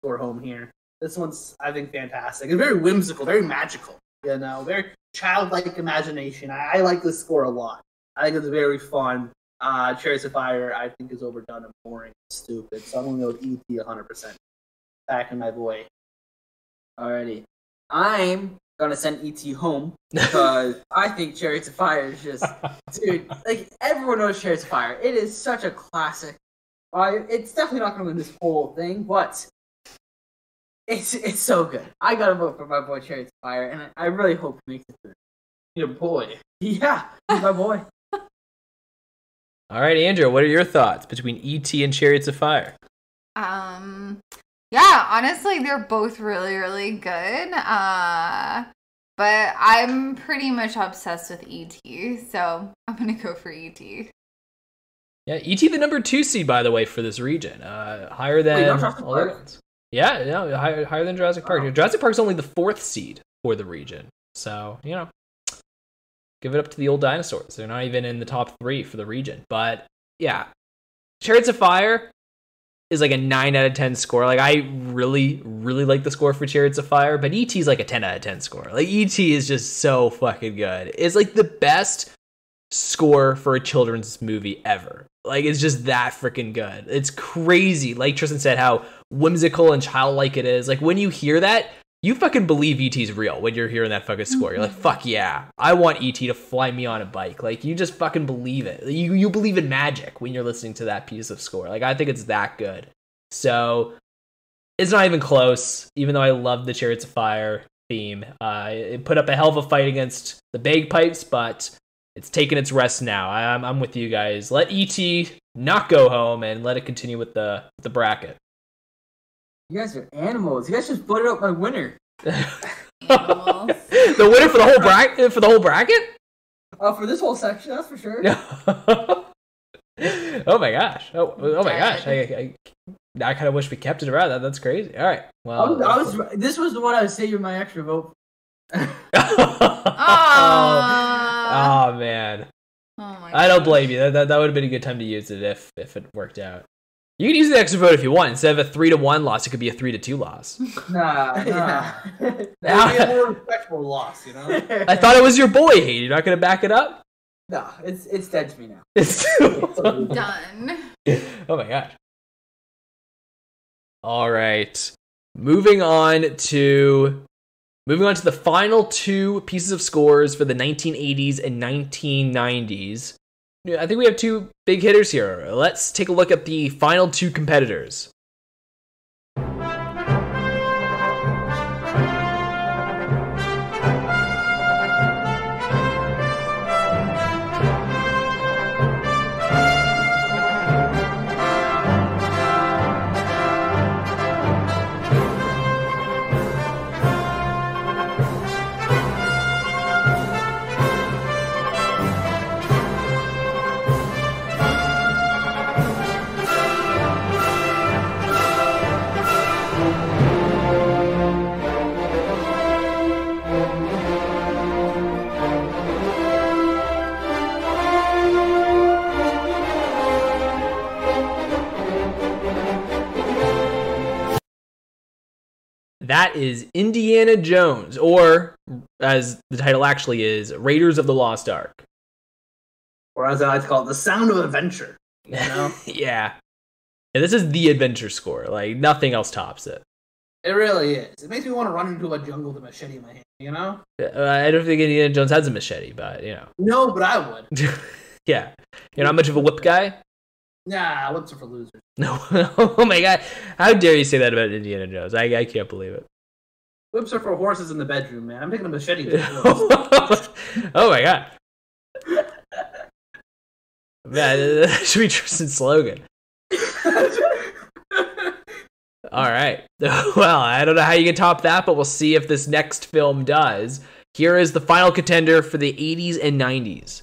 score home here. This one's, I think, fantastic. It's very whimsical, very magical, you know, very childlike imagination. I, I like this score a lot. I think it's very fun. Uh, Chariots of Fire, I think, is overdone and boring and stupid, so I'm going to go with E.T. 100%. Back in my boy. Alrighty. I'm gonna send ET home because (laughs) I think Chariots of Fire is just dude, like everyone knows Chariots of Fire. It is such a classic. Uh, it's definitely not gonna win this whole thing, but it's it's so good. I gotta vote for my boy Chariots of Fire, and I, I really hope he makes it through. Your boy. Yeah, he's my boy. (laughs) All right, Andrea, what are your thoughts between ET and Chariots of Fire? Um, yeah, honestly, they're both really, really good. Uh, but I'm pretty much obsessed with ET, so I'm gonna go for ET. Yeah, ET the number two seed, by the way, for this region. Uh, higher than not Jurassic all the other ones. Yeah, yeah, higher, higher than Jurassic Park. Wow. Jurassic Park's only the fourth seed for the region. So, you know, give it up to the old dinosaurs. They're not even in the top three for the region. But yeah, Chariots of Fire is like a 9 out of 10 score. Like, I really, really like the score for Chariots of Fire, but ET is like a 10 out of 10 score. Like, ET is just so fucking good. It's like the best score for a children's movie ever. Like it's just that freaking good. It's crazy. Like Tristan said, how whimsical and childlike it is. Like when you hear that, you fucking believe ET's real when you're hearing that fucking score. You're like, fuck yeah, I want ET to fly me on a bike. Like you just fucking believe it. You you believe in magic when you're listening to that piece of score. Like I think it's that good. So it's not even close. Even though I love the Chariots of Fire theme, uh, it put up a hell of a fight against the bagpipes, but it's taking its rest now. I'm, I'm with you guys. Let ET not go home and let it continue with the the bracket. You guys are animals. You guys just voted out my winner. (laughs) The winner for the whole bracket for the whole bracket? Uh, for this whole section, that's for sure. (laughs) oh my gosh! Oh, oh my gosh! I, I, I kind of wish we kept it around. That that's crazy. All right. I Well, was, I was, this was the one I was saving my extra vote. (laughs) Aw. oh man, Oh my I don't blame you. That, that, that would have been a good time to use it if if it worked out. You can use the extra vote if you want. Instead of a three to one loss, it could be a three to two loss. (laughs) Nah, nah. yeah. That would be a more (laughs) respectable loss, you know? I thought it was your boy. Hayden. You're not gonna back it up. no, it's it's dead to me now. (laughs) It's Done. oh my gosh. All right. Moving on to Moving on to the final two pieces of scores for the 1980s and 1990s. I think we have two big hitters here. Let's take a look at the final two competitors. That is Indiana Jones, or as the title actually is, Raiders of the Lost Ark. Or as I like to call it, the sound of adventure. You (laughs) know? yeah. yeah. This is the adventure score. Like, nothing else tops it. it really is. It makes me want to run into a jungle with a machete in my hand, you know? Uh, I don't think Indiana Jones has a machete, but, you know. No, but I would. (laughs) yeah. You're not much of a whip guy? Nah, what's it for losers? (laughs) No. oh my god. How dare you say that about Indiana Jones? I, I can't believe it. Whips are for horses in the bedroom, man. I'm taking a machete. (laughs) to the horse. (laughs) oh my god. Man, that should be Tristan's slogan. All right. Well, I don't know how you can top that, but we'll see if this next film does. Here is the final contender for the 80s and 90s.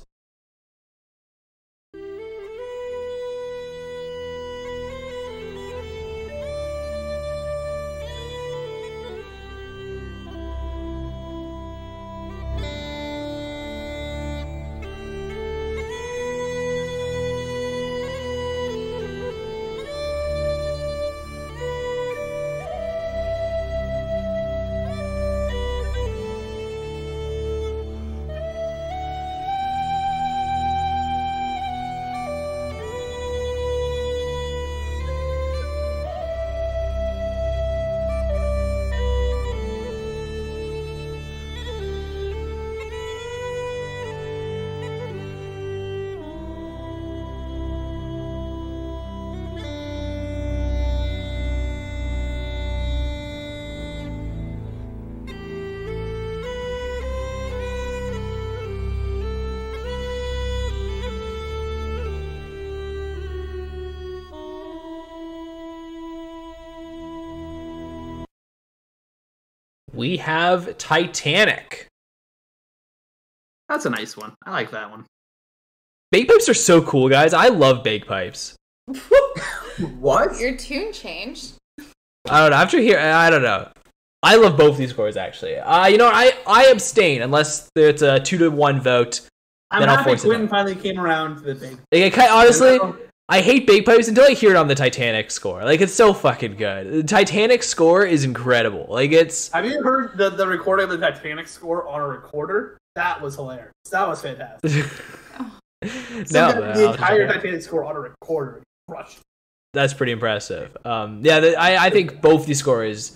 Have Titanic. That's a nice one. I like that one. Bagpipes are so cool, guys. I love bagpipes. (laughs) What? Your tune changed. I don't know. After here, I don't know. I love both these scores actually. Uh, you know. I I abstain unless it's a two to one vote. I'm Then I'll happy force it Quintin down. finally came around to the big. Like, I, honestly, I hate bagpipes until I hear it on the Titanic score. Like, it's so fucking good. The Titanic score is incredible. Like, it's Have you heard the, the recording of the Titanic score on a recorder? That was hilarious. That was fantastic. (laughs) no, Some guy but did the entire check it out. Titanic score on a recorder. Crushed. that's pretty impressive. Um, yeah, the, I I think both these scores.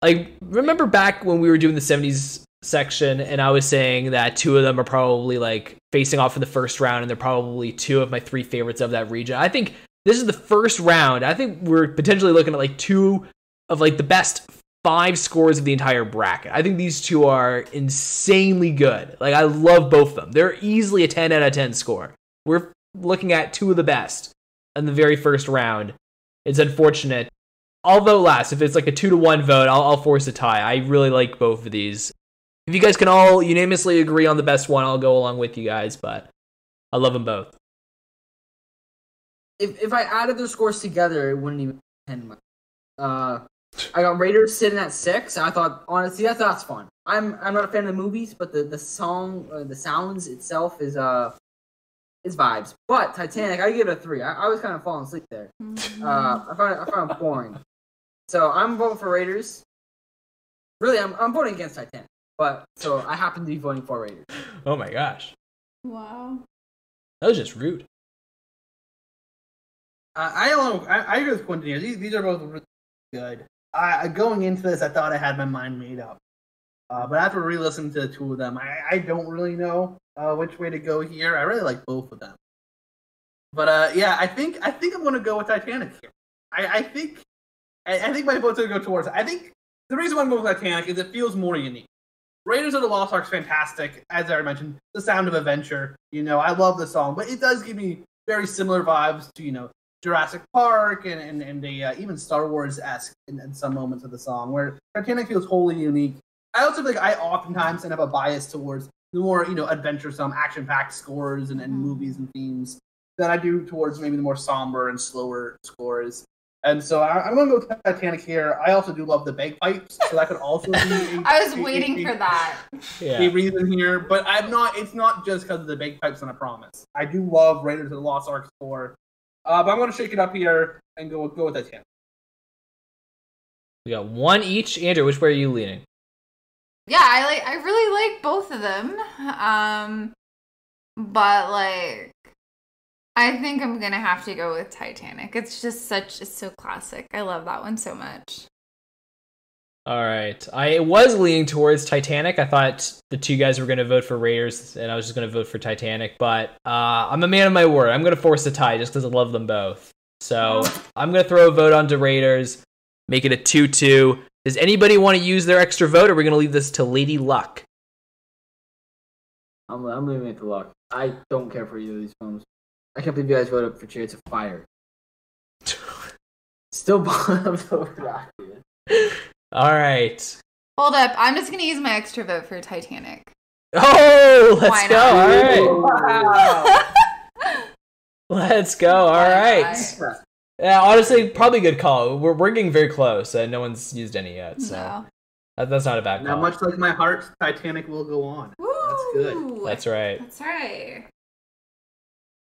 Like, remember back when we were doing the '70s section, and I was saying that two of them are probably like facing off in the first round, and they're probably two of my three favorites of that region. I think this is the first round. I think we're potentially looking at like two of like the best five scores of the entire bracket. I think these two are insanely good. Like I love both of them. They're easily a 10 out of 10 score. We're looking at two of the best in the very first round. It's unfortunate. Vote last. If it's like a two to one vote, I'll, I'll force a tie. I really like both of these. If you guys can all unanimously agree on the best one, I'll go along with you guys, but I love them both. If if I added their scores together, it wouldn't even ten. Uh, I got Raiders sitting at six. I thought honestly that that's fun. I'm I'm not a fan of the movies, but the the song, uh, the sounds itself is uh, is vibes. But Titanic, I give it a three. I, I was kind of falling asleep there. Uh, I found it, I found it boring. So I'm voting for Raiders. Really, I'm I'm voting against Titanic. But so I happen to be voting for Raiders. Oh my gosh. Wow. That was just rude. Uh, I don't. I, I agree with Quintin here. These, these are both really good. I, going into this, I thought I had my mind made up. Uh, but after re-listening to the two of them, I, I don't really know uh, which way to go here. I really like both of them. But uh, yeah, I think I think I'm going to go with Titanic here. I, I think I, I think my vote's going to go towards. I think the reason why I'm going with Titanic is it feels more unique. Raiders of the Lost Ark's fantastic, as I mentioned. The Sound of Adventure, you know, I love the song, but it does give me very similar vibes to you know Jurassic Park and and, and a, uh, even Star Wars esque in, in some moments of the song, where Titanic feels wholly unique. I also think I oftentimes end up a bias towards the more you know adventuresome, action packed scores and, and Mhm. movies and themes than I do towards maybe the more somber and slower scores. And so I, I'm going to go with Titanic here. I also do love the bagpipes, so that could also be. (laughs) a- I was a- a- waiting a- for that. a Yeah. reason here, but I'm not. It's not just because of the bagpipes and a promise. I do love Raiders of the Lost Ark score, uh, but I'm going to shake it up here and go go with Titanic. We got one each. Andrea, which way are you leaning? Yeah, I like I really like both of them. Um but like I think I'm gonna have to go with Titanic. It's just such it's so classic. I love that one so much. All right. I was leaning towards Titanic. I thought the two guys were going to vote for Raiders, and I was just going to vote for Titanic. But uh, I'm a man of my word. I'm going to force a tie just because I love them both. So I'm going to throw a vote onto Raiders, make it a 2 2. Does anybody want to use their extra vote, or are we going to leave this to Lady Luck? I'm, I'm leaving it to luck. I don't care for either of these films. I can't believe you guys voted for Chariots of Fire. Still bottom over that. dude. All right. Hold up, I'm just gonna use my extra vote for Titanic. Oh, let's Why go. not? All right. Wow. (laughs) Let's go. All Why right. not? Yeah, honestly, probably good call. We're, we're getting very close, and no one's used any yet. So No. that, that's not a bad call. Now, much like my heart, Titanic will go on. That's good. That's right. That's right.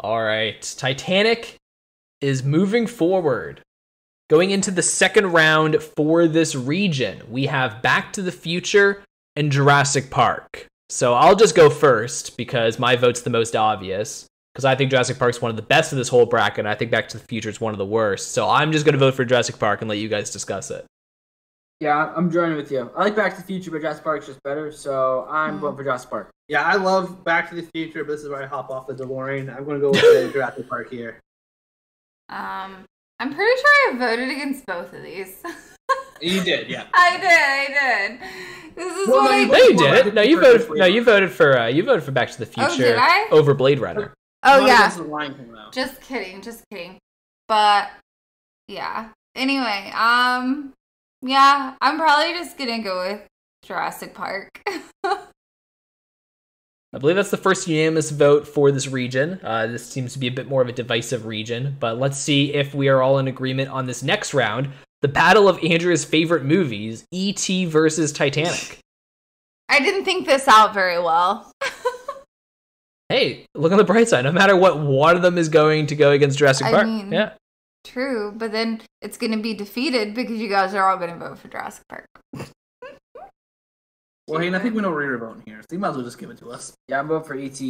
All right. Titanic is moving forward. Going into the second round for this region, we have Back to the Future and Jurassic Park. So I'll just go first because my vote's the most obvious. Because I think Jurassic Park's one of the best of this whole bracket, and I think Back to the Future is one of the worst. So I'm just going to vote for Jurassic Park and let you guys discuss it. Yeah, I'm joining with you. I like Back to the Future, but Jurassic Park's just better, so I'm Mm. voting for Jurassic Park. Yeah, I love Back to the Future, but this is where I hop off the DeLorean. I'm going to go with the (laughs) Jurassic Park here. Um I'm pretty sure I voted against both of these. (laughs) You did, yeah. I did, I did. This is Well, what no, I you No, you did. No, you you voted voted. for No, you voted for. Uh, you voted for Back to the Future Oh, did I? over Blade Runner. Oh Not yeah. against the Lion King, though. Just kidding, just kidding. But yeah. Anyway, um yeah, I'm probably just gonna go with Jurassic Park. (laughs) I believe that's the first unanimous vote for this region. Uh, this seems to be a bit more of a divisive region, but let's see if we are all in agreement on this next round. The battle of Andrea's favorite movies: E.T. versus Titanic. I didn't think this out very well. (laughs) Hey, look on the bright side. No matter what, one of them is going to go against Jurassic I Park. mean- yeah. True, but then it's gonna be defeated because you guys are all gonna vote for Jurassic Park. Well, Hayden, I think we know where you're voting here, so you might as well just give it to us. Yeah, I'm voting for ET.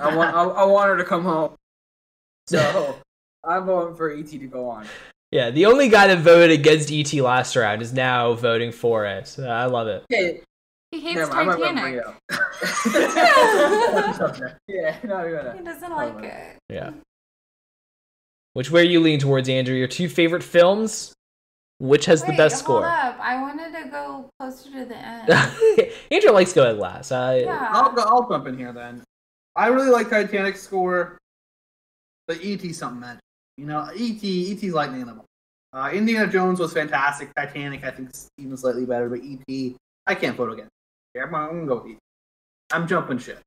I (laughs) want, I, I want her to come home. (laughs) So I'm voting for ET to go on. Yeah, the only guy that voted against E.T. last round is now voting for it. I love it. Okay, He hates never mind, I might Titanic. (laughs) you. yeah, not. He doesn't like it. Yeah. Which way are you leaning towards, Andrea? Your two favorite films? Which has the best hold score? up. I wanted to go closer to the end. (laughs) Andrea likes going last. Uh, Yeah. I'll, go, I'll jump in here then. I really like Titanic's score, but ET something magic. You know, ET ET's like an animal. Uh, Indiana Jones was fantastic. Titanic, I think, is even slightly better, but ET, I can't vote against. Yeah, I'm, I'm gonna go with ET. I'm jumping ship.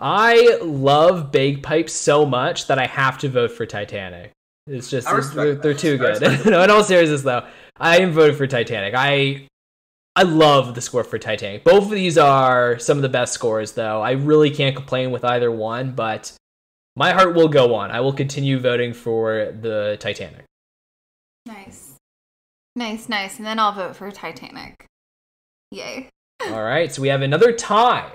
I love bagpipes so much that I have to vote for Titanic. It's just I it's- they're, they're too good. (laughs) no, in all seriousness though, I am voting for Titanic. I I love the score for Titanic. Both of these are some of the best scores though. I really can't complain with either one, but my heart will go on. I will continue voting for the Titanic. Nice. Nice, nice. And then I'll vote for Titanic. Yay. All right, so we have another tie.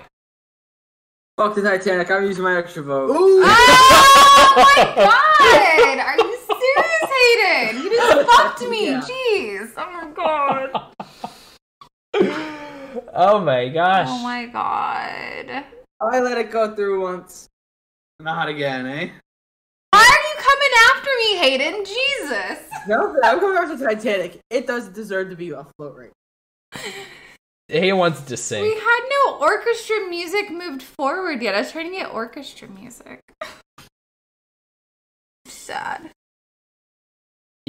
Fuck the Titanic. I'm using my extra vote. Ooh! (laughs) Ah, oh my god! Are you serious, Hayden? You just (laughs) fucked me. Yeah. Jeez. Oh my god. (laughs) Oh my gosh. Oh my god. I let it go through once. Not again, eh? Why are you coming after me, Hayden? Jesus. (laughs) No, but I'm coming after Titanic. It doesn't deserve to be a afloat right. He wants to sing. We had no orchestra music moved forward yet. I was trying to get orchestra music. Sad.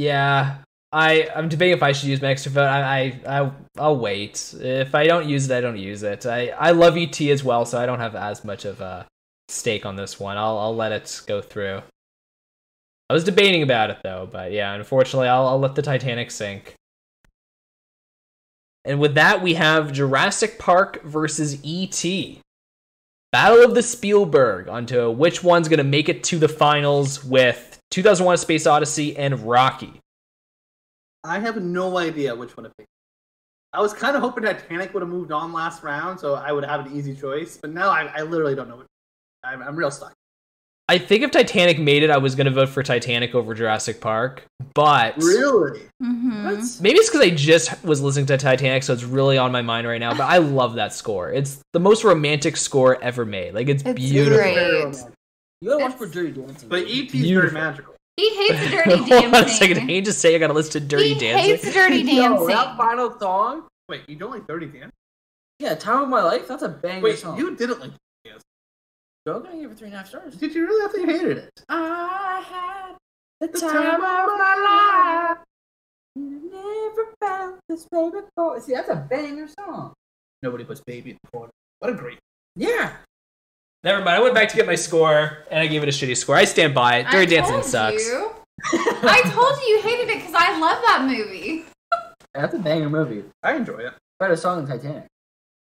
Yeah. I, I'm debating if I should use my extra vote. I, I, I, I'll wait. If I don't use it, I don't use it. I, I love ET as well, so I don't have as much of a stake on this one. I'll, I'll let it go through. I was debating about it though, but yeah, unfortunately, I'll, I'll let the Titanic sink. And with that, we have Jurassic Park versus ET. Battle of the Spielberg onto which one's going to make it to the finals with 2001: A Space Odyssey and Rocky. I have no idea which one to pick. I was kind of hoping Titanic would have moved on last round, so I would have an easy choice. But now I, I literally don't know. Which I'm, I'm real stuck. I think if Titanic made it, I was going to vote for Titanic over Jurassic Park, but Really? Mm-hmm. Maybe it's because I just was listening to Titanic, so it's really on my mind right now. But I love that score. It's the most romantic score ever made. Like it's, It's beautiful. great. Very romantic. you gotta watch It's- for Dirty Dancing. But ET is very magical. He hates (laughs) dirty Hold on a dancing. second. Can you just say I got a list of Dirty he Dancing? hates dirty (laughs) Yo, that final song. Wait, you don't like Dirty Dancing? Yeah, Time of My Life. That's a banger song. Wait, song. you didn't like Joe gonna give it three and a half stars. Did you really? I think you hated it. I had the The time, time of my life. Never felt this way before. See, that's a banger song. Nobody puts Baby in the corner. What a great. Yeah. Never mind. I went back to get my score, and I gave it a shitty score. I stand by it. Dirty I Dancing told sucks. You. (laughs) I told you you hated it because I love that movie. That's a banger movie. I enjoy it. Better song than Titanic.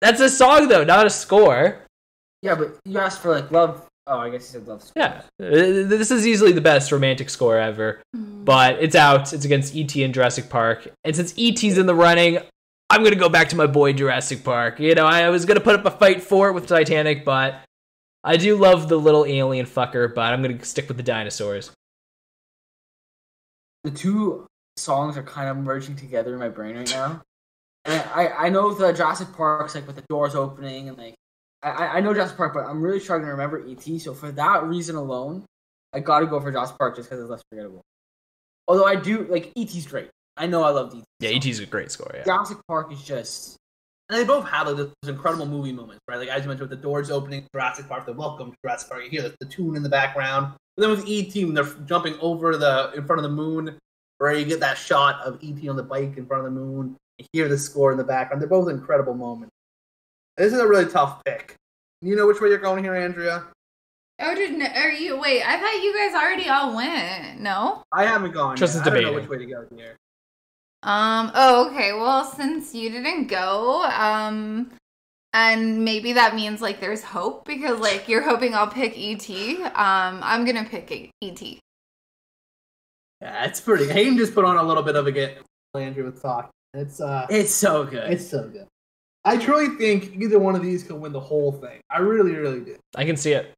That's a song though, not a score. Yeah, but you asked for like love. Oh, I guess you said love. Score. Yeah, Uh, this is easily the best romantic score ever. But it's out. It's against ET and Jurassic Park. And since ET's in the running, I'm gonna go back to my boy Jurassic Park. You know, I was gonna put up a fight for it with Titanic, but I do love the little alien fucker. But I'm gonna stick with the dinosaurs. The two songs are kind of merging together in my brain right now. And I, I know the Jurassic Park's like with the doors opening and like I, I know Jurassic Park, but I'm really struggling to remember ET. So for that reason alone, I got to go for Jurassic Park just because it's less forgettable. Although I do like ET's great. I know I love ET. Yeah, ET's a great score. Yeah. Jurassic Park is just And they both had like, those incredible movie moments, right? Like as you mentioned with the doors opening, Jurassic Park, the welcome to Jurassic Park. You hear the, the tune in the background. But then with ET, when they're jumping over the in front of the moon, where you get that shot of ET on the bike in front of the moon. You hear the score in the background. They're both incredible moments. This is a really tough pick. You know which way you're going here, Andrea? Oh, did are you? Wait, I thought you guys already all went. No. I haven't gone. Just yet. I don't know debating. which way to go here. Um. Oh, okay. Well, since you didn't go, um, and maybe that means like there's hope because like you're hoping I'll pick ET. Um, I'm gonna pick E ET. Yeah, it's pretty. Hayden just put on a little bit of a get. Andrea with talk. It's uh, it's so good. it's so good. I truly think either one of these can win the whole thing. I really, really do. I can see it.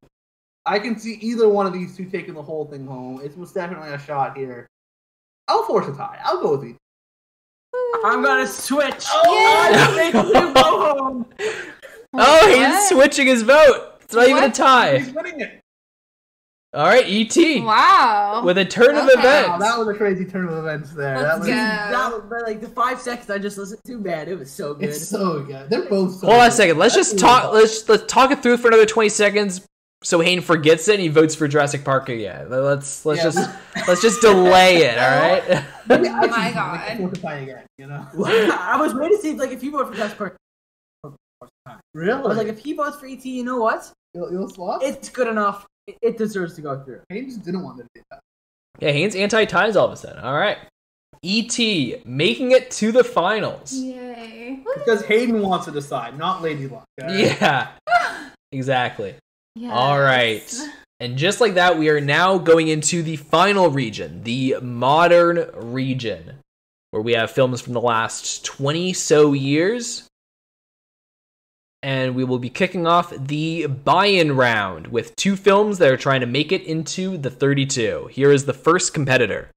I can see either one of these two taking the whole thing home. It's most definitely a shot here. I'll force a tie. I'll go with you. I'm gonna switch. Oh, Yeah. Make you go home. Oh, he's What? switching his vote. It's not even a tie. He's winning it. All right, ET Wow. with a turn of events. Wow, that was a crazy turn of events there. Let's that was go. That was, like the five seconds I just listened to, man, it was so good. it's so good. They're both. So Hold on a second. Let's That's just talk. Let's let's talk it through for another twenty seconds. So Hayden forgets it and he votes for Jurassic Park again. Let's let's Yeah. just let's just delay it. All right. Maybe I Oh my God. force a tie again. You know. (laughs) I was waiting to see if, like if he voted for Jurassic Park. Really? I Really? was like, if he votes for ET, you know what? you'll, you'll swap. It's good enough. It, it deserves to go through. Hayden just didn't want to do that. yeah, Hayden's anti ties all of a sudden. All right. E.T. making it to the finals. Yay. Because Hayden wants to decide, not Lady Luck. all right? Yeah. (laughs) Exactly. Yes. All right. And just like that, we are now going into the final region, the modern region, where we have films from the last 20 so years. And we will be kicking off the buy in round with two films that are trying to make it into the 32. Here is the first competitor.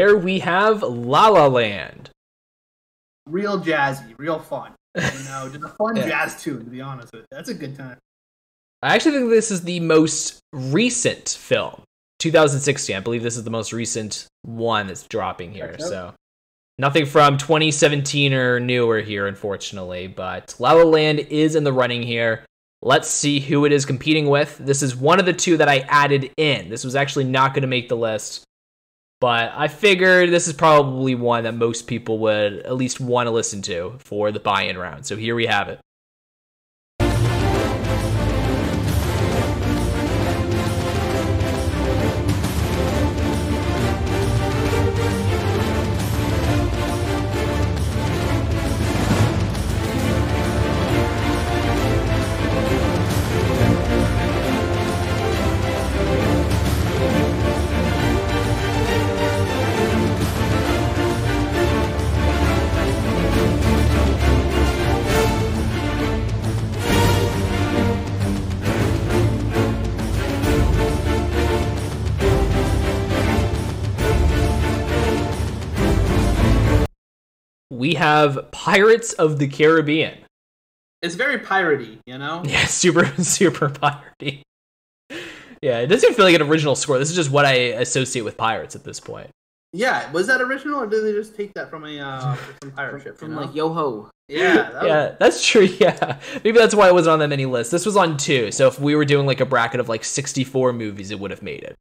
There we have La La Land. Real jazzy, real fun. You (laughs) know, just a fun Yeah. jazz tune. To be honest with you, that's a good time. I actually think this is the most recent film. 2016. I believe this is the most recent one that's dropping here. Out. So nothing from 2017 or newer here, unfortunately. But La La Land is in the running here. Let's see who it is competing with. This is one of the two that I added in. This was actually not going to make the list. But I figured this is probably one that most people would at least want to listen to for the buy in round. So here we have it. We have Pirates of the Caribbean. It's very piratey, you know. (laughs) Yeah, super, (laughs) super piratey. Yeah, it doesn't feel like an original score. This is just what I associate with pirates at this point. Yeah, was that original or did they just take that from a uh, from pirate ship? you From know? like Yoho. Yeah, (laughs) that was- yeah, that's true. Yeah, maybe that's why it wasn't on that many lists. This was on two, so if we were doing like a bracket of like 64 movies, it would have made it.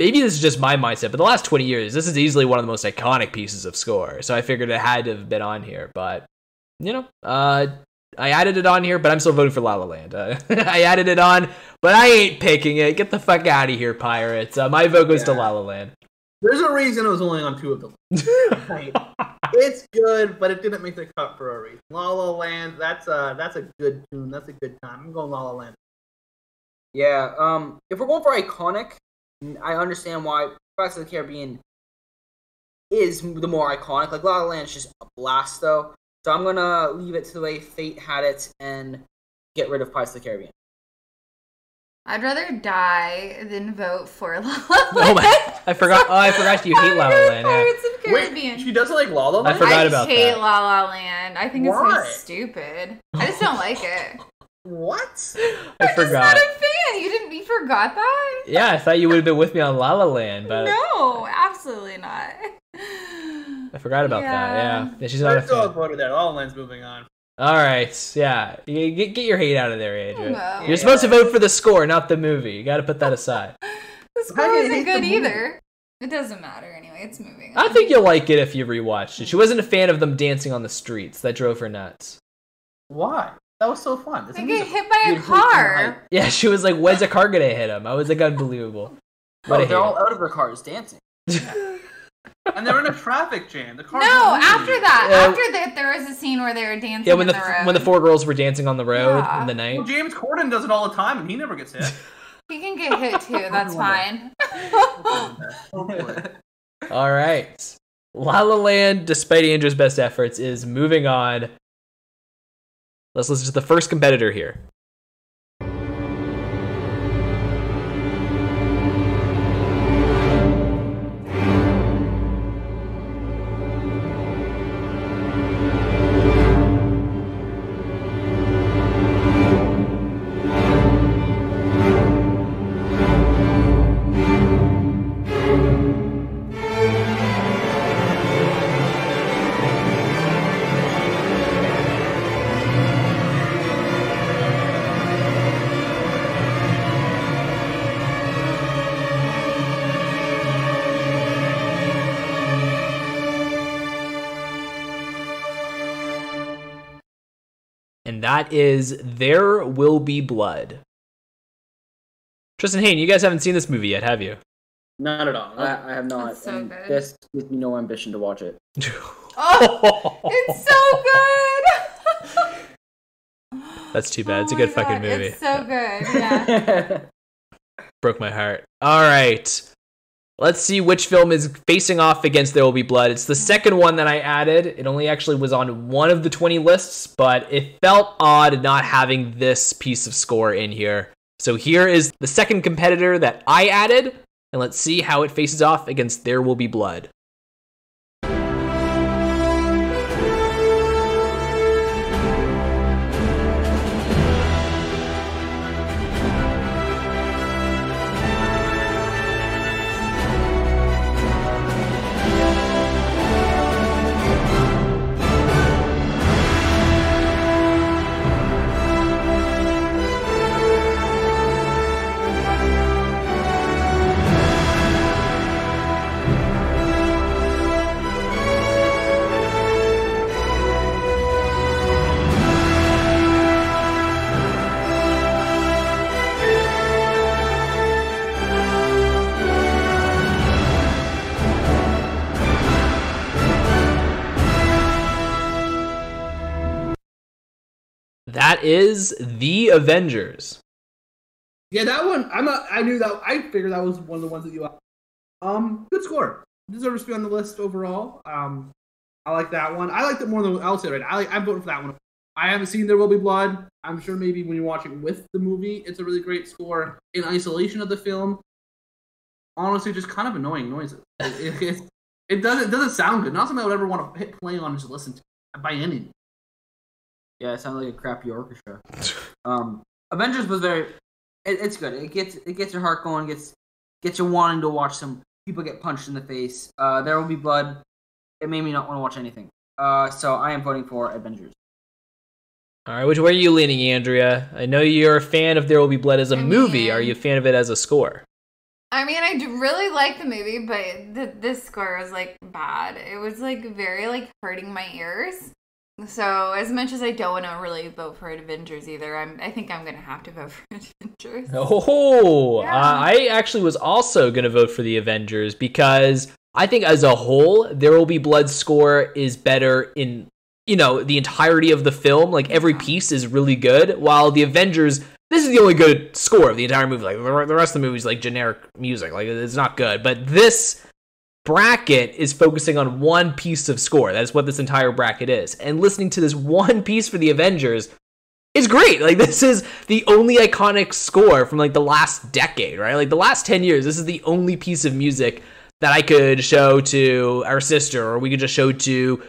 Maybe this is just my mindset, but the last 20 years, this is easily one of the most iconic pieces of score. So I figured it had to have been on here, but you know, uh, I added it on here, but I'm still voting for La La Land. Uh, (laughs) I added it on, but I ain't picking it. Get the fuck out of here, pirates. Uh, my vote goes to Yeah. La La Land. There's a reason it was only on two of them. (laughs) It's good, but it didn't make the cut for a reason. La La Land, that's a that's a good tune. That's a good time. I'm going La La Land. Yeah. Um. If we're going for iconic, I understand why Pirates of the Caribbean is the more iconic. Like La La Land is just a blast, though. So I'm gonna leave it to the way Fate had it and get rid of Pirates of the Caribbean. I'd rather die than vote for La La Land. (laughs) Oh my! I forgot. Oh, I forgot you hate La La (laughs) Land. Yeah. Pirates of the Caribbean. Wait, she doesn't like La La I Land? forgot I about hate that. La La Land. I think it's so stupid. I just don't like it. (laughs) What? I I'm just forgot. not a fan. You didn't. You forgot that? Yeah, I thought you would have been with me on La La Land, but no, absolutely not. I forgot about that. Yeah, yeah she's not a Let's go fan. voted there. La La Land's moving on. All right, yeah, You- get, get your hate out of there, Andrea. No. You're supposed to vote for the score, not the movie. You got to put that aside. (laughs) The score How do you isn't good either. It doesn't matter anyway. It's moving. On. I think you'll like it if you rewatched it. She wasn't a fan of them dancing on the streets. That drove her nuts. Why? That was so fun. It's a get hit by a You'd hate the car. Yeah, she was like, "When's a car gonna hit him?" I was like, "Unbelievable." But Oh, they're all hate out of their cars dancing. (laughs) And they were in a traffic jam. The car. No, after that, Yeah. after that, there was a scene where they were dancing yeah, when the the road. when the four girls were dancing on the road Yeah. in the night. Well, James Corden does it all the time, and he never gets hit. (laughs) he can get hit (laughs) too. That's fine. All right. La La Land, despite Andrea's best efforts, is moving on. Let's listen to the first competitor here. That is There Will Be Blood. Tristan Hayden, you guys haven't seen this movie yet, have you? Not at all. I, I have not. That's so and good. This gives me no ambition to watch it. (laughs) Oh, it's so good. (laughs) That's too bad. It's a Oh good my fucking movie. It's so good. Yeah. (laughs) Broke my heart. All right. Let's see which film is facing off against There Will Be Blood. It's the mm-hmm. second one that I added. It only actually was on one of the 20 lists, but it felt odd not having this piece of score in here. So here is the second competitor that I added. and let's see how it faces off against There Will Be Blood. That is The Avengers. Yeah, that one. I'm not. I knew that. I figured that was one of the ones that you. Um, good score. Deserves to be on the list overall. Um, I like that one. I liked it more than I'll say right. I I'm voting for that one. I haven't seen There Will Be Blood. I'm sure maybe when you're watching with the movie, it's a really great score. In isolation of the film, honestly, just kind of annoying noises. It, it, it doesn't it doesn't sound good. Not something I would ever want to hit play on and just listen to by any. Means. Yeah, it sounds like a crappy orchestra. (laughs) Um, Avengers was very. It, it's good. It gets it gets your heart going. Gets gets you wanting to watch some people get punched in the face. Uh, there will be blood. It made me not want to watch anything. Uh, so I am voting for Avengers. All right, which way are you leaning, Andrea? I know you're a fan of There Will Be Blood as a I movie. mean- Are you a fan of it as a score? I mean, I do really like the movie, but the, this score was like bad. It was like very like hurting my ears. So as much as I don't want to really vote for Avengers either, I'm I think I'm gonna have to vote for (laughs) Avengers. Oh, Yeah. uh, I actually was also going to vote for the Avengers because I think as a whole, There Will Be Blood score is better in you know the entirety of the film. Like every piece is really good, while the Avengers. This is the only good score of the entire movie. Like the the rest of the movie is like generic music. Like it's not good. But this bracket is focusing on one piece of score. That's what this entire bracket is. And listening to this one piece for the Avengers is great. Like this is the only iconic score from like the last decade, right? Like the last 10 years, this is the only piece of music that I could show to our sister or we could just show to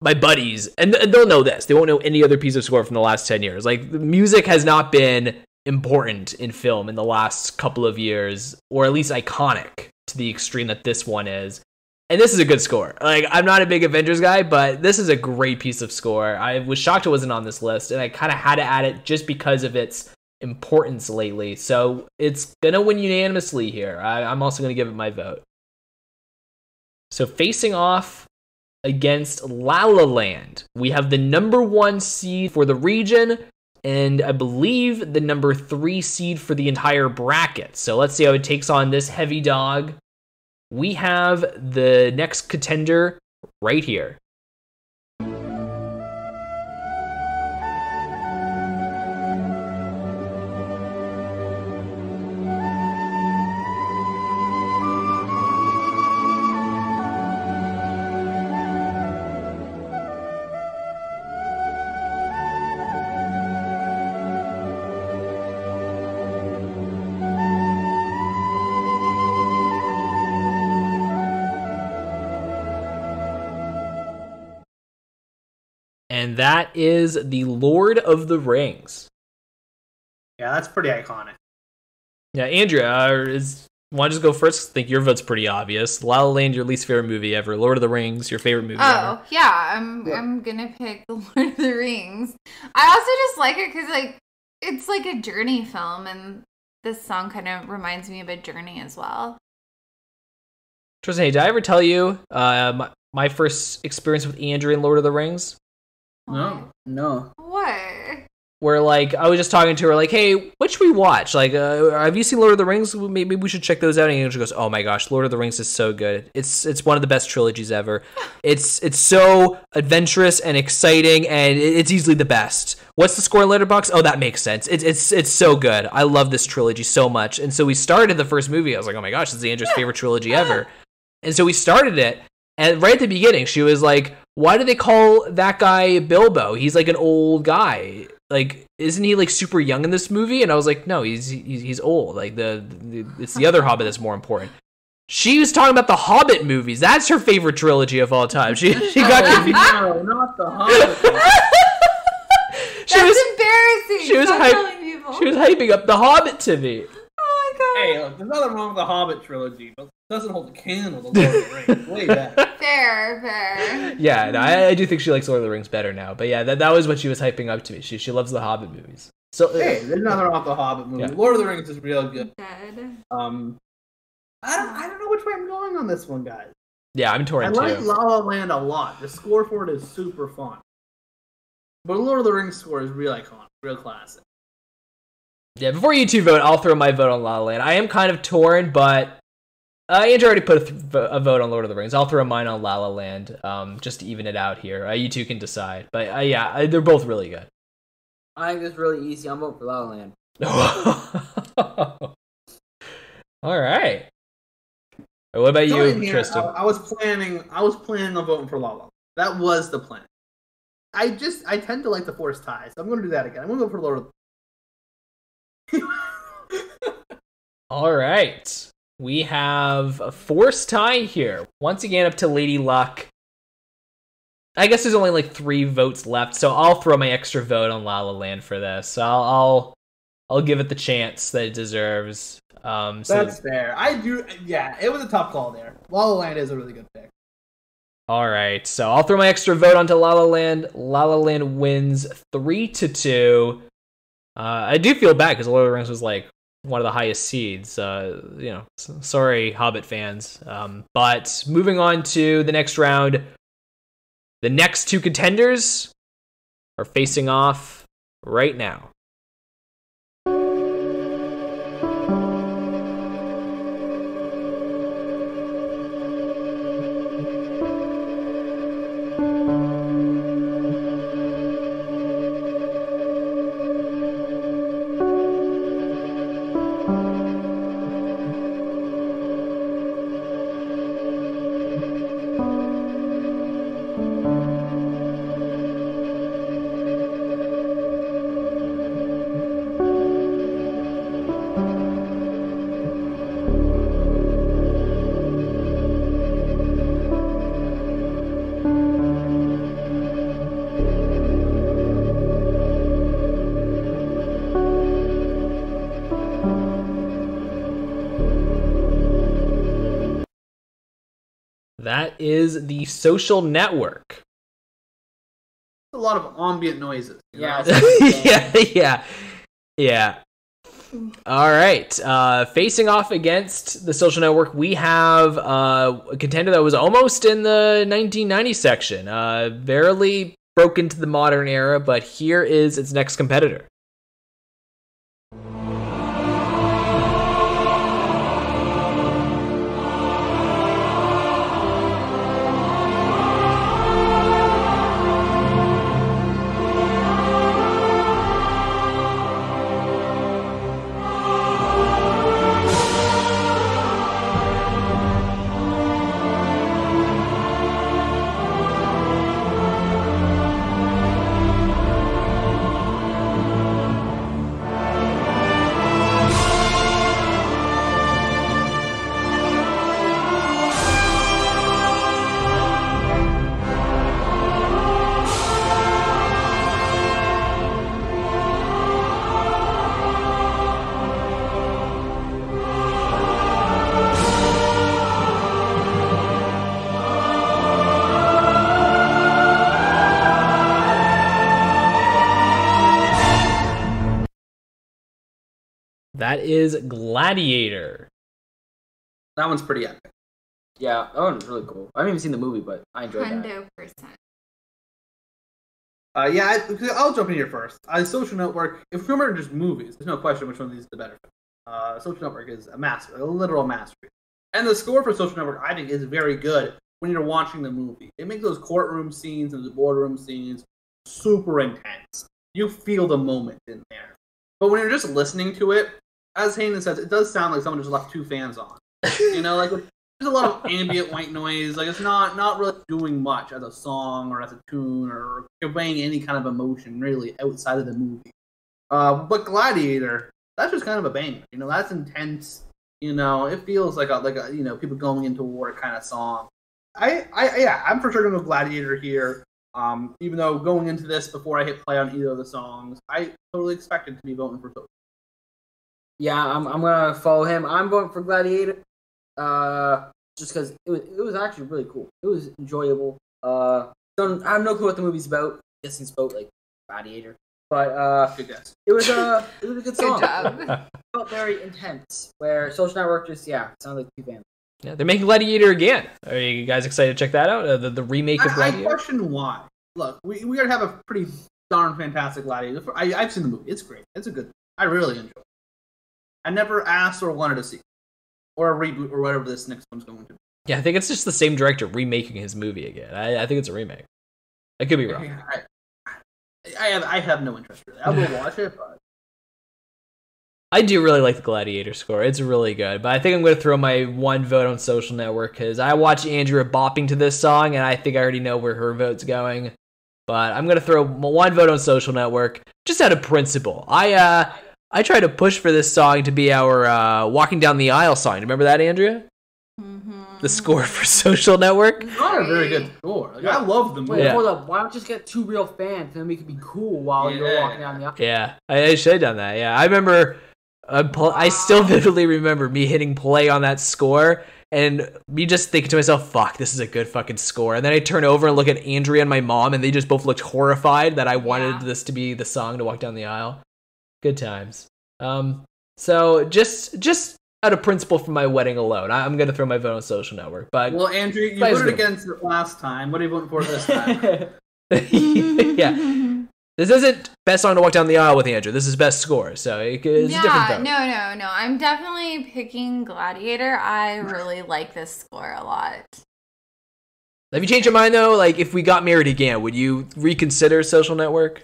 my buddies and they'll know this. They won't know any other piece of score from the last 10 years. Like music has not been important in film in the last couple of years or at least iconic to the extreme that this one is. And this is a good score. Like I'm not a big Avengers guy, but this is a great piece of score. I was shocked it wasn't on this list, and I kind of had to add it just because of its importance lately. So it's gonna win unanimously here. I, I'm also gonna give it my vote. So facing off against La La Land, we have the number one seed for the region, and I believe the number three seed for the entire bracket. So let's see how it takes on this heavy dog. We have the next contender right here. That is the Lord of the Rings. Yeah, that's pretty iconic. Yeah, Andrea, uh, is want to just go first? I think your vote's pretty obvious. La La Land, your least favorite movie ever. Lord of the Rings, your favorite movie ever. Oh yeah, I'm I'm gonna pick the (laughs) Lord of the Rings. I also just like it because like it's like a journey film, and this song kind of reminds me of a journey as well. Tristan, hey, did I ever tell you uh, my, my first experience with Andrea and Lord of the Rings? No. No. What? Where like I was just talking to her, like, "Hey, what should we watch? Like, uh, have you seen Lord of the Rings? Maybe we should check those out." And she goes, "Oh my gosh, Lord of the Rings is so good. It's it's one of the best trilogies ever. (laughs) It's it's so adventurous and exciting, and it's easily the best. What's the score in Letterboxd? Oh, that makes sense. It's it's it's so good. I love this trilogy so much. And so we started the first movie. I was like, "Oh my gosh, this is Andrea's favorite trilogy ever." And so we started it, and right at the beginning, she was like, "Why do they call that guy Bilbo? He's like an old guy." like isn't he like super young in this movie and i was like no he's he's, he's old like the, the it's the other hobbit that's more important she was talking about the hobbit movies that's her favorite trilogy of all time she she got Oh, confused no, not the Hobbit. (laughs) she That's was embarrassing. she was Stop hype- telling people. she was hyping up the hobbit to me Oh my god. hey, look, there's nothing wrong with the Hobbit trilogy, but it doesn't hold a candle to (laughs) Lord of the Rings. Way better. Fair, fair. yeah no, I, I do think she likes lord of the rings better now but yeah that, that was what she was hyping up to me she, she loves the hobbit movies so uh, Hey, there's nothing wrong with the Hobbit movie. Yeah. Lord of the Rings is real good. Dead. Um, I don't, I don't know which way I'm going on this one, guys. yeah i'm torn. I torn like too La La Land a lot. The score for it is super fun. But Lord of the Rings score is real iconic, real classic. Yeah, before you two vote, I'll throw my vote on La La Land. I am kind of torn, but uh, Andrea already put a, th- a vote on Lord of the Rings. I'll throw mine on La La Land, um, just to even it out here. Uh, you two can decide, but uh, yeah, I, they're both really good. I think it's really easy. I'm voting for La La Land. (laughs) All right. What about So you, here, Tristan? I, I was planning. I was planning on voting for La La. That was the plan. I just I tend to like the forced ties. So I'm going to do that again. I'm going to go for Lord of. the All right. We have a forced tie here. Once again, up to Lady Luck. I guess there's only like three votes left, so I'll throw my extra vote on La La Land for this. I'll I'll, I'll give it the chance that it deserves. Um, so That's fair. I do. Yeah, it was a tough call there. La La Land is a really good pick. all right, so I'll throw my extra vote onto La La Land. La La Land wins three to two. Uh, I do feel bad because Lord of the Rings was like one of the highest seeds. Uh, you know, sorry, Hobbit fans. Um, but moving on to the next round, the next two contenders are facing off right now. Is the social network. A lot of ambient noises. Yeah, (laughs) yeah, yeah, yeah. All right. Uh, facing off against the social network, we have uh, a contender that was almost in the 1990 section. Uh, barely broke into the modern era, but here is its next competitor. Is Gladiator. That one's pretty epic. Yeah, that one's really cool. I haven't even seen the movie, but I enjoyed that. Hundo percent. Uh, yeah, I, I'll jump in here first. Uh, Social Network, if we remember just movies, there's no question which one of these is the better. Uh, Social Network is a master, a literal masterpiece. And the score for Social Network, I think, is very good when you're watching the movie. It makes those courtroom scenes and the boardroom scenes super intense. You feel the moment in there. But when you're just listening to it, as Hayden says, it does sound like someone just left two fans on. You know, like there's a lot of (laughs) ambient white noise. Like it's not not really doing much as a song or as a tune or conveying any kind of emotion really outside of the movie. Uh, but Gladiator, that's just kind of a banger. You know, that's intense. You know, it feels like a like a you know people going into war kind of song. I I yeah, I'm for sure gonna go Gladiator here. Um, even though going into this before I hit play on either of the songs, I totally expected to be voting for. Yeah, I'm, I'm gonna follow him. I'm going for Gladiator. Uh, just because it was it was actually really cool. It was enjoyable. Uh, don't I have no clue what the movie's about. I guess it's about like Gladiator, but uh, Good guess. it was a it was a good (laughs) Good song. job. It felt very intense. Where Social Network just yeah sounded like two bands. Yeah, they're making Gladiator again. Are you guys excited to check that out? Uh, the, the remake of I, I Gladiator? question why. Look, we we gotta have a pretty darn fantastic Gladiator. I, I've seen the movie. It's great. It's a good. I really enjoy. it. I never asked or wanted to see, or a reboot or whatever this next one's going to. be. yeah, I think it's just the same director remaking his movie again. I, I think it's a remake. I could be wrong. I, I have I have no interest really. I will watch it, but I do really like the Gladiator score. It's really good. But I think I'm going to throw my one vote on Social Network because I watch Andrea bopping to this song and I think I already know where her vote's going. But I'm going to throw one vote on Social Network just out of principle. I uh I try to push for this song to be our uh, walking down the aisle song. Remember that, Andrea? Mhm. The score for (laughs) Social Network. it's not a very good score. Like, I love the movie. Wait, Yeah. hold up. Why don't you just get two real fans and then we could be cool while you're walking down the aisle? Yeah, I, I should have done that. Yeah, I remember. Uh, pl- I still vividly remember me hitting play on that score and me just thinking to myself, "Fuck, this is a good fucking score." And then I turn over and look at Andrea and my mom, and they just both looked horrified that I wanted Yeah. this to be the song to walk down the aisle. Good times. Um, so just just out of principle for my wedding alone, I, I'm gonna throw my vote on Social Network. But Well, Andrea, you voted against it last time. What are you voting for this time? (laughs) yeah, this isn't best song to walk down the aisle with Andrea. This is best score, so it, it's a different yeah, vote. no, no, no. I'm definitely picking Gladiator. I really like this score a lot. Have you changed your mind though? Like, if we got married again, would you reconsider Social Network?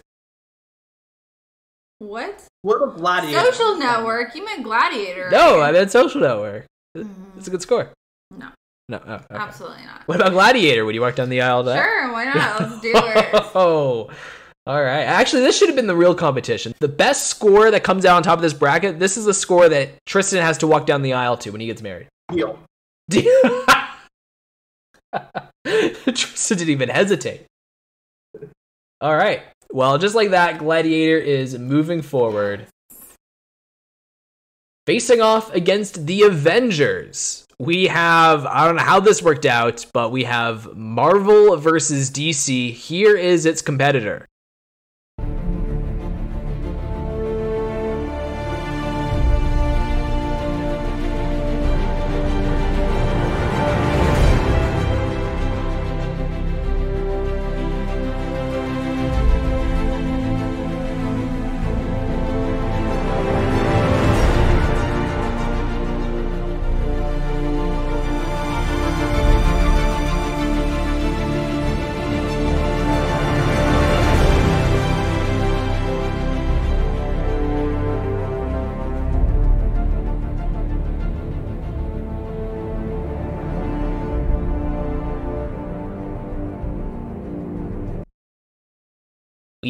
What? What about Gladiator? Social Network? You meant Gladiator? No, right? I meant Social Network. Mhm. It's a good score. No. No, oh, okay. Absolutely not. What about Gladiator? Would you walk down the aisle to that? Sure, why not? (laughs) Let's do it. Oh, all right. Actually, this should have been the real competition. The best score that comes out on top of this bracket. This is the score that Tristan has to walk down the aisle to when he gets married. Deal. Deal. (laughs) Tristan didn't even hesitate. All right. Well, just like that, Gladiator is moving forward. Facing off against the Avengers. We have, I don't know how this worked out, but we have Marvel versus DC. Here is its competitor.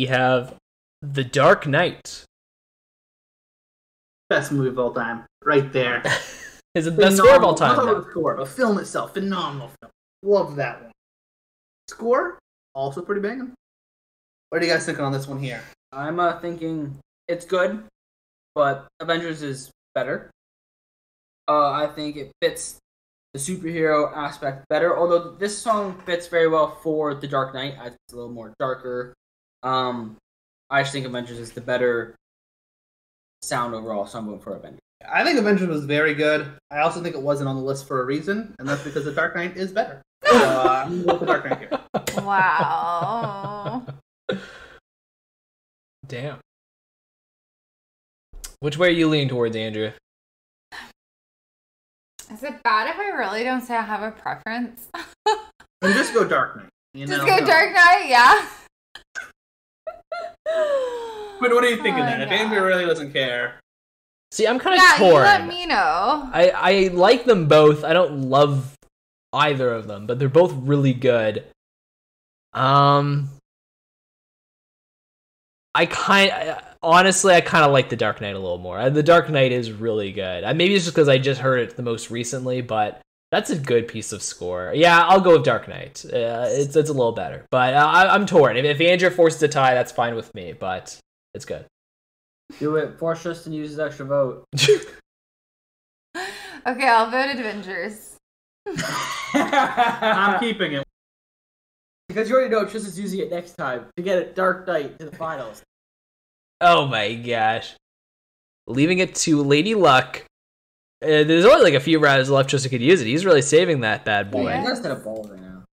We have The Dark Knight. Best movie of all time. Right there. (laughs) Is it the best score of all time? Not the score, the film itself, phenomenal film. Love that one. Score, also pretty banging. What are you guys thinking on this one here? I'm uh, thinking it's good, but Avengers is better. Uh, I think it fits the superhero aspect better. Although this song fits very well for The Dark Knight, it's a little more darker. Um, I just think Avengers is the better sound overall, so I'm going for Avengers. I think Avengers was very good. I also think it wasn't on the list for a reason, and that's because The Dark Knight is better. (laughs) So uh, I'm going with The Dark Knight here. Wow. (laughs) Damn. Which way are you leaning towards, Andrea? Is it bad if I really don't say I have a preference? And just go Dark Knight. You Just go No. Dark Knight, yeah. But what are you thinking Oh, then? If God. Andrea really doesn't care, See, I'm kind of yeah, you torn. let me know. I I like them both. I don't love either of them, but they're both really good. Um, I kind honestly, I kind of like the Dark Knight a little more. Uh, The Dark Knight is really good. Uh, Maybe it's just because I just heard it the most recently, but that's a good piece of score. Yeah, I'll go with Dark Knight. Uh, it's it's a little better, but uh, I, I'm torn. If, if Andrea forced to tie, that's fine with me. But it's good. Do it. Force Tristan uses extra vote. (laughs) Okay, I'll vote Avengers. (laughs) I'm keeping it. because you already know Tristan's using it next time to get a Dark Knight to the finals. Oh my gosh. Leaving it to Lady Luck. Uh, there's only like a few rounds left just so could use it. He's really saving that bad boy. Yeah. He has to have balls right now.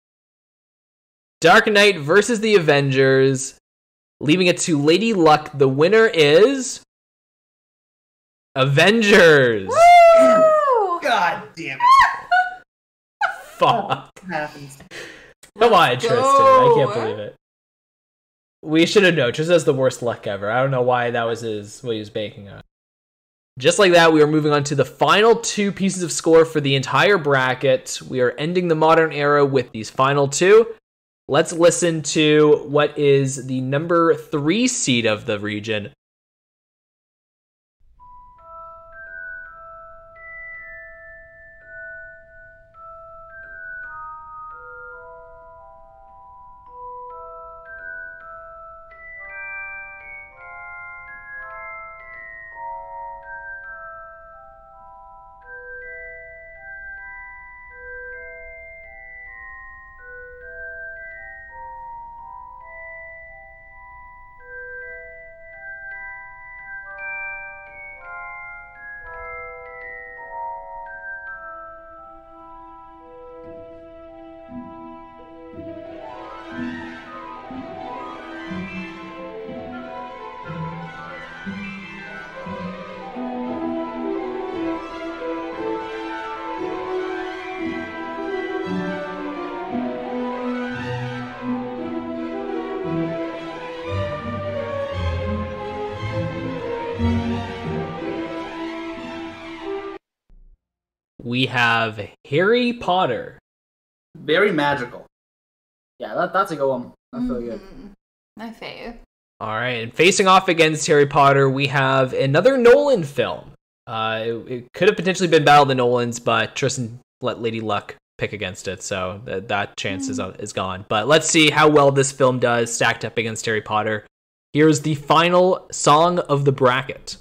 Dark Knight versus the Avengers. Leaving it to Lady Luck. The winner is. Avengers! Woo! (laughs) God damn it. (laughs) Fuck. What happens? Come on, Tristan. I can't believe it. We should have known. Tristan has the worst luck ever. I don't know why that was his what he was banking on. Just like that, we are moving on to the final two pieces of score for the entire bracket. We are ending the modern era with these final two. Let's listen to what is the number three seed of the region. Have Harry Potter. Very magical. Yeah, that, that's a good one. That's really good. My fave. All right, and facing off against Harry Potter, we have another Nolan film. Uh, it, it could have potentially been Battle of the Nolans, but Tristan let Lady Luck pick against it, so th- that chance is, uh, is gone. But let's see how well this film does stacked up against Harry Potter. Here's the final song of the bracket.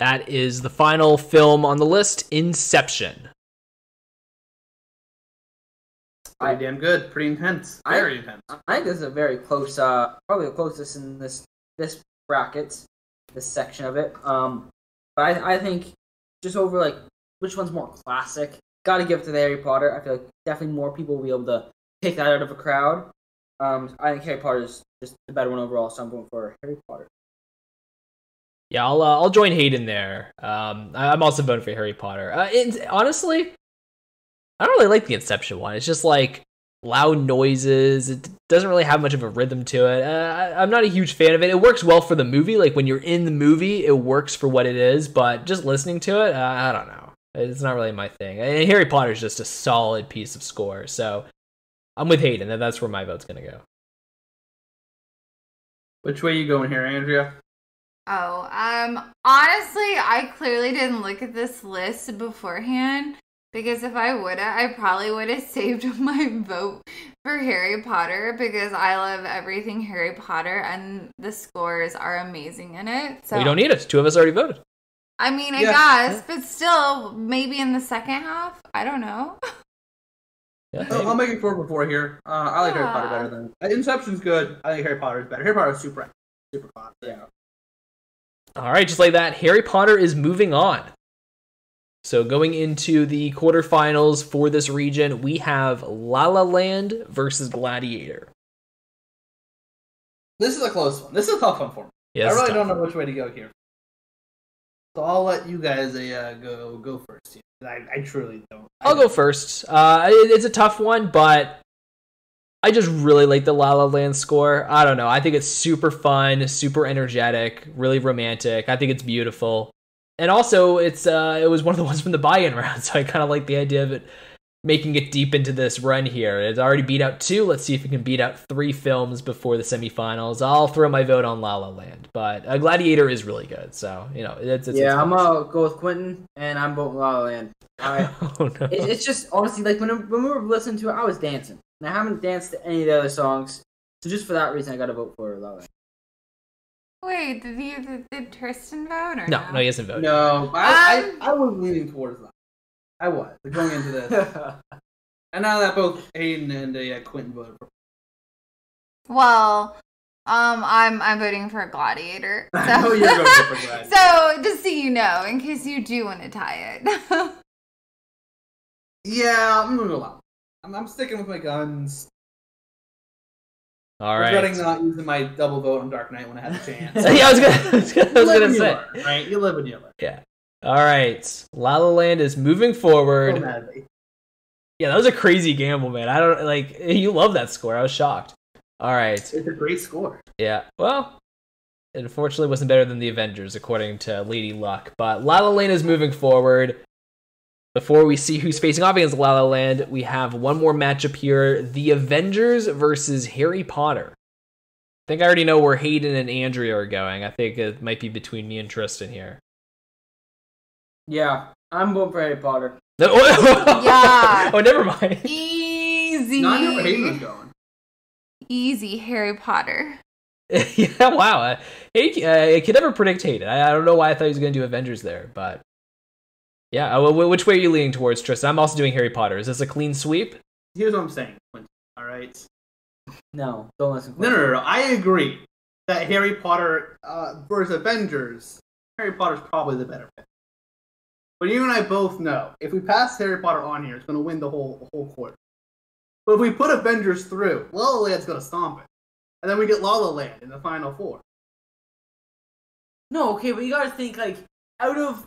That is the final film on the list, Inception. Pretty damn good. Pretty intense. I- Very intense. I think this is a very close, uh, probably the closest in this this bracket, this section of it. Um, but I, I think just over like which one's more classic. Got to give it to the Harry Potter. I feel like definitely more people will be able to pick that out of a crowd. Um, I think Harry Potter is just the better one overall, so I'm going for Harry Potter. Yeah, I'll uh, I'll join Hayden there. Um, I- I'm also voting for Harry Potter. Uh, it, honestly, I don't really like the Inception one. It's just like loud noises. It doesn't really have much of a rhythm to it. Uh, I, I'm not a huge fan of it. It works well for the movie. Like when you're in the movie, it works for what it is. But just listening to it, uh, I don't know. It's not really my thing. And Harry Potter is just a solid piece of score. So I'm with Hayden, that's where my vote's gonna go. Which way you going here, Andrea? Oh, um, honestly, I clearly didn't look at this list beforehand because if I would have, I probably would have (laughs) saved my vote for Harry Potter because I love everything Harry Potter and the scores are amazing in it. So we don't need it. Two of us already voted. I mean, I Yeah. guess, but still, maybe in the second half. I don't know. (laughs) Yeah, I'll, I'll make it four before here. Uh, I like Harry Potter better than uh, Inception's good. I think Harry Potter is better. Harry Potter is super, super fun. Yeah. All right, just like that, Harry Potter is moving on. So going into the quarterfinals for this region, we have La La Land versus Gladiator. This is a close one. This is a tough one for me. Yeah, I really don't know which way to go here. So I'll let you guys uh, go go first. I, I truly don't. I'll go first. Uh, it- it's a tough one, but I just really like the La La Land score. I don't know. I think it's super fun, super energetic, really romantic. I think it's beautiful, and also it's uh, it was one of the (laughs) ones from the buy-in round, (laughs) so I kind of like the idea of it making it deep into this run here. It's already beat out two. Let's see if it can beat out three films before the semifinals. I'll throw my vote on La La Land, but uh, Gladiator is really good. So you know, it's, it's yeah, it's I'm gonna go with Quintin, and I'm voting La La Land. (laughs) I, oh no. it, it's just honestly like when when we were listening to it, I was dancing, and I haven't danced to any of the other songs. So just for that reason, I got to vote for La La Wait, did you did, did Tristan vote or no, no, he hasn't voted. No, I, Um, I, I was leaning towards that. I was going into this, (laughs) and now that both Hayden and uh, Quintin voted for. Well, um, I'm I'm voting for Gladiator. (laughs) So. I know you're voting for (laughs) Gladiator. so just so you know, in case you do want to tie it. Yeah, I'm gonna go loud. I'm, I'm sticking with my guns. All right. Regretting right. not using my double vote on Dark Knight when I had the (laughs) chance. yeah, I was gonna, (laughs) I was gonna, I was You live gonna say. learn, right? You live and you learn. Yeah. All right. La La Land is moving forward. Don't mad at me. Yeah, that was a crazy gamble, man. I don't like (laughs) you love that score. I was shocked. All right. It's a great score. Yeah. Well, it unfortunately wasn't better than the Avengers, according to Lady Luck. But La La Land is moving forward. Before we see who's facing off against La La Land, we have one more matchup here: the Avengers versus Harry Potter. I think I already know where Hayden and Andrea are going. I think it might be between me and Tristan here. yeah, I'm voting for Harry Potter. No, (laughs) Yeah. (laughs) oh, never mind. Easy. No, I knew where Hayden was going. Easy Harry Potter. (laughs) yeah, wow. Hey, uh, I could never predict Hayden. I, I don't know why I thought he was going to do Avengers there, but yeah. Uh, which way are you leaning towards, Tristan? I'm also doing Harry Potter. Is this a clean sweep? Here's what I'm saying, All right. No, don't listen. No, no, no, no. I agree that Harry Potter uh, versus Avengers, Harry Potter's probably the better pick. But you and I both know if we pass Harry Potter on here, it's going to win the whole the whole quarter. But if we put Avengers through, La La Land's going to stomp it, and then we get La La Land in the final four. No, okay, but you gotta think like out of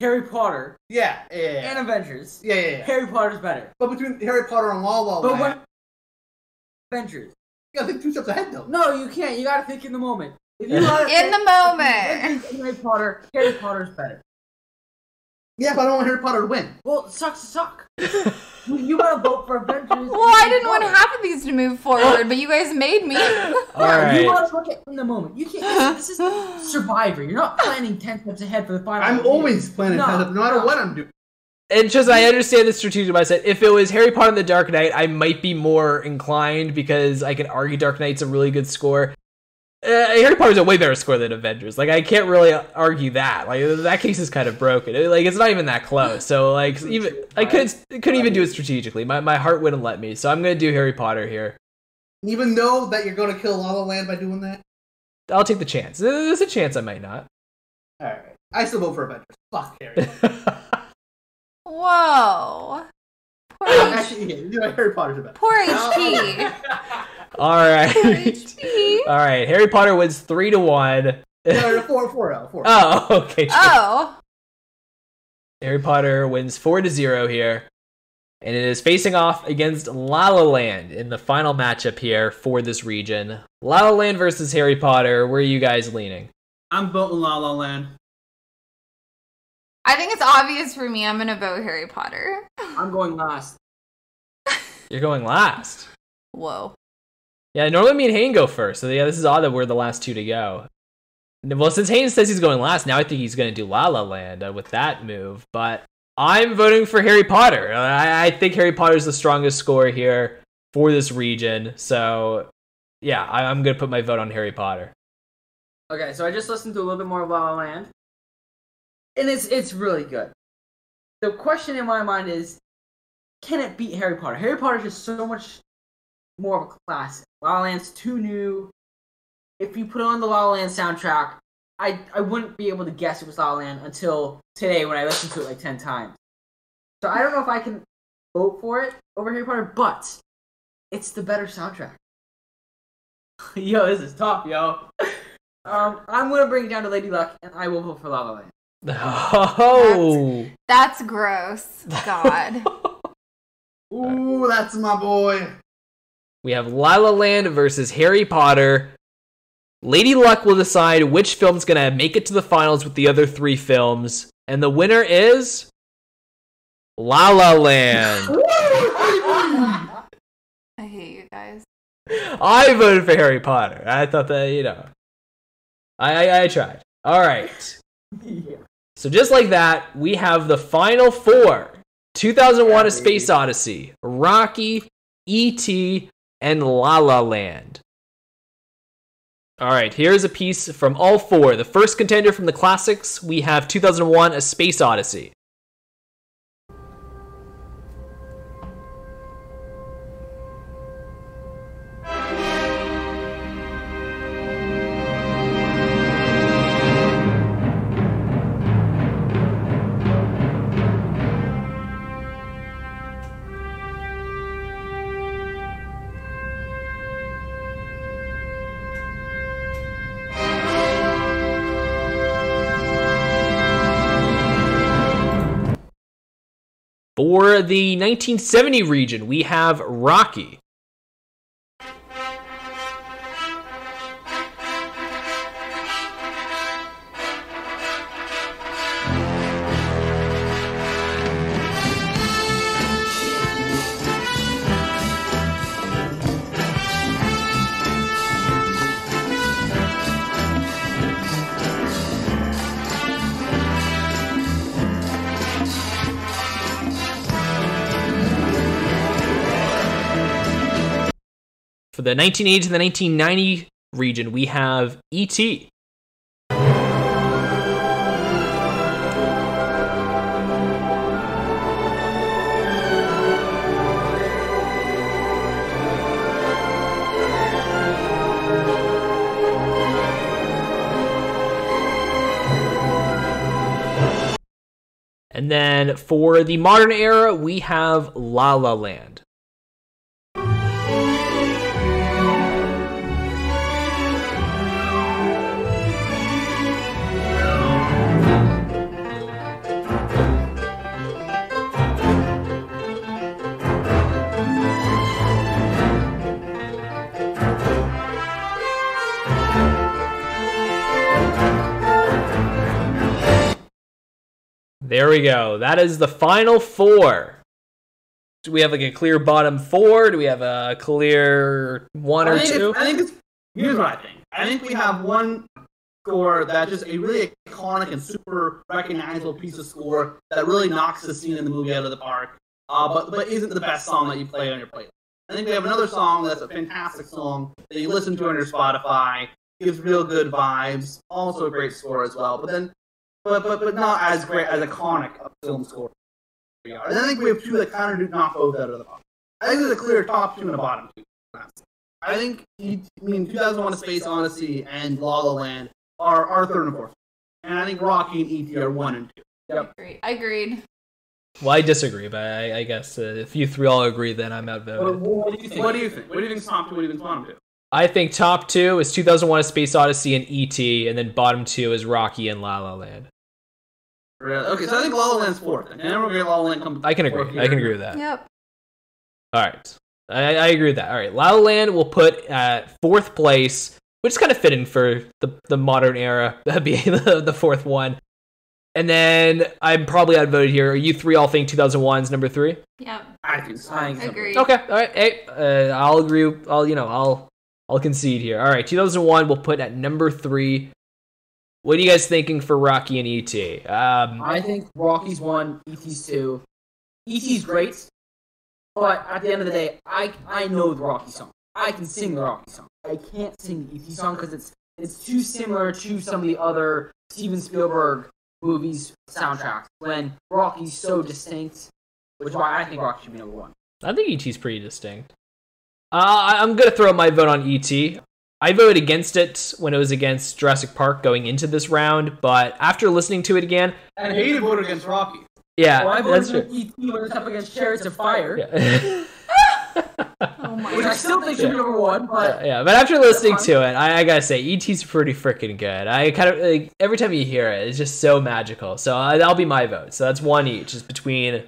Harry Potter Yeah, yeah, yeah. and Avengers, yeah, yeah, yeah. Harry Potter's better. But between Harry Potter and La La But what? Avengers. you got to think two steps ahead, though. No, you can't. You gotta think in the moment. If you (laughs) In gotta the moment. (laughs) Harry Potter. Harry Potter's better. Yeah, but I don't want Harry Potter to win. Well, it sucks to suck. (laughs) you, you gotta vote for Avengers. Well, I didn't want half of these to move forward, but you guys made me. All Yeah, You right. want to look at in the moment. You can't. This is Survivor. You're not planning ten steps ahead for the final. I'm always planning No, ahead, no matter no. what I'm doing. And just I understand the strategic mindset. If it was Harry Potter and the Dark Knight, I might be more inclined because I can argue Dark Knight's a really good score. Uh, Harry Potter's a way better score than Avengers. Like I can't really argue that. Like that case is kind of broken. It- like it's not even that close. So like (laughs) even I couldn't couldn't even do it strategically. My my heart wouldn't let me. So I'm gonna do Harry Potter here. Even though that you're going to kill La La Land by doing that. I'll take the chance. There's a chance I might not. All right, I still vote for Avengers. Fuck Harry. Potter. (laughs) Whoa. Poor, (laughs) Actually, you know, Harry Potter's the best. poor HP. (laughs) All right. Poor HP. (laughs) All right. Harry Potter wins three to one. No, four, four, L. Oh, oh okay. Oh. Harry Potter wins four to zero here, and it is facing off against La La Land in the final matchup here for this region. La La Land versus Harry Potter. Where are you guys leaning? I'm voting La La Land. I think it's obvious for me. I'm gonna vote Harry Potter. I'm going last. You're going last. Whoa. Yeah, normally me and Hayne go first. So yeah, this is odd that we're the last two to go. Well, since Hayne says he's going last, now I think he's going to do La La Land uh, with that move. But I'm voting for Harry Potter. I, I think Harry Potter's the strongest score here for this region. So yeah, I, I'm going to put my vote on Harry Potter. Okay, so I just listened to a little bit more of La La Land. And it's it's really good. The question in my mind is, can it beat Harry Potter? Harry Potter is just so much more of a classic. La La Land's too new. If you put on the La La Land soundtrack, I I wouldn't be able to guess it was La La Land until today when I listened to it like ten times. So I don't know if I can vote for it over Harry Potter, but it's the better soundtrack. (laughs) yo, this is tough, yo. (laughs) Um, I'm gonna bring it down to Lady Luck, and I will vote for La La Land. Oh. (laughs) That's gross. God. (laughs) Ooh, that's my boy. We have La La Land versus Harry Potter. Lady Luck will decide which film's gonna make it to the finals with the other three films, and the winner is La La Land. (laughs) I hate you guys. I voted for Harry Potter. I thought that you know, I I, I tried. All right. yeah. So just like that, we have the final four: 2001: A Space Odyssey, Rocky, E.T., and La La Land. All right, here's a piece from all four. The first contender from the classics, we have 2001: A Space Odyssey. For the 1970 region, we have Rocky. For the 1980 to the 1990 region, we have E.T. And then for the modern era, we have La La Land. There we go. That is the final four. Do we have like a clear bottom four? Do we have a clear one or I think, two? I think it's here's what I think. I think we have one score that's just a really iconic and super recognizable piece of score that really knocks the scene in the movie out of the park. Uh, but but isn't the best song that you play on your playlist. I think we have another song that's a fantastic song that you listen to on your Spotify. Gives real good vibes. Also a great score as well. But then, but but but not as great as iconic a film score. And I think we have two that kind of do knock both out of the park. I think there's a clear top two and a bottom two. I think, I mean, 2001: A Space Odyssey and La La Land are, our third and fourth, and I think Rocky and ET are one and two. Yep. I Agreed. Well, I disagree, but I, I guess uh, if you three all agree, then I'm What, outvoted. what do you think? What do you think? What do you think? Top two. What do you think? Bottom two? I think top two is 2001: A Space Odyssey and E.T., and then bottom two is Rocky and La La Land. Really? Okay, so I think La La Land's fourth. And then we're gonna La La Land come. I can fourth agree. I can agree with that. Yep. All right, I, I agree with that. All right, La La Land will put at fourth place, which is kind of fitting for the the modern era, (laughs) being the, the fourth one. And then I'm probably outvoted here. Are you three all think 2001 is number three? Yep. I think so. I think so. Agreed. Okay, all right. Hey, uh, I'll agree. I'll you know I'll I'll concede here. All right, 2001 we'll put at number three. What are you guys thinking for Rocky and ET? Um, I think Rocky's one, ET's two. ET's great, but at the end of the day, I I know the Rocky song. I can sing the Rocky song. I can't sing the ET song because it's it's too similar to some of the other Steven Spielberg movies soundtracks when Rocky's so distinct, which is why I think Rocky should be number one. I think ET's pretty distinct. Uh, I- I'm gonna throw my vote on ET. I voted against it when it was against Jurassic Park going into this round, but after listening to it again, And Hayden voted against Rocky. yeah, Well, I that's voted true. for ET when it's up against Chariots of Fire, Yeah. Oh (laughs) my which I still think should be number one, but yeah, but after listening to it, I, I gotta say ET's pretty freaking good. I kind of like every time you hear it, it's just so magical. So uh, that'll be my vote. So that's one each, just between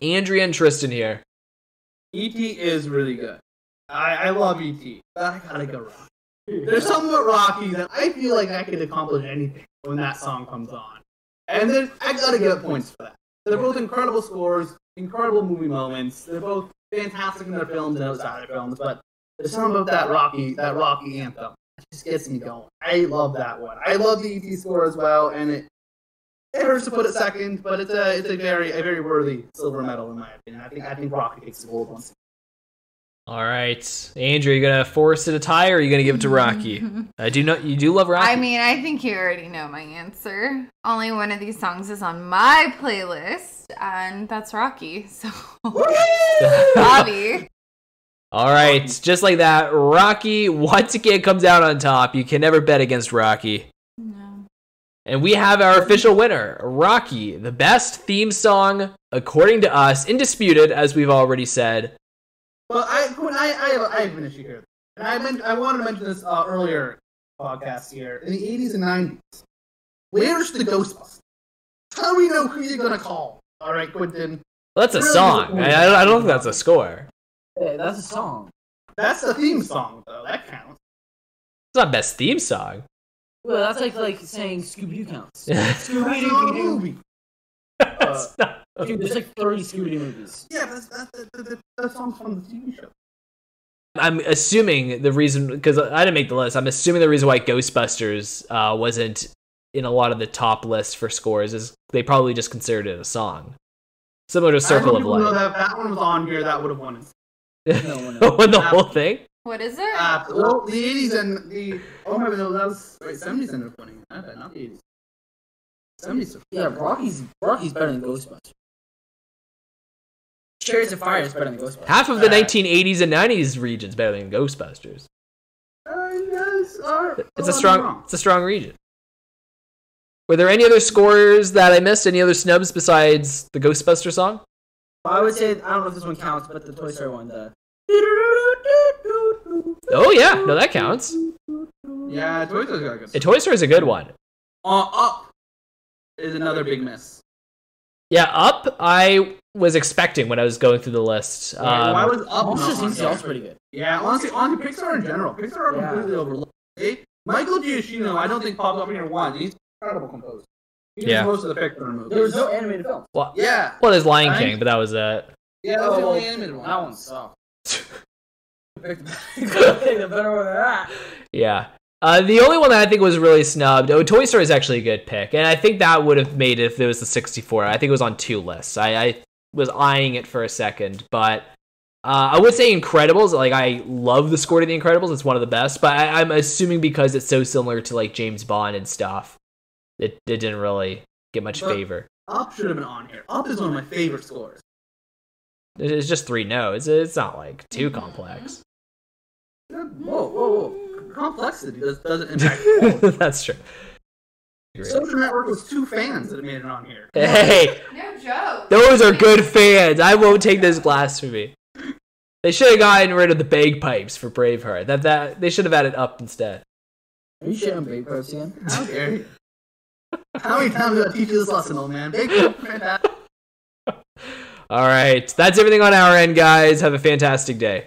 Andrea and Tristan here. E.T. is really good. I, I love E.T. But I gotta go Rocky. There's something about Rocky that I feel like I could accomplish anything when that song comes on. And then I gotta give points for that. They're both incredible scores, incredible movie moments. They're both fantastic in their films and outside of films, but there's something about that Rocky that Rocky anthem. It just gets me going. I love that one. I love the ET score as well, and it it hurts to put it second, but it's a it's a very a very worthy silver medal in my opinion. I think I think Rocky takes the gold once. All right, Andrea, you gonna force it a tie, or are you gonna give it to Rocky? (laughs) I do know you do love Rocky. I mean, I think you already know my answer. Only one of these songs is on my playlist, and that's Rocky. So, (laughs) Bobby. All right, just like that, Rocky once again comes out on top. You can never bet against Rocky. No. And we have our official winner, Rocky, the best theme song, according to us, indisputed, as we've already said. Well, I when I I have, I have an issue here, and I meant I wanted to mention this uh, earlier podcast here in the '80s and '90s. Where's the Ghostbusters? How do we know who you're gonna call? All right, Quintin. Well, that's a Really? song. I, I don't- think that's a score. yeah, that's a song. That's the theme song, though. That counts. It's not best theme song. Well, that's like like saying Scooby Doo counts. (laughs) Scooby It's not a Doo. movie. Not- Dude, there's like 30 Scooby Doo movies. Yeah, but that's, that's, that, that, that song's from the TV show. I'm assuming the reason because I didn't make the list. I'm assuming the reason why Ghostbusters uh, wasn't in a lot of the top lists for scores is they probably just considered it a song, similar to Circle I of Life. That, that one was on here. That would have won. No, no. When the whole thing. What is it? Uh, well, the '80s and the oh my god, no, that was wait, '70s ended up winning. I bet not the '80s. '70s. Yeah, Rocky's Rocky's better than Ghostbusters. Chariots of Fire is better than Ghostbusters. Half of the Uh, 1980s and 90s regions better than Ghostbusters. Uh, yes, uh, It's a strong, it's a strong region. Were there any other scores that I missed? Any other snubs besides the Ghostbuster song? I would say I don't know if this one counts, but the Toy Story one, the. Oh yeah, no, that counts. Yeah, Toy Story's got a good. A Toy Story is a good one. Uh, up is another big miss. Yeah, Up. I was expecting when I was going through the list. Yeah, why Um, was up? Monsters not on Inc. also there? pretty good. Yeah, honestly, honestly, Pixar in general, Pixar are Yeah. completely overlooked. They, Michael Giacchino, I don't think popped up here once. He's an incredible composer. He Yeah. yeah. most of the Pixar movies. There was no animated film. well, Yeah, well, there's Lion I- King, but that was it. yeah, that was the only animated one. That one sucked. (laughs) Picked a better one than that. Yeah. Uh, the only one that I think was really snubbed. Oh, Toy Story is actually a good pick, and I think that would have made it if it was the 64. I think it was on two lists. I, I was eyeing it for a second, but uh, I would say Incredibles. Like I love the score to the Incredibles. It's one of the best, but I, I'm assuming because it's so similar to like James Bond and stuff, it, it didn't really get much But- favor. Up should have been on here. Up is one of my favorite scores. It's just three notes. It's not like too complex. Whoa, whoa, whoa. Complexity does, doesn't (laughs) impact quality. That's true. Social Network was two fans that made it on here. Hey, No joke. Those are good fans. I won't take this blasphemy. They should have gotten rid of the bagpipes for Braveheart. That that they should have added up instead. Are you shitting on Baby Pipes again? How dare you? How many times did I teach you this lesson, old man? Big (laughs) fantastic. All right, that's everything on our end, guys. Have a fantastic day.